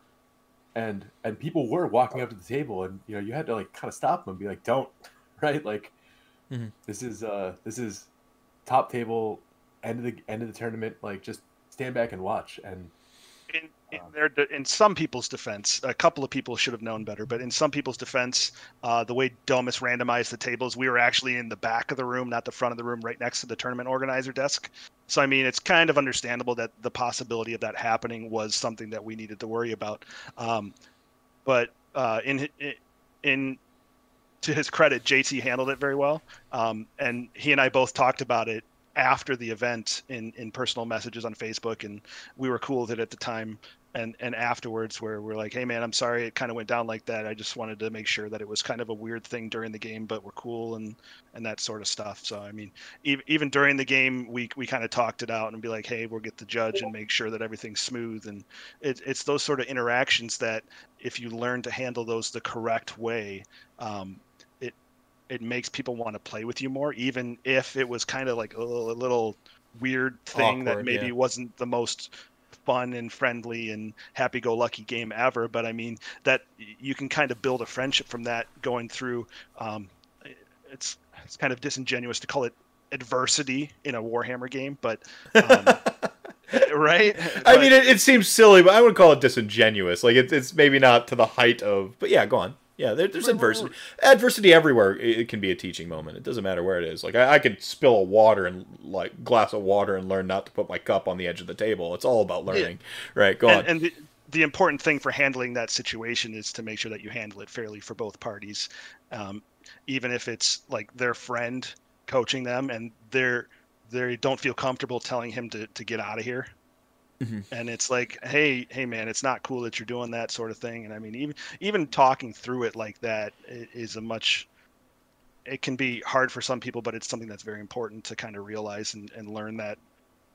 and and people were walking up to the table and you know you had to like kind of stop them and be like don't right like mm-hmm. this is uh this is top table end of the end of the tournament like just stand back and watch and in, in their in some people's defense, a couple of people should have known better. But in some people's defense, uh, the way Domus randomized the tables, we were actually in the back of the room, not the front of the room, right next to the tournament organizer desk. So I mean, it's kind of understandable that the possibility of that happening was something that we needed to worry about. Um, but uh, in in to his credit, JT handled it very well, um, and he and I both talked about it after the event in in personal messages on Facebook, and we were cool with it at the time. And and afterwards, where we're like, hey man, I'm sorry it kind of went down like that. I just wanted to make sure that it was kind of a weird thing during the game, but we're cool and and that sort of stuff. So I mean, even even during the game, we we kind of talked it out and be like, hey, we'll get the judge and make sure that everything's smooth. And it, it's those sort of interactions that if you learn to handle those the correct way, um, it makes people want to play with you more, even if it was kind of like a little, a little weird thing Awkward, that maybe yeah. wasn't the most fun and friendly and happy-go-lucky game ever. But I mean that you can kind of build a friendship from that going through. Um, it's it's kind of disingenuous to call it adversity in a Warhammer game, but um, right? I but, mean, it, it, seems silly, but I would call it disingenuous. Like it, it's maybe not to the height of, but yeah, go on. Yeah, there, there's adversity. Adversity everywhere. It can be a teaching moment. It doesn't matter where it is. Like I, I could spill a water and like glass of water and learn not to put my cup on the edge of the table. It's all about learning, yeah. right? Go and, on. And the, the important thing for handling that situation is to make sure that you handle it fairly for both parties, um, even if it's like their friend coaching them and they're they don't feel comfortable telling him to, to get out of here Mm-hmm. And it's like, hey, hey, man, it's not cool that you're doing that sort of thing. And I mean, even even talking through it like that is a much. It can be hard for some people, but it's something that's very important to kind of realize and, and learn that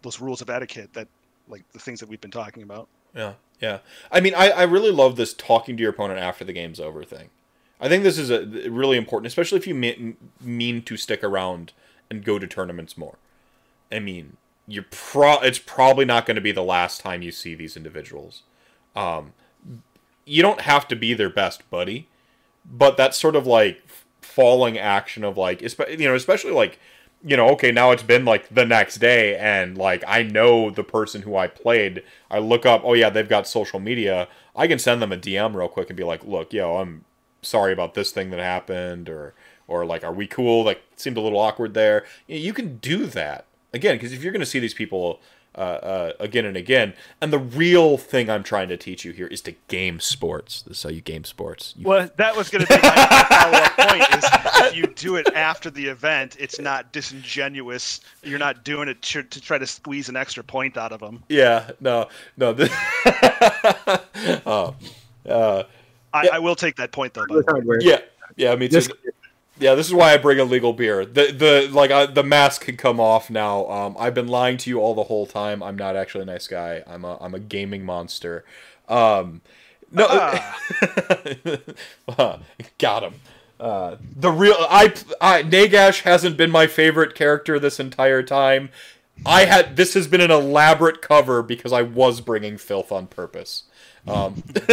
those rules of etiquette that like the things that we've been talking about. Yeah, yeah. I mean, I, I really love this talking to your opponent after the game's over thing. I think this is a really important, especially if you mean, mean to stick around and go to tournaments more. I mean, you're pro it's probably not going to be the last time you see these individuals. Um, you don't have to be their best buddy, but that sort of like falling action of like, you know, especially like, you know, okay, now it's been like the next day, and like I know the person who I played. I look up, oh yeah, they've got social media. I can send them a DM real quick and be like, look, yo, I'm sorry about this thing that happened, or or like, are we cool? Like, seemed a little awkward there. You can do that again because if you're going to see these people uh, uh, again and again. And the real thing I'm trying to teach you here is to game sports. This is how you game sports. You... Well, that was going to be my follow-up point. Is if you do it after the event, it's not disingenuous. You're not doing it to, to try to squeeze an extra point out of them. Yeah, no, no. This... oh, uh, I, yeah. I, will take that point though. Yeah, yeah, me too. Just, yeah, this is why I bring a legal beer. The the like uh, the mask can come off now. Um, I've been lying to you all the whole time. I'm not actually a nice guy. I'm a I'm a gaming monster. Um, no, uh, got him. Uh, the real I, I Nagash hasn't been my favorite character this entire time. I had this has been an elaborate cover because I was bringing filth on purpose. Um,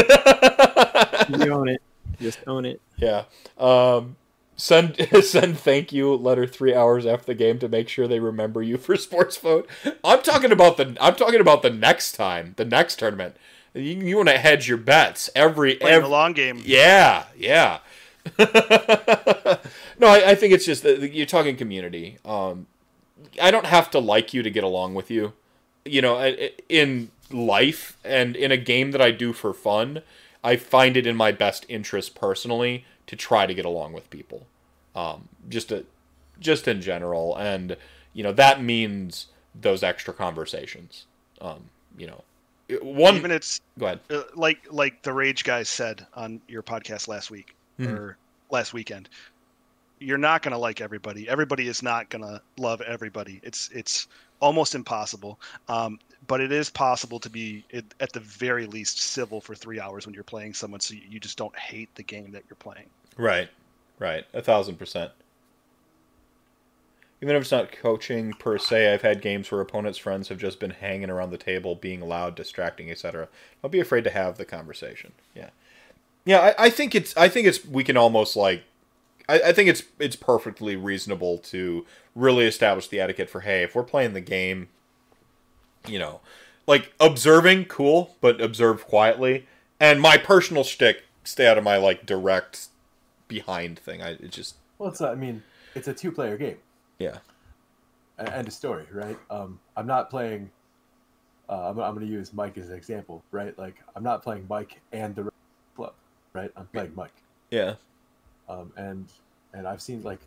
you own it. Just own it. Yeah. Um, Send send thank you letter three hours after the game to make sure they remember you for sports vote. I'm talking about the I'm talking about the next time, the next tournament. You, you want to hedge your bets every Playing every the long game. Yeah, yeah. no, I, I, think it's just that you're talking community. Um, I don't have to like you to get along with you. You know, in life and in a game that I do for fun, I find it in my best interest personally to try to get along with people, um, just to, just in general, and you know that means those extra conversations. Um, you know, one even it's go ahead. Uh, like like the rage guys said on your podcast last week mm-hmm. or last weekend. You're not going to like everybody. Everybody is not going to love everybody. It's it's almost impossible. Um, but it is possible to be at the very least civil for three hours when you're playing someone, so you just don't hate the game that you're playing. Right, right, a thousand percent. Even if it's not coaching per se, I've had games where opponents' friends have just been hanging around the table, being loud, distracting, etc. Don't be afraid to have the conversation. Yeah, yeah. I, I think it's. I think it's. We can almost like. I, I think it's. It's perfectly reasonable to really establish the etiquette for. Hey, if we're playing the game, you know, like observing, cool, but observe quietly. And my personal shtick, stay out of my like direct behind thing. I it just well, it's not, I mean, it's a two-player game. Yeah. And a story, right? Um, I'm not playing. Uh, I'm, I'm going to use Mike as an example, right? Like I'm not playing Mike and the club, right? I'm playing Mike. Yeah. Um, and and I've seen like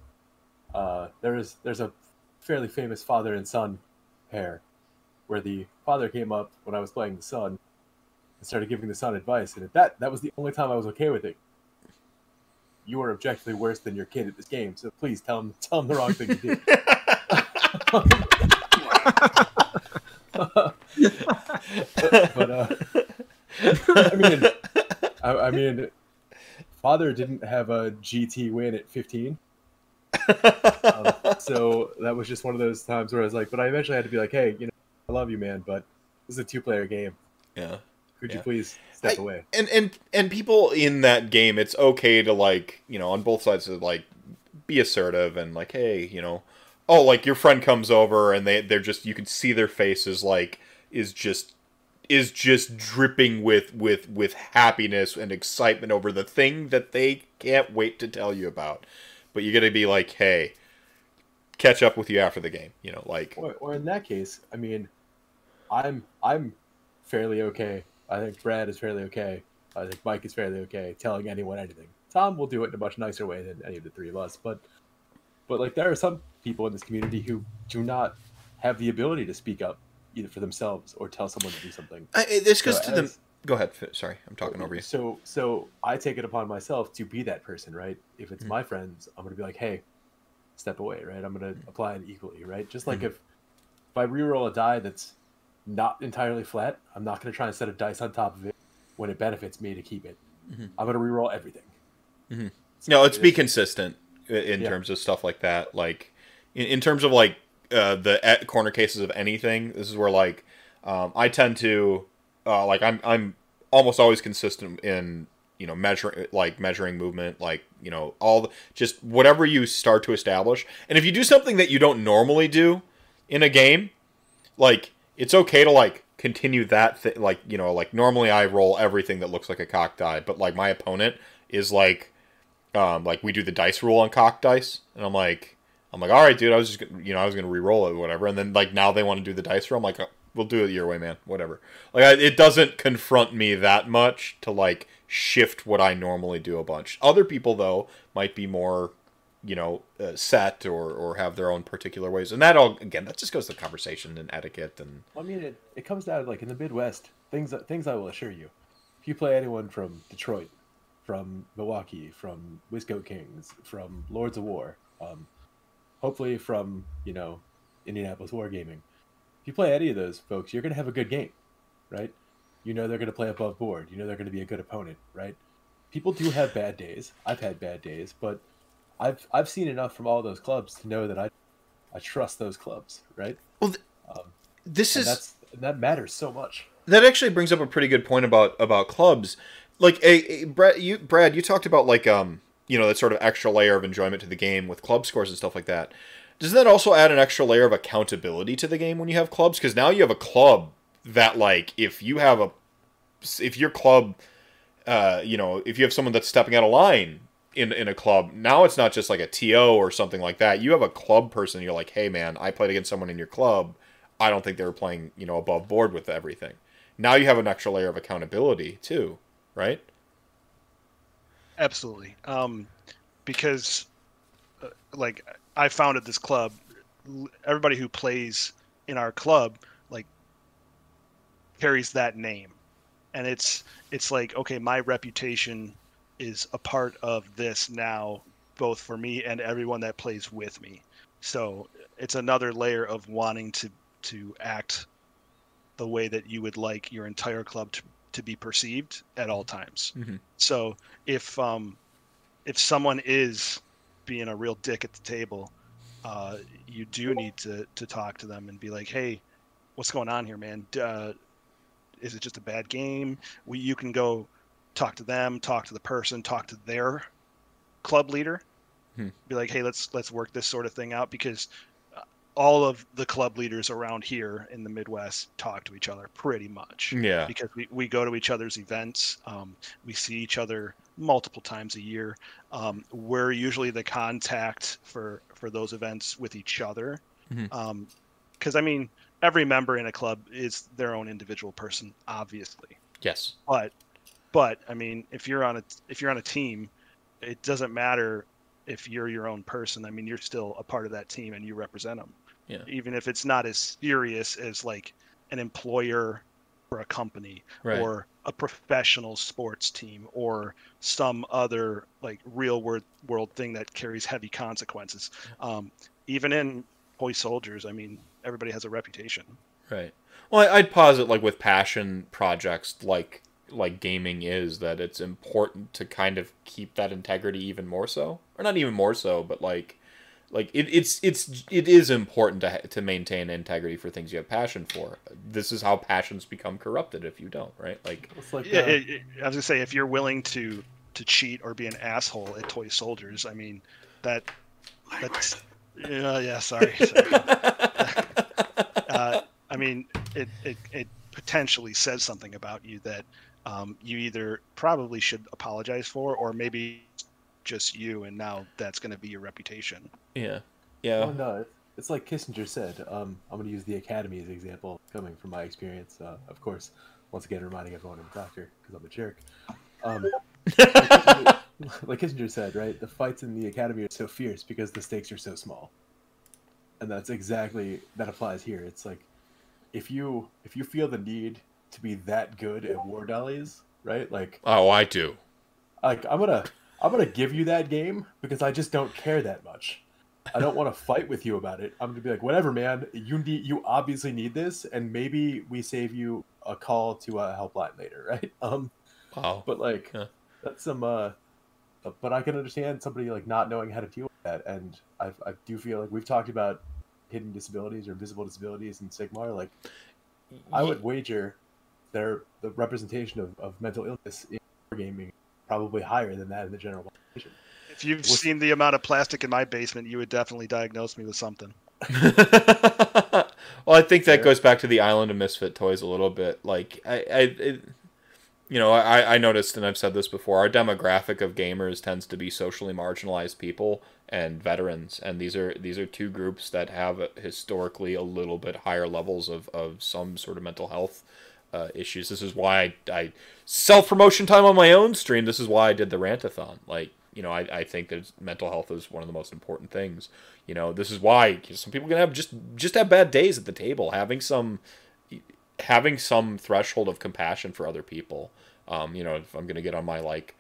uh, there is there's a fairly famous father and son pair where the father came up when I was playing the son and started giving the son advice, and that that was the only time I was okay with it. You are objectively worse than your kid at this game, so please tell him tell him the wrong thing to do. but, uh, I mean, I, I mean, father didn't have a GT win at 15 um, so that was just one of those times where I was like, but I eventually had to be like, hey, you know, I love you, man, but this is a two-player game. Yeah. Could yeah. you please step I, away? And and and people in that game, it's okay to like, you know, on both sides to like be assertive and like, hey, you know, oh, like your friend comes over and they they're just you can see their faces like is just is just dripping with with with happiness and excitement over the thing that they can't wait to tell you about but you're gonna be like, hey, catch up with you after the game. You know, like. Or, or in that case, I mean, I'm I'm fairly okay. I think Brad is fairly okay. I think Mike is fairly okay telling anyone anything. Tom will do it in a much nicer way than any of the three of us, but but like there are some people in this community who do not have the ability to speak up either for themselves or tell someone to do something. I, this goes so to as, the Go ahead. Sorry, I'm talking over you. So, so I take it upon myself to be that person, right? If it's mm-hmm. my friends, I'm gonna be like, hey, step away, right? I'm gonna mm-hmm. apply it equally, right? Just like mm-hmm. if if I reroll a die that's not entirely flat, I'm not gonna try and set a dice on top of it when it benefits me to keep it. Mm-hmm. I'm gonna reroll everything. Mm-hmm. So no, let's be consistent in yeah. terms of stuff like that. Like in, in terms of like uh, the corner cases of anything, this is where like um, I tend to uh, like I'm I'm almost always consistent in you know measuring like measuring movement like you know all the, just whatever you start to establish and if you do something that you don't normally do in a game like it's okay to like continue that thing like you know like normally i roll everything that looks like a cock die but like my opponent is like um like we do the dice rule on cock dice and i'm like i'm like all right dude i was just you know i was gonna re-roll it or whatever and then like now they want to do the dice roll i'm like we'll do it your way, man. Whatever. Like I, it doesn't confront me that much to like shift what I normally do a bunch. Other people though might be more, you know, uh, set or or have their own particular ways, and that all again that just goes to conversation and etiquette and. I mean, it, it comes down like in the Midwest things things I will assure you. If you play anyone from Detroit, from Milwaukee, from Wisco Kings, from Lords of War, um, hopefully from you know Indianapolis Wargaming if you play any of those folks, you're going to have a good game, right? You know they're going to play above board. You know they're going to be a good opponent, right? People do have bad days. I've had bad days, but I've I've seen enough from all those clubs to know that I I trust those clubs, right? Well, th- um, this is that's that matters so much. That actually brings up a pretty good point about about clubs. Like, a, a Brad, you Brad, you talked about like um, you know, that sort of extra layer of enjoyment to the game with club scores and stuff like that. Does that also add an extra layer of accountability to the game when you have clubs? Because now you have a club that, like, if you have a, if your club, uh, you know, if you have someone that's stepping out of line in in a club, now it's not just like a TO or something like that. You have a club person. You're like, hey man, I played against someone in your club. I don't think they were playing, you know, above board with everything. Now you have an extra layer of accountability too, right? Absolutely, um, because, uh, like I founded this club. Everybody who plays in our club like carries that name, and it's it's like okay, my reputation is a part of this now, both for me and everyone that plays with me. So it's another layer of wanting to to act the way that you would like your entire club to, to be perceived at all times. Mm-hmm. So if um, if someone is being a real dick at the table, uh, you do need to, to talk to them and be like, hey, what's going on here, man? Uh, is it just a bad game? We, you can go talk to them, talk to the person, talk to their club leader, hmm. be like, hey, let's let's work this sort of thing out because uh, all of the club leaders around here in the Midwest talk to each other pretty much. Yeah. Because we, we go to each other's events. Um, we see each other multiple times a year. Um, we're usually the contact for, for those events with each other. Mhm. Um, cause I mean, every member in a club is their own individual person, obviously. Yes. But, but I mean, if you're on a, if you're on a team, it doesn't matter if you're your own person. I mean, you're still a part of that team and you represent them Yeah. even if it's not as serious as like an employer or a company Right. or a professional sports team or some other like real world world thing that carries heavy consequences. Um, even in toy soldiers, I mean, everybody has a reputation. Right. Well, I'd posit like with passion projects like like gaming is that it's important to kind of keep that integrity even more so, or not even more so, but like like it, it's it's it is important to to maintain integrity for things you have passion for. This is how passions become corrupted if you don't, right? Like It's like Yeah, uh, it, it, I was gonna say if you're willing to to cheat or be an asshole at toy soldiers, I mean that that's yeah yeah sorry. sorry. uh, I mean, it, it, it potentially says something about you that um, you either probably should apologize for, or maybe just you, and now that's going to be your reputation. yeah. Oh Yeah. no, it's- it's like Kissinger said. Um, I'm going to use the academy as an example, coming from my experience. Uh, of course, once again, reminding everyone I'm a doctor because I'm a jerk. Um, like, Kissinger, like Kissinger said, right? The fights in the academy are so fierce because the stakes are so small, and that's exactly that applies here. It's like if you if you feel the need to be that good at war dollies, right? Like Oh, I do. like I'm gonna I'm gonna give you that game because I just don't care that much. I don't want to fight with you about it. I'm gonna be like, whatever, man. You need you obviously need this, and maybe we save you a call to a helpline later, right? Um, Wow. but like Yeah. that's some uh, but I can understand somebody like not knowing how to deal with that, and I I do feel like we've talked about hidden disabilities or invisible disabilities in Sigmar. Like I would wager their the representation of, of mental illness in gaming probably higher than that in the general population. If you've What's- seen the amount of plastic in my basement, you would definitely diagnose me with something. well, I think that goes back to the Island of Misfit Toys a little bit. Like, I, I it, you know, I, I noticed, and I've said this before, our demographic of gamers tends to be socially marginalized people and veterans, and these are these are two groups that have historically a little bit higher levels of, of some sort of mental health uh, issues. This is why I, I self promotion time on my own stream. This is why I did the rantathon. Like, you know, I, I think that mental health is one of the most important things. You know, this is why some people can have just just have bad days at the table. Having some having some threshold of compassion for other people. Um, you know, if I'm gonna get on my like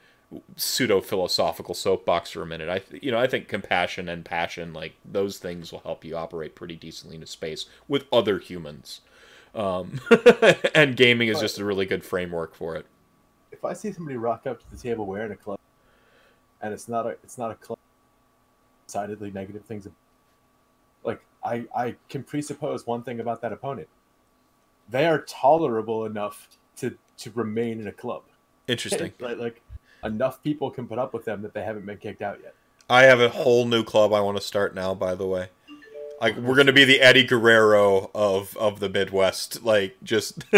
pseudo philosophical soapbox for a minute, I you know I think compassion and passion like those things will help you operate pretty decently in a space with other humans. Um, and gaming is just a really good framework for it. If I see somebody rock up to the table wearing a club, and it's not a it's not a club decidedly negative things, like I I can presuppose one thing about that opponent. They are tolerable enough to to remain in a club. Interesting. like, like enough people can put up with them that they haven't been kicked out yet. I have a whole new club I want to start now. By the way, like we're gonna be the Eddie Guerrero of of the Midwest. Like just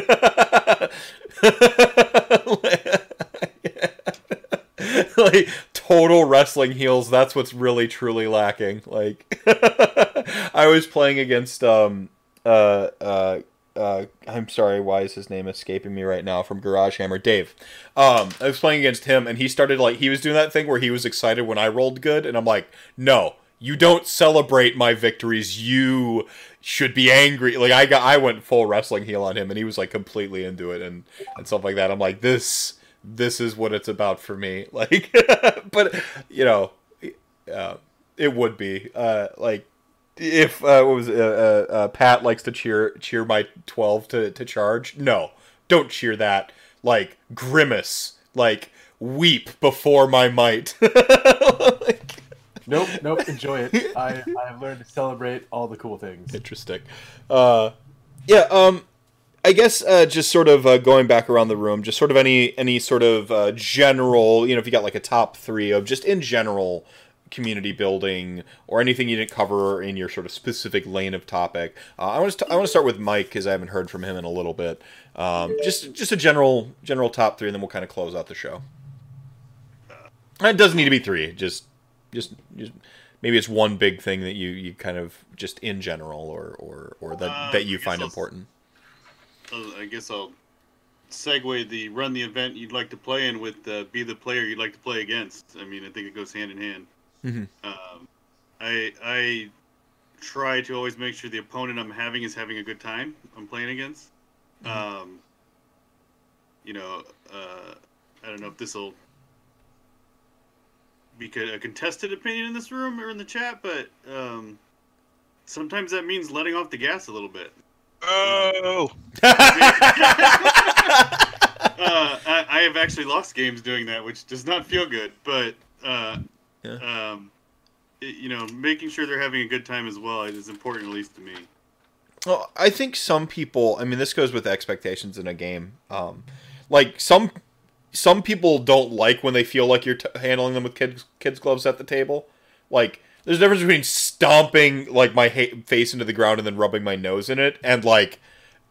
like total wrestling heels. That's what's really truly lacking. Like I was playing against um uh uh. Uh, I'm sorry, why is his name escaping me right now? From Garage Hammer, Dave. Um, I was playing against him, and he started like he was doing that thing where he was excited when I rolled good, and I'm like, no, you don't celebrate my victories. You should be angry. Like I got, I went full wrestling heel on him, and he was like completely into it and and stuff like that. I'm like, this, this is what it's about for me. Like, but you know, uh, it would be uh, like if uh, what was it, uh, uh, uh, Pat likes to cheer cheer my twelve to to charge. No, don't cheer that. Like grimace, like weep before my might. Nope, nope. Enjoy it. I I have learned to celebrate all the cool things. interesting. Uh, yeah. Um, I guess uh, just sort of uh, going back around the room, just sort of any any sort of uh, general, you know, if you got like a top three of just in general community building or anything you didn't cover in your sort of specific lane of topic. Uh, I want to I want to start with Mike because I haven't heard from him in a little bit. Um, just just a general general top three, and then we'll kind of close out the show. It doesn't need to be three. Just just just maybe it's one big thing that you you kind of just in general or or or that Uh, that you find I'll- important. I guess I'll segue the run the event you'd like to play in with uh, be the player you'd like to play against. I mean, I think it goes hand in hand. Mhm. Um, I I try to always make sure the opponent I'm having is having a good time. I'm playing against. Um, you know, uh, I don't know if this will be a contested opinion in this room or in the chat, but um, sometimes that means letting off the gas a little bit. Oh, uh, I, I have actually lost games doing that, which does not feel good. But uh, Yeah. um, it- you know, making sure they're having a good time as well is important, at least to me. Well, I think some people. I mean, this goes with expectations in a game. Um, like some some people don't like when they feel like you're t- handling them with kids kids gloves at the table. Like there's a difference between stomping like my ha- face into the ground and then rubbing my nose in it, and like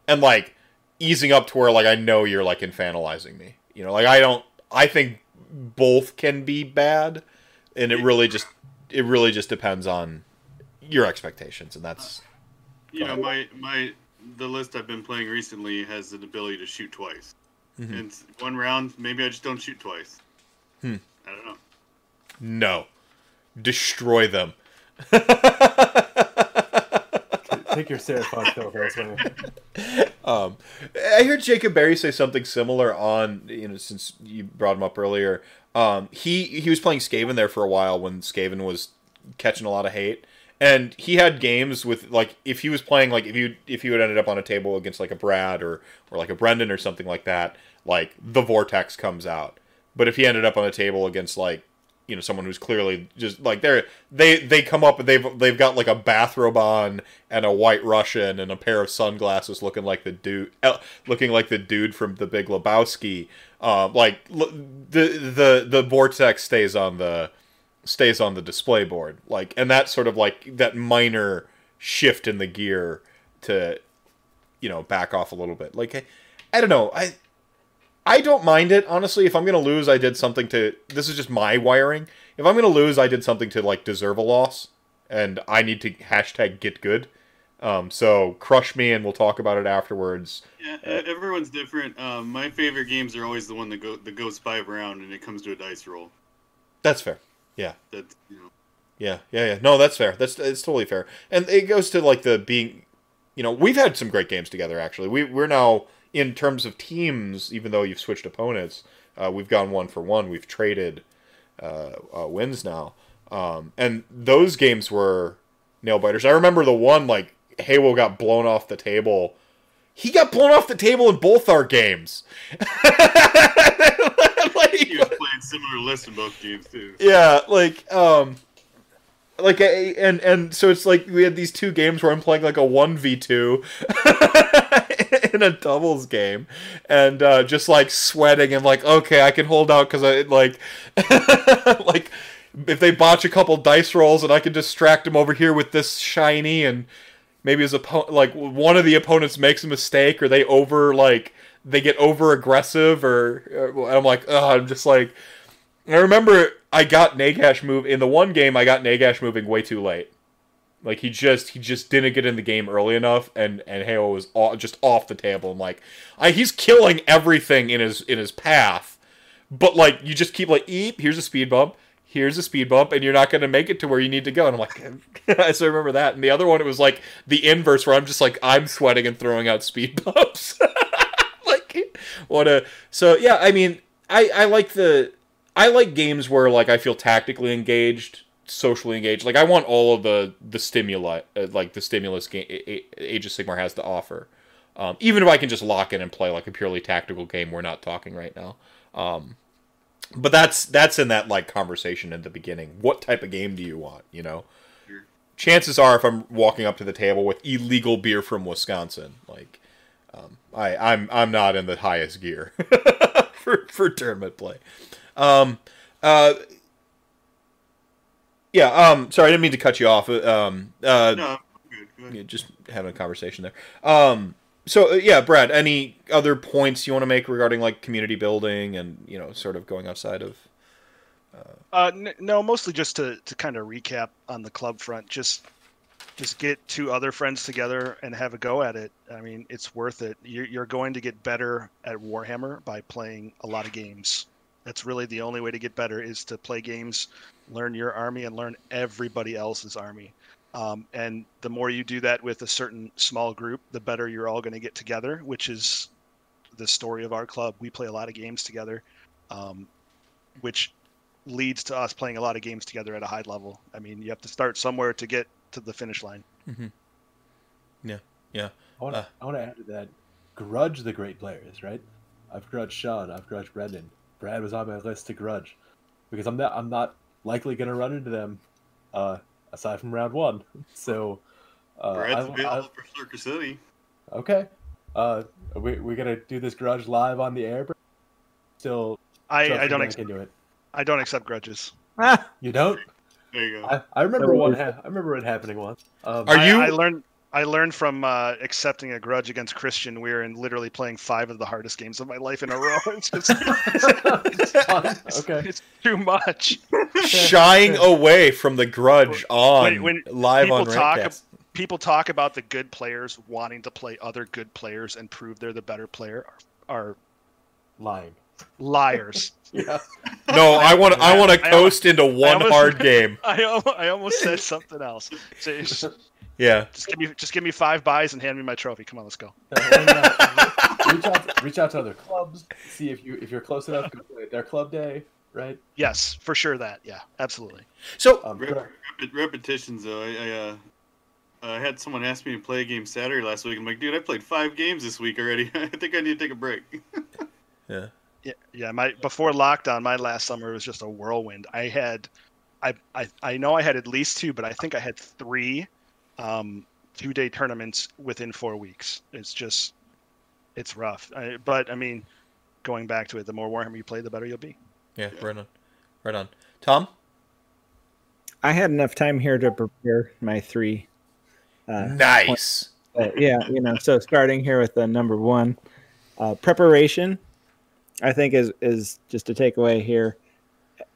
and like easing up to where like I know you're like infantilizing me. You know, like I don't. I think both can be bad, and it really just it really just depends on your expectations, and that's You know, my my the list I've been playing recently has an ability to shoot twice. Mhm. And one round, maybe I just don't shoot twice. Hmm. I don't know. No. Destroy them. Take your Seraphon fill elsewhere. Um, I heard Jacob Barry say something similar on, you know, since you brought him up earlier. Um, he he was playing Skaven there for a while when Skaven was catching a lot of hate, and he had games with like if he was playing like if you if you had ended up on a table against like a Brad or or like a Brendan or something like that, like the vortex comes out. But if he ended up on a table against like you know someone who's clearly just like they're they they come up and they've they've got like a bathrobe on and a white Russian and a pair of sunglasses looking like the dude uh, looking like the dude from the Big Lebowski. Um, like the the the vortex stays on the stays on the display board like and that sort of like that minor shift in the gear to you know back off a little bit like I, I don't know I I don't mind it honestly. If I'm gonna lose, I did something to. This is just my wiring. If I'm gonna lose, I did something to like deserve a loss, and I need to hashtag get good. Um, so crush me, and we'll talk about it afterwards. Yeah, everyone's different. Um, my favorite games are always the one that go that goes five round and it comes to a dice roll. That's fair. Yeah, That's you know. yeah, yeah, yeah. No, that's fair. That's it's totally fair. And it goes to like the being. You know, we've had some great games together. Actually, we we're now in terms of teams. Even though you've switched opponents, uh, we've gone one for one. We've traded uh, uh, wins now. Um, and those games were nail biters. I remember the one like Haywo got blown off the table. He got blown off the table in both our games. Like- Similar lists in both games too. yeah, like um like a, and and so it's like we had these two games where I'm playing like a 1v2 in a doubles game and uh just like sweating and like okay, I can hold out cuz I like like if they botch a couple dice rolls and I can distract them over here with this shiny and maybe his opponent like one of the opponents makes a mistake or they over like they get over aggressive or, or I'm like oh I'm just like I remember I got Nagash move in the one game I got Nagash moving way too late. Like he just he just didn't get in the game early enough and and Halo was all, just off the table. I'm like I, he's killing everything in his in his path. But like you just keep like eep, here's a speed bump, here's a speed bump and you're not going to make it to where you need to go. And I'm like I so remember that. And the other one it was like the inverse where I'm just like I'm sweating and throwing out speed bumps. What a so yeah, I mean I I like the I like games where like I feel tactically engaged, socially engaged. Like I want all of the the stimuli, uh, like the stimulus game Age of Sigmar has to offer. Um, even if I can just lock in and play like a purely tactical game, we're not talking right now. Um, but that's that's in that like conversation at the beginning. What type of game do you want? You know, Sure. chances are if I'm walking up to the table with illegal beer from Wisconsin, like um, I I'm I'm not in the highest gear for for tournament play. Um, uh, Yeah. Um. Sorry, I didn't mean to cut you off. Uh, Um. Uh, No, good. Go just having a conversation there. Um. So uh, yeah, Brad. Any other points you want to make regarding like community building and you know sort of going outside of? Uh, n- no, mostly just to, to kind of recap on the club front. Just just get two other friends together and have a go at it. I mean, it's worth it. You're, you're going to get better at Warhammer by playing a lot of games. That's really the only way to get better is to play games, learn your army, and learn everybody else's army. Um, and the more you do that with a certain small group, the better you're all going to get together, which is the story of our club. We play a lot of games together, um, which leads to us playing a lot of games together at a high level. I mean, you have to start somewhere to get to the finish line. Yeah. Yeah. I want to Uh. I want to add to that. Grudge the great players, right? I've grudged Sean. I've grudged Brendan. Brad was on my list to grudge because I'm not I'm not likely going to run into them uh, aside from round one. So uh, Brad's I- available I- for Circle City. okay. Uh, are we we gonna do this grudge live on the air? Brad? Still, I, I don't that ex- can do it. I don't accept grudges. Ah, You don't? There you go. I, I remember one. Ha- I remember it happening once. Um, Are I, you- I learned I learned from uh, accepting a grudge against Christian Weir and literally playing five of the hardest games of my life in a row. It's, just, It's fun. Okay. it's too much. Shying away from the grudge on When- when live people on talk Rantcast. People talk about the good players wanting to play other good players and prove they're the better player are, are lying. Liars. Yeah. No, I want to. I want to I coast into one almost- hard game. I, I almost said something else. So just, Yeah. just give me just give me five buys and hand me my trophy. Come on, let's go. reach out, to, reach out to other clubs. See if you if you're close enough. Go play at their club day, right? Yes, for sure. That yeah, absolutely. So Um, Rep- rep- repetitions though. I, I uh, I had someone ask me to play a game Saturday last week. I'm like, dude, I played five games this week already. I think I need to take a break. yeah. Yeah, yeah. My before lockdown, my last summer was just a whirlwind. I had, I, I, I know I had at least two, but I think I had three, um, two day tournaments within four weeks. It's just, it's rough. I, but I mean, going back to it, the more Warhammer you play, the better you'll be. Yeah. Right on. Right on. Tom. I had enough time here to prepare my three. Uh, Nice. but yeah, you know, so starting here with the number one, uh, preparation, I think is is just a takeaway here.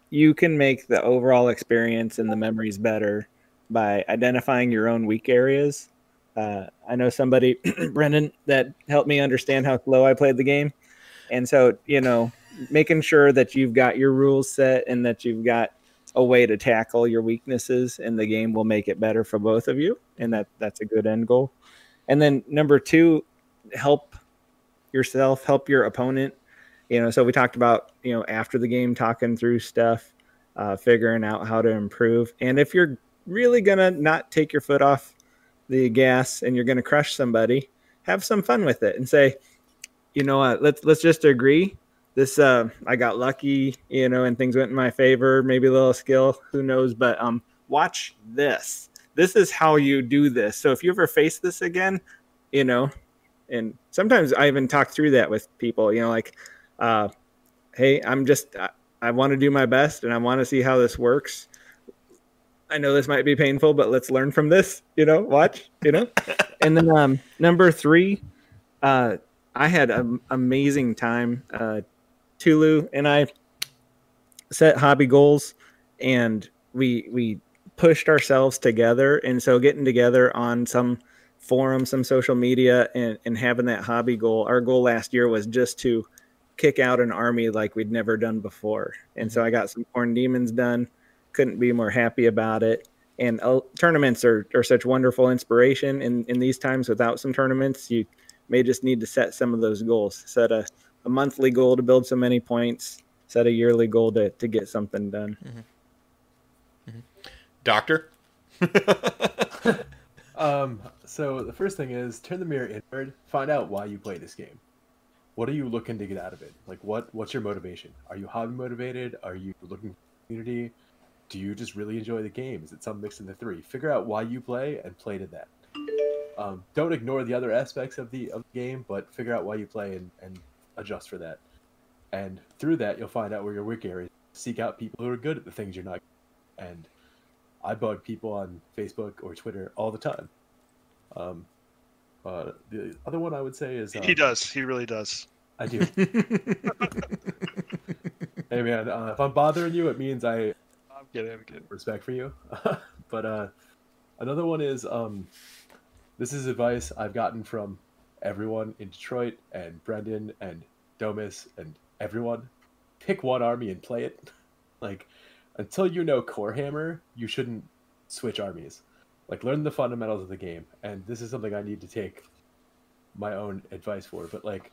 You can make the overall experience and the memories better by identifying your own weak areas. Uh, I know somebody, Brendan, that helped me understand how slow I played the game, and so you know, making sure that you've got your rules set and that you've got a way to tackle your weaknesses in the game will make it better for both of you, and that that's a good end goal. And then number two, help yourself, help your opponent. You know, so we talked about you know after the game talking through stuff, uh, figuring out how to improve. And if you're really gonna not take your foot off the gas and you're gonna crush somebody, have some fun with it and say, you know what, let's let's just agree. This uh, I got lucky, you know, and things went in my favor. Maybe a little skill, who knows? But um, watch this. This is how you do this. So if you ever face this again, you know, and sometimes I even talk through that with people. You know, like, uh, hey, I'm just I, I want to do my best and I want to see how this works. I know this might be painful, but let's learn from this. You know, watch. You know, and then um, number three, uh, I had an amazing time. Uh, Tulu and I set hobby goals, and we we pushed ourselves together. And so, getting together on some forum, some social media, and, and having that hobby goal. Our goal last year was just to kick out an army like we'd never done before. And so I got some Horn Demons done. Couldn't be more happy about it. And uh, tournaments are, are such wonderful inspiration. In, in these times, without some tournaments, you may just need to set some of those goals. Set a, a monthly goal to build so many points, set a yearly goal to, to get something done. Doctor. Um, so the first thing is turn the mirror inward. Find out why you play this game. What are you looking to get out of it? Like, what what's your motivation? Are you hobby motivated? Are you looking for community? Do you just really enjoy the game? Is it some mix of the three? Figure out why you play and play to that. Um, don't ignore the other aspects of the of the game, but figure out why you play and, and adjust for that. And through that, you'll find out where your weak areas. Seek out people who are good at the things you're not, and I bug people on Facebook or Twitter all the time. Um, uh, the other one I would say is um, he does. He really does. I do. hey man, uh, if I'm bothering you, it means I. I'm kidding. I'm kidding. Respect for you, but uh, another one is um, this is advice I've gotten from everyone in Detroit and Brendan and Domus and everyone. Pick one army and play it. like until you know Core Hammer, you shouldn't switch armies. Like learn the fundamentals of the game. And this is something I need to take my own advice for. But like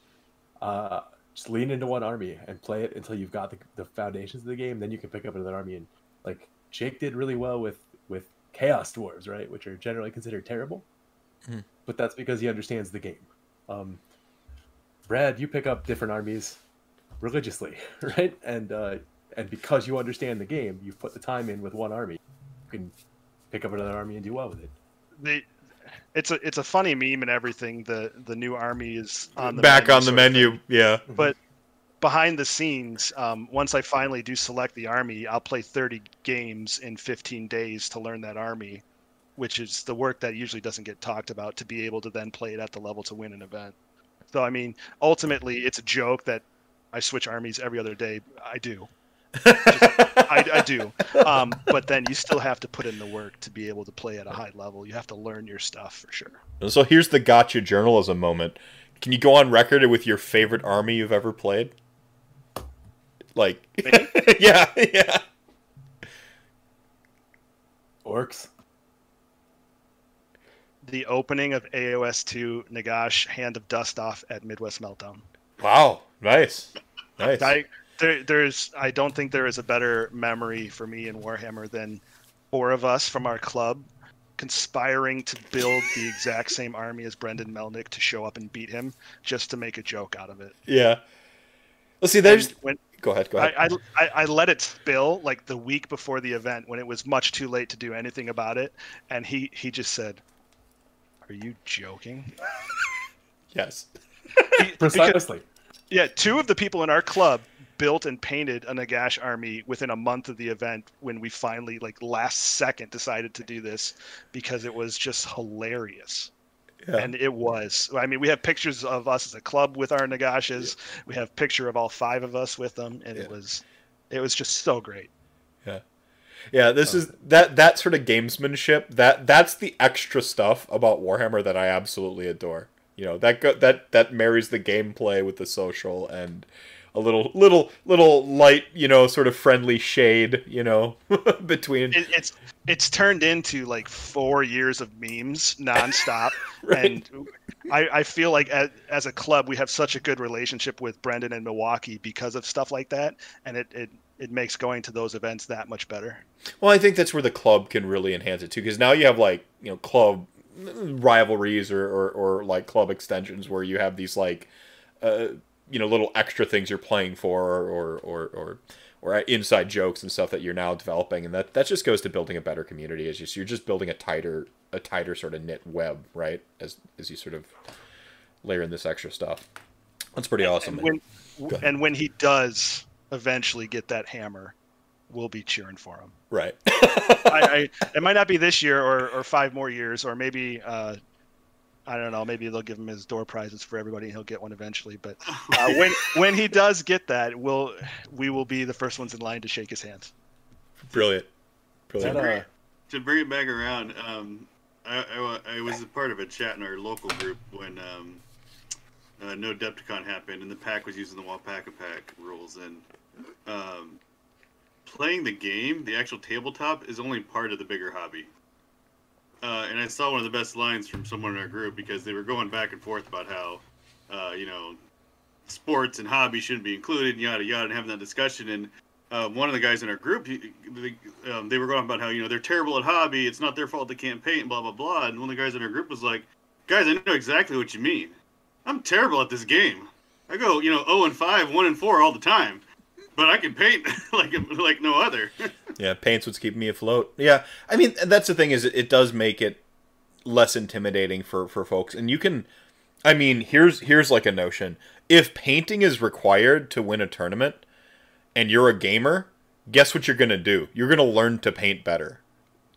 uh just lean into one army and play it until you've got the, the foundations of the game. Then you can pick up another army and like Jake did really well with with Chaos Dwarves, right? Which are generally considered terrible. Mm. But that's because he understands the game. Um, Brad, you pick up different armies religiously, right? And uh, and because you understand the game, you've put the time in with one army. You can pick up another army and do well with it. The it's a it's a funny meme and everything. The the new army is on the back on the menu, yeah. But behind the scenes, um, once I finally do select the army, I'll play 30 games in 15 days to learn that army, which is the work that usually doesn't get talked about to be able to then play it at the level to win an event. So I mean, ultimately, it's a joke that I switch armies every other day. I do. I, I, do. Um, but then you still have to put in the work to be able to play at a high level. You have to learn your stuff for sure. So here's the gotcha journalism moment. Can you go on record with your favorite army you've ever played? Like, yeah, yeah. Orcs. The opening of AOS 2 Nagash Hand of Dust Off at Midwest Meltdown. Wow, nice. Nice. I, there, there's I don't think there is a better memory for me in Warhammer than four of us from our club conspiring to build the exact same army as Brendan Melnick to show up and beat him just to make a joke out of it. Yeah. Let's see. There's. When, go ahead. Go ahead. I, I, I let it spill like the week before the event when it was much too late to do anything about it, and he he just said, "Are you joking?" yes. Precisely. yeah, two of the people in our club built and painted a Nagash army within a month of the event when we finally like last second decided to do this because it was just hilarious. Yeah. And it was. I mean, we have pictures of us as a club with our Nagashes. Yeah. We have picture of all five of us with them, and yeah. it was, it was just so great. Yeah, yeah. This is that that sort of gamesmanship. That that's the extra stuff about Warhammer that I absolutely adore. You know that go, that that marries the gameplay with the social and a little little little light you know sort of friendly shade you know between. It, it's it's turned into like four years of memes nonstop. Right. and I, I feel like as, as a club we have such a good relationship with brendan and milwaukee because of stuff like that. And it, it it makes going to those events that much better. Well i think that's where the club can really enhance it too because now you have like you know club rivalries or, or, or like club extensions where you have these like uh, you know little extra things you're playing for or or or or inside jokes and stuff that you're now developing. And that that just goes to building a better community. As you you're just building a tighter a tighter sort of knit web right? As as you sort of layer in this extra stuff. That's pretty awesome and when, and when he does eventually get that hammer we'll be cheering for him. Right. I, I, it might not be this year or, or five more years or maybe uh, I don't know. Maybe they'll give him his door prizes for everybody, and he'll get one eventually. But uh, when when he does get that, we'll we will be the first ones in line to shake his hands. Brilliant, brilliant. To bring, to bring it back around, um, I, I, I, was a part of a chat in our local group when um, uh, no AdeptiCon happened, and the pack was using the Wapaka pack rules, and um, playing the game, the actual tabletop, is only part of the bigger hobby. Uh, and I saw one of the best lines from someone in our group because they were going back and forth about how, uh, you know, sports and hobbies shouldn't be included, yada yada, and having that discussion. And uh, one of the guys in our group, he, they, um, they were going about how you know they're terrible at hobby. It's not their fault they can't paint, blah blah blah. And one of the guys in our group was like, "Guys, I know exactly what you mean. I'm terrible at this game. I go, you know, 0 and 5, 1 and 4 all the time but I can paint like like no other. yeah, paint's what's keeping me afloat. Yeah, I mean that's the thing is it does make it less intimidating for for folks, and you can. I mean, here's here's like a notion: if painting is required to win a tournament, and you're a gamer, guess what you're gonna do? You're gonna learn to paint better.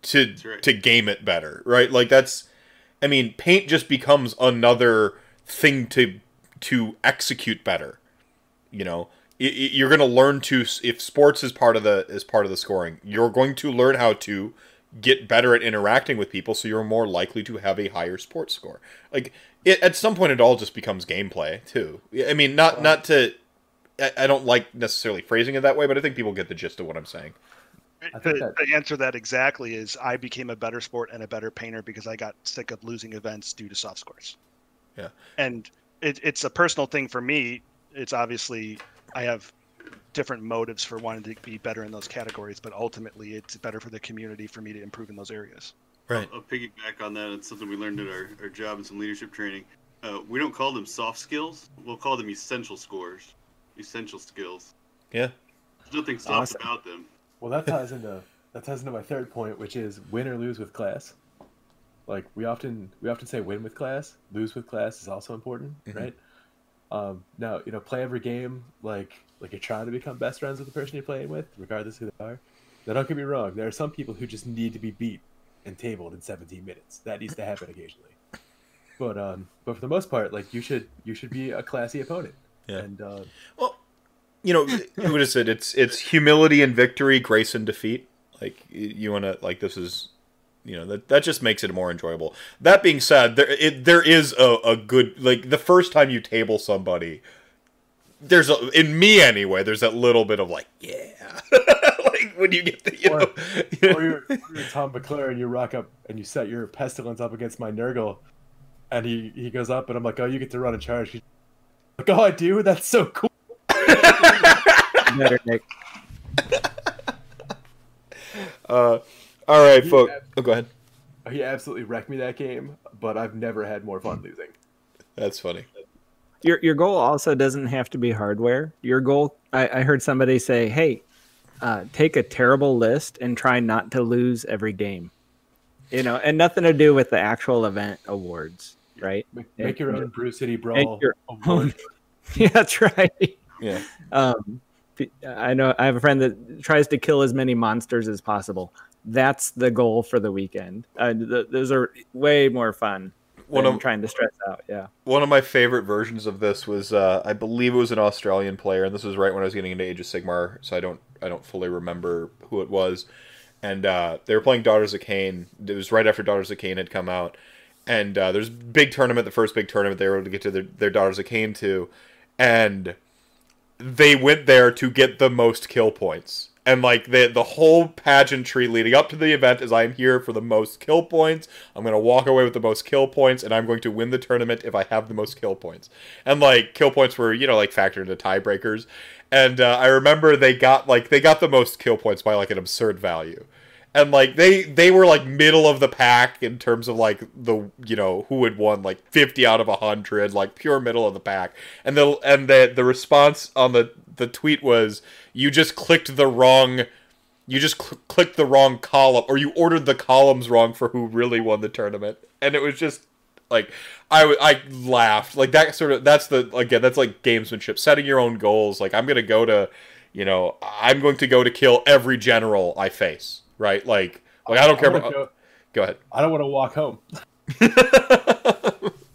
to right. to game it better, right? Like that's I mean, paint just becomes another thing to to execute better. You know, you're going to learn to if sports is part of the is part of the scoring. You're going to learn how to get better at interacting with people, so you're more likely to have a higher sports score. Like it, at some point, it all just becomes gameplay too. I mean, not not to. I, I don't like necessarily phrasing it that way, but I think people get the gist of what I'm saying. I The, the answer to that exactly is I became a better sport and a better painter because I got sick of losing events due to soft scores. Yeah. And it, it's a personal thing for me. It's obviously I have different motives for wanting to be better in those categories, but ultimately it's better for the community for me to improve in those areas. Right. I'll piggyback on that. It's something we learned at our, our job and some leadership training. Uh, we don't call them soft skills. We'll call them essential scores, essential skills. Yeah. There's nothing soft Awesome. about them. Well, that ties into that ties into my third point, which is win or lose with class. Like we often we often say win with class, lose with class is also important, Mhm. right? Um, now you know play every game like like you're trying to become best friends with the person you're playing with, regardless who they are. Now don't get me wrong, there are some people who just need to be beat and tabled in 17 minutes. That needs to happen occasionally. But um, but for the most part, like you should you should be a classy opponent. Yeah. And uh, Well, you know, who would have said it's it's humility and victory, grace and defeat. Like you want to like this is, you know, that that just makes it more enjoyable. That being said, there it, there is a, a good like the first time you table somebody, there's a in me anyway. There's that little bit of like yeah, like when you get the you Or- know, or you're, you're Tom McClure and you rock up and you set your Pestilens up against my Nurgle, and he he goes up and I'm like, oh, you get to run in charge. He's like, oh, I do. That's so cool. Better, Nick. uh, all right, folks. ab- Oh, go ahead. He absolutely wrecked me that game, but I've never had more fun losing. That's funny. Your your goal also doesn't have to be hardware. Your goal, I, I heard somebody say, "Hey, uh, take a terrible list and try not to lose every game." You know, and nothing to do with the actual event awards, right? Make, make your own Brew City Make Brawl. your award. yeah, that's right. Yeah. Um, I know I have a friend that tries to kill as many monsters as possible. That's the goal for the weekend. Uh, th- those are way more fun One than of- trying to stress out. Yeah. one of my favorite versions of this was uh, I believe it was an Australian player, and this was right when I was getting into Age of Sigmar, so I don't I don't fully remember who it was. And uh, they were playing Daughters of Khaine. It was right after Daughters of Khaine had come out, and uh, there's big tournament, the first big tournament they were able to get to their, their Daughters of Khaine to, and they went there to get the most kill points. And like the the whole pageantry leading up to the event is I'm here for the most kill points. I'm gonna walk away with the most kill points, and I'm going to win the tournament if I have the most kill points. And like kill points were you know like factored into tiebreakers. And uh, I remember they got like they got the most kill points by like an absurd value. And like they they were like middle of the pack in terms of like the you know who had won like 50 out of 100 like pure middle of the pack. And the and the the response on the the tweet was you just clicked the wrong you just cl- clicked the wrong column or you ordered the columns wrong for who really won the tournament. And it was just like I, w- I laughed. Like that sort of that's the again that's like gamesmanship. Setting your own goals. Like i'm gonna go to you know i'm going to go to kill every general i face right? Like like i don't care I'm gonna about go- go ahead. I don't want to walk home.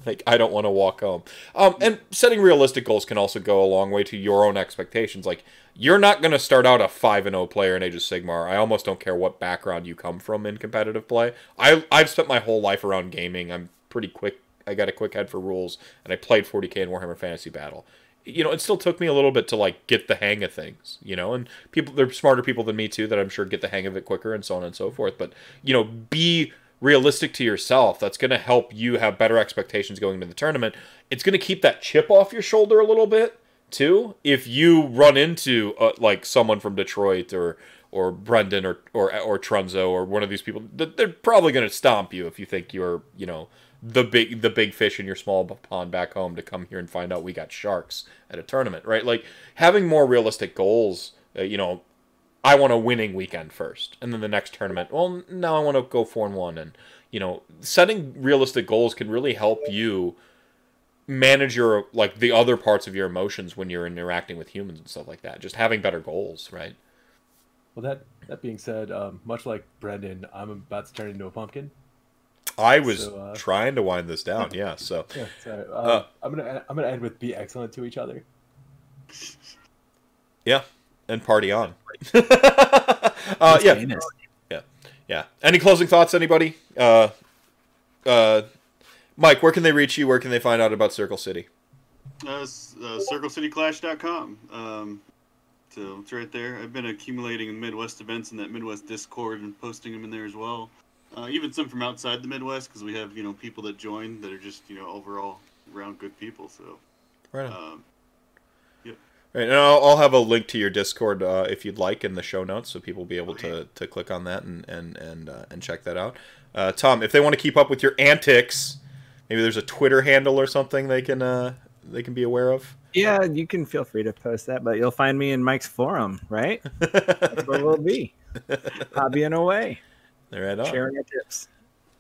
like I don't want to walk home. Um, and setting realistic goals can also go a long way to your own expectations. Like you're not going to start out a five and zero player in Age of Sigmar. I almost don't care what background you come from in competitive play. I I've spent my whole life around gaming. I'm pretty quick. I got a quick head for rules, and I played 40k in Warhammer Fantasy Battle. You know, it still took me a little bit to like get the hang of things. You know, and people they're smarter people than me too that I'm sure get the hang of it quicker and so on and so forth. But you know, be realistic to yourself. That's going to help you have better expectations going into the tournament. It's going to keep that chip off your shoulder a little bit too. If you run into uh, like someone from Detroit or or Brendan or or or Trunzo or one of these people, they're probably going to stomp you if you think you're you know the big the big fish in your small pond back home to come here and find out we got sharks at a tournament, right? Like having more realistic goals, uh, you know, I want a winning weekend first, and then the next tournament. Well, now I want to go four and one, and you know, setting realistic goals can really help you manage your like the other parts of your emotions when you're interacting with humans and stuff like that. Just having better goals, right? Well, that that being said, um, much like Brendan, I'm about to turn into a pumpkin. I was so, uh, trying to wind this down. Yeah. So. Yeah. So, uh, uh, I'm gonna I'm gonna end with be excellent to each other. Yeah, and party on. uh, yeah. Yeah. Yeah. Any closing thoughts, anybody? Uh, uh, Mike, where can they reach you? Where can they find out about Circle City? Uh, uh, CircleCityClash.com. Um, so it's right there. I've been accumulating Midwest events in that Midwest Discord and posting them in there as well. Uh, even some from outside the Midwest because we have you know people that join that are just you know overall around good people. So right. Um, And I'll, I'll, have a link to your Discord uh, if you'd like in the show notes, so people will be able to, to click on that and and and uh, and check that out. Uh, Tom, if they want to keep up with your antics, maybe there's a Twitter handle or something they can uh, they can be aware of. Yeah, you can feel free to post that, but you'll find me in Mike's forum, right? That's where we'll be, hobbying away. Right on. Sharing our tips.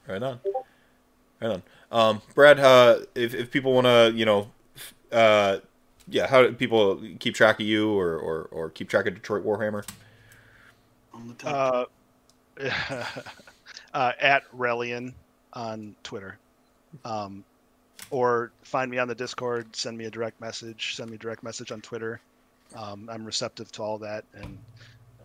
Right on. Right on. Um, Brad, uh, if if people want to, you know, uh, yeah, how do people keep track of you or, or, or keep track of Detroit Warhammer? On the top. Uh, uh, at Relian on Twitter. Um, or find me on the Discord, send me a direct message, send me a direct message on Twitter. Um, I'm receptive to all that, and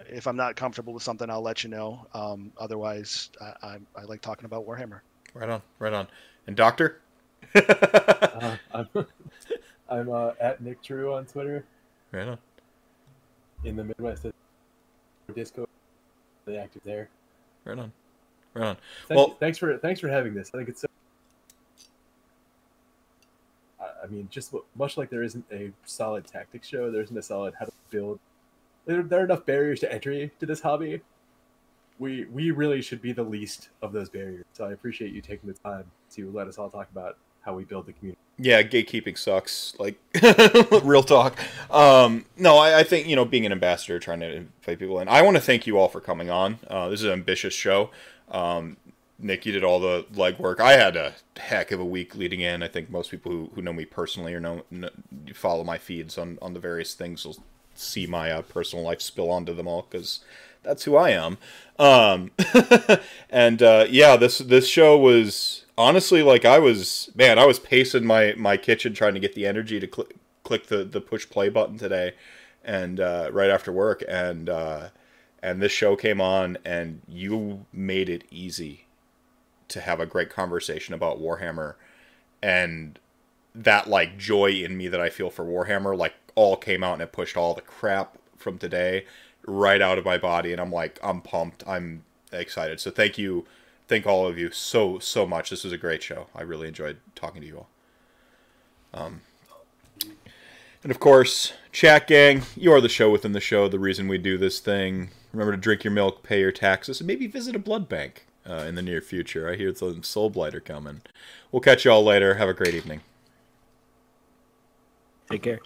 if I'm not comfortable with something, I'll let you know. Um, otherwise, I, I, I, like talking about Warhammer. Right on, right on. And Doctor? uh, I'm, I'm uh, at Nick True on Twitter. Right on. In the Midwest Discord, the active there. Right on, right on. Thank well, you, thanks for thanks for having this. I think it's so I mean, just much like there isn't a solid tactics show, there isn't a solid how to build. There, there are enough barriers to entry to this hobby. We we really should be the least of those barriers. So I appreciate you taking the time to let us all talk about how we build the community. Yeah, gatekeeping sucks. Like real talk. Um, no, I, I, think you know being an ambassador, trying to invite people in. I want to thank you all for coming on. Uh, this is an ambitious show. Um, Nick, you did all the legwork. I had a heck of a week leading in. I think most people who, who know me personally or know, know follow my feeds on, on the various things will see my uh, personal life spill onto them all because that's who I am. Um, and uh, yeah, this this show was honestly like I was man, I was pacing my my kitchen trying to get the energy to cl- click the the push play button today, and uh, right after work, and uh, and this show came on, and you made it easy to have a great conversation about Warhammer and that like joy in me that I feel for Warhammer like all came out and it pushed all the crap from today right out of my body and I'm like I'm pumped. I'm excited. So thank you thank all of you so so much. This was a great show. I really enjoyed talking to you all. Um and of course, chat gang, you are the show within the show, the reason we do this thing. Remember to drink your milk, pay your taxes, and maybe visit a blood bank uh, in the near future. I hear some Soul Blighter coming. We'll catch you all later. Have a great evening. Take care.